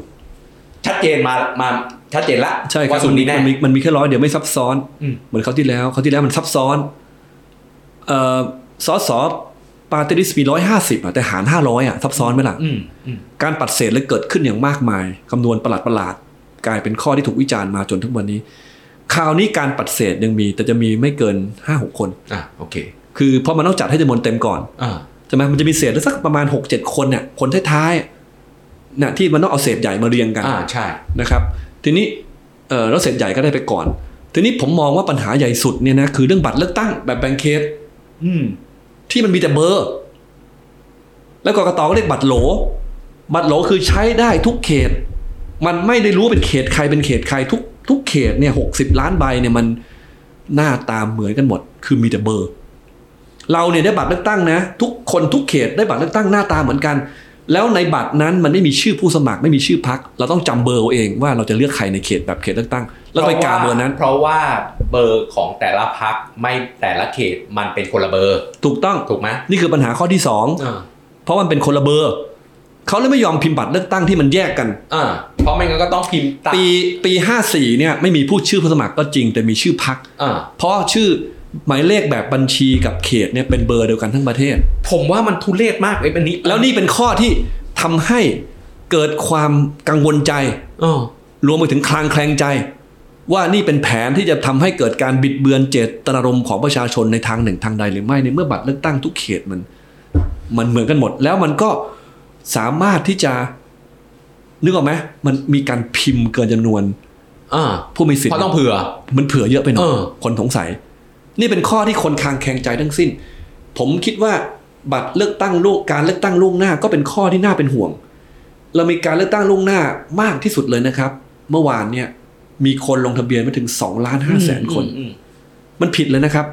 Speaker 1: ชัดเจนมามา ชัดเจนละ
Speaker 3: ใช่ครับ
Speaker 1: ว่าสูตรนี้แน่
Speaker 3: มันมีมันมีแค่ร้อยเดียวไม่ซับซ้อน
Speaker 1: อืม
Speaker 3: เหมือนคราวที่แล้วคราวที่แล้วมันซับซ้อนเอ่อสอสอปาร์ตี้ลิสต์มีร้อยห้าสิบอะแต่หารห้าร้อยอะซับซ้อนไหมล่ะ
Speaker 1: อืมอืม
Speaker 3: การปัดเศษเลยเกิดขึ้นอย่างมากมายคำนวณประหลาดประหลาดๆกลายเป็นข้อที่ถูกวิจารณ์มาจนทุกวันนี้คราวนี้การปัดเศษยังมี แต่จะมีไม่เกินห้าหกคน
Speaker 1: อะโอเค
Speaker 3: คือเพราะมันต้องจัดให้จำนวนเต็มก่อน
Speaker 1: อ่า
Speaker 3: ใช่ไหมมันจะมีเศษสักประมาณหกเจ็ดคนเนี่ยคนท้ายๆน่ะที่มันต้องเอาเศษใหญ่มาเรียงกัน
Speaker 1: อ่าใช่
Speaker 3: นะครับ ทีนี้เออแล้วเศษใหญ่ก็ได้ไปก่อน ทีนี้ผมมองว่าปัญหาใหญ่สุดเนี่ยนะคือเรื่องบัตรเลือกตั้งแบบแบ่งเขต
Speaker 1: อืม
Speaker 3: ที่มันมีแต่เบอร์ แล้วกกตก็เรียกบัตรโหล บัตรโหลคือใช้ได้ทุกเขต มันไม่ได้รู้ว่าเป็นเขตใครเป็นเขตใครทุกทุกเขตเนี่ยหกสิบล้านใบเนี่ยมันหน้าตามเหมือนกันหมด คือมีแต่เบอร์ เราเนี่ยได้บัตรเลือกตั้งนะ ทุกคนทุกเขตได้บัตรเลือกตั้งหน้าตาเหมือนกัน แล้วในบัตรนั้นมันไม่มีชื่อผู้สมัครไม่มีชื่อพัก เราต้องจำเบอร์เอาเองว่าเราจะเลือกใครในเขตแบบเขตเลือกตั้ง แล้วก็ไปกาเบอร์นั้น
Speaker 1: เพราะว่าเบอร์ของแต่ละพักไม่แต่ละเขตมันเป็นคนละเบอร์
Speaker 3: ถูกต้อง
Speaker 1: ถูกไหม
Speaker 3: นี่คือปัญหาข้อที่สอง
Speaker 1: อ่า
Speaker 3: เพราะมันเป็นคนละเบอร์เขาเลยไม่ยอมพิมพ์บัตรเลือกตั้งที่มันแยกกัน
Speaker 1: อ่าเพราะไม่งั้นก็ต้องพิมพ์ตาม
Speaker 3: ปีปีห้าสี่เนี่ยไม่มีพูดชื่อผู้สมัครก็จริงแต่มีชื่อพัก
Speaker 1: อ่า
Speaker 3: เพราะชื่อ หมายเลขแบบบัญชีกับเขตเนี่ยเป็นเบอร์เดียวกันทั้งประเทศ
Speaker 1: ผมว่ามันทุเรศมากเลยอันนี้
Speaker 3: แล้วนี่เป็นข้อที่ทำให้เกิดความกังวลใจ
Speaker 1: อ๋อ
Speaker 3: รวมไปถึงคลางแคลงใจ ว่านี่เป็นแผนที่จะทำให้เกิดการบิดเบือนเจตนารมณ์ของประชาชนในทางหนึ่งทางใดหรือไม่ในเมื่อบัตรเลือกตั้งทุกเขตมัน มันเหมือนกันหมด แล้วมันก็สามารถที่จะนึกออกไหมมันมีการพิมพ์เกินจำนวน
Speaker 1: อ่า
Speaker 3: ผู้มีสิท
Speaker 1: เพ
Speaker 3: ธิ์
Speaker 1: ราะต้องเผื่อ
Speaker 3: มันเผื่อเยอะไปหน่อย
Speaker 1: เออ
Speaker 3: คนสงสัย นี่เป็นข้อที่คนคลางแคลงใจทั้งสิ้น ผมคิดว่าบัตรเลือกตั้งล่วงการเลือกตั้งล่วงหน้าก็เป็นข้อที่น่าเป็นห่วง เรามีการเลือกตั้งล่วงหน้ามากที่สุดเลยนะครับ เมื่อวานเนี่ยมีคนลงทะเบียนมาถึง2ล้าน5แสนคน
Speaker 1: อืม
Speaker 3: มันผิดเลยนะครับ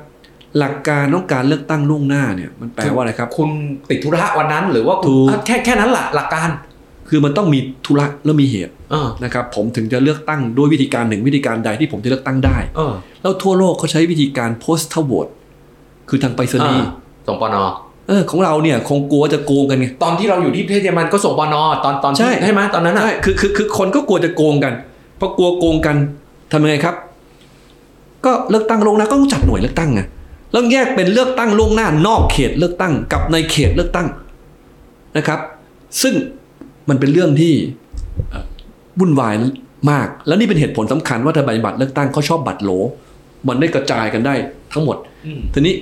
Speaker 3: หลักการต้องการเลือกตั้งล่วงหน้าเนี่ยมันแปลว่าอะไรครับ
Speaker 1: คุณติดธุระวันนั้นหรือว่าคุณ
Speaker 3: ถูก
Speaker 1: อะแค่แค่นั้นแหละหลักการ
Speaker 3: คือมันต้องมีธุระแล้วมีเหตุ
Speaker 1: เออ
Speaker 3: นะครับผมถึงจะเลือกตั้งด้วยวิธีการหนึ่งวิธีการใดที่ผมจะเลือกตั้งได้
Speaker 1: เออ
Speaker 3: แล้วทั่วโลกเขาใช้วิธีการ postal vote คือทางไปรษณีย์
Speaker 1: อ่าส่งปน
Speaker 3: เออของเราเนี่ยคงกลัวจะโกงกันไง
Speaker 1: ตอนที่เราอยู่ที่ประเทศเยอรมันก็ส่งปนตอนตอนที่
Speaker 3: ใช่
Speaker 1: ใช่ไหมตอนนั้นอะ
Speaker 3: ใช่คือคือคือคนก็กลัวจะโกงกันพอกลัวโกงกันทำยังไงครับ ก็เลือกตั้งล่วงหน้าก็ต้องจัดหน่วยเลือกตั้งไงแล้วแยกเป็นเลือกตั้งล่วงหน้านอกเขตเลือกตั้งกับในเขตเลือกตั้งนะครับ ซึ่ง มันเป็นเรื่องที่เอ่อวุ่นวายมาก แล้วนี่เป็นเหตุผลสำคัญว่าทำไมบัตรเลือกตั้งเขาชอบบัตรโหล มันได้กระจายกันได้ทั้งหมด
Speaker 1: อืม
Speaker 3: ทีนี้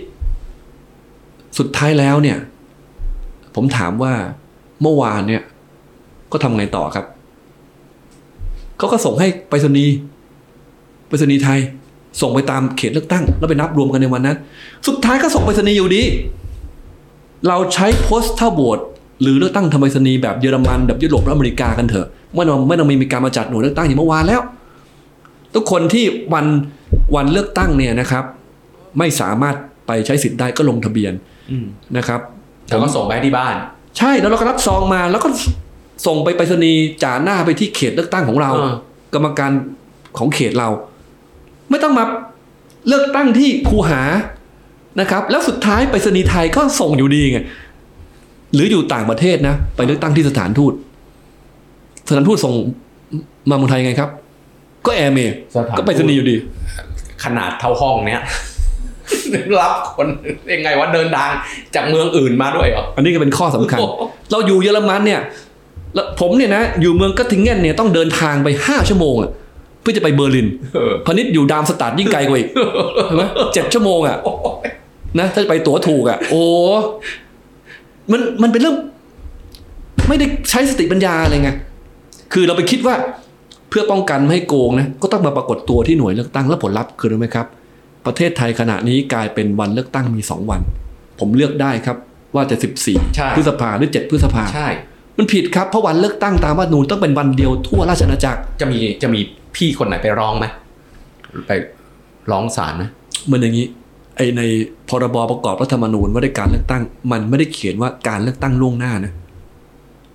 Speaker 3: สุดท้ายแล้วเนี่ย ผมถามว่าเมื่อวานเนี่ย ก็ทำไงต่อครับเขาก็ส่งให้ไปรษณีย์ไปรษณีย์ไทย ส่งไปตามเขตเลือกตั้ง แล้วไปนับรวมกันในวันนั้น สุดท้ายก็ส่งไปรษณีย์อยู่ดี เราใช้โพสต์ท่าโหวต หรือเลือกตั้งทำไปรษณีย์แบบเยอรมันแบบยุโรปและอเมริกากันเถอะไม่ต้องไม่ต้องมีการมาจัดหน่วยเลือกตั้งอย่างเมื่อวานแล้ว ทุกคนที่วันวันเลือกตั้งเนี่ยนะครับ ไม่สามารถไปใช้สิทธิ์ได้ก็ลงทะเบียน
Speaker 1: อืม
Speaker 3: นะครับ
Speaker 1: แล้วก็ส่งไปให้ที่บ้าน
Speaker 3: ใช่แล้วเราก็รับซองมาแล้วก็ส่งไปไปรษณีย์จ่าหน้าไปที่เขตเลือกตั้งของเรา
Speaker 1: เออ
Speaker 3: กรรมการของเขตเรา ไม่ต้องมาเลือกตั้งที่คูหานะครับ แล้วสุดท้ายไปรษณีย์ไทยก็ส่งอยู่ดีไง หรืออยู่ต่างประเทศนะ ไปเลือกตั้งที่สถานทูต สถานทูตส่งมาเมืองไทยไงครับ ก็แอร์เมย์
Speaker 1: สถานทูต
Speaker 3: ก็ไปรษณีย์อยู่ดี
Speaker 1: ขนาดเท่าห้องเนี้ยรับคนยังไงว่าเดินทางจากเมืองอื่นมาด้วยเหรอ
Speaker 3: อันนี้ก็เป็นข้อสำคัญ
Speaker 1: โอ้โห
Speaker 3: เราอยู่เยอรมันเนี่ยแล้วผมเนี่ยนะอยู่เมืองกัตติงเกนเนี่ยต้องเดินทางไปห้าชั่วโมงอะเพื่อจะไปเบอร์ลิน
Speaker 1: เออ
Speaker 3: พนิดอยู่ดามสตัดยิ่งไกลกว่าอีกเห็นไหมเจ็ดชั่วโมงอะนะถ้าไปตั๋วถูกอะ โอ้ มันมันเป็นเรื่อง ไม่ได้ใช้สติปัญญาอะไรไงคือเราไปคิดว่าเพื่อป้องกันไม่ให้โกงนะก็ต้องมาปรากฏตัวที่หน่วยเลือกตั้งแล้วผลลัพธ์คือรู้ไหมครับ ประเทศไทยขณะนี้กลายเป็นวันเลือกตั้งมีสองวัน ผมเลือกได้ครับ ว่าจะสิบสี่
Speaker 1: ใช่
Speaker 3: พฤษภาหรือเจ็ดพฤษภา
Speaker 1: ใช่
Speaker 3: มันผิดครับเพราะวันเลือกตั้งตามรัฐธรรมนูญต้องเป็นวันเดียวทั่วราชอาณาจักร
Speaker 1: จะมีจะมีพี่คนไหนไปร้องไหมไปร้องศาลไหม
Speaker 3: เหมือนอย่างนี้ไอ ในพรบประกอบรัฐธรรมนูญว่าด้วยการเลือกตั้ง มันไม่ได้เขียนว่าการเลือกตั้งล่วงหน้านะ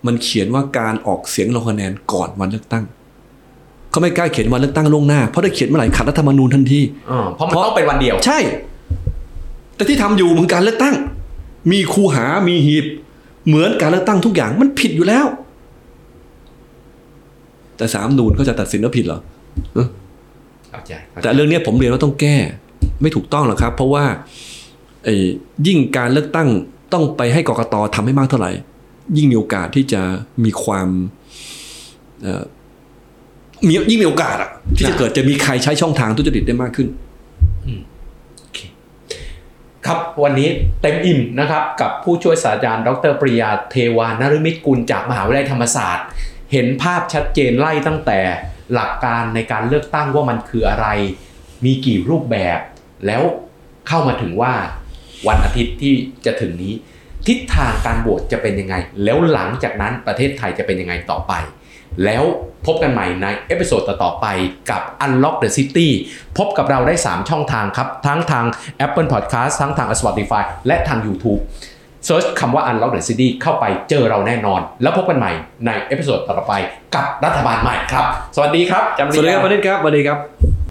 Speaker 3: มันเขียนว่าการออกเสียงลงคะแนนก่อนวันเลือกตั้งเขาไม่กล้าเขียนวันเลือกตั้งล่วงหน้าเพราะถ้าเขียนเมื่อไหร่ขัดรัฐธรรมนูญทันที
Speaker 1: อ่าเพราะมันต้องเป็นวันเดียว
Speaker 3: ใช่ แต่ที่ทำอยู่เหมือนการเลือกตั้ง มีคูหามีหีบ เหมือนการเลือกตั้งทุกอย่างมันผิดอยู่แล้ว แต่สามนูนเขาจะตัดสินว่าผิดเหรอ
Speaker 1: เข้าใจเข้าใจ
Speaker 3: แต่เรื่องเนี้ยผมเรียนว่าต้องแก้ ไม่ถูกต้องหรอกครับ เพราะว่ายิ่งการเลือกตั้งต้องไปให้กกตทำให้มากเท่าไหร่ ยิ่งมีโอกาสที่จะมีความมียิ่งมีโอกาสอะที่จะเกิดจะมีใครใช้ช่องทางทุจริตได้มากขึ้น
Speaker 1: ครับวันนี้เต็มอิ่มนะครับ กับผู้ช่วยศาสตราจารย์ ดรปริยาเทวานฤมิตกุลจากมหาวิทยาลัยธรรมศาสตร์ เห็นภาพชัดเจนไล่ตั้งแต่หลักการในการเลือกตั้งว่ามันคืออะไร มีกี่รูปแบบ แล้วเข้ามาถึงว่าวันอาทิตย์ที่จะถึงนี้ ทิศทางการโหวตจะเป็นยังไง แล้วหลังจากนั้นประเทศไทยจะเป็นยังไงต่อไป แล้วพบกันใหม่ใน episode ต่อๆไปกับ Unlock the City พบกับเราได้ 3 ช่องทางครับ ทั้งทาง Apple Podcast ทั้งทาง Spotify และทาง YouTube search คำว่า Unlock the City เข้าไปเจอเราแน่นอน แล้วพบกันใหม่ใน episode ต่อๆไปกับรัฐบาลใหม่ครับ สวัสดีครับจำ
Speaker 3: สวัสดีครับ
Speaker 1: วั
Speaker 3: วันนี้ครับสวัสดีครับ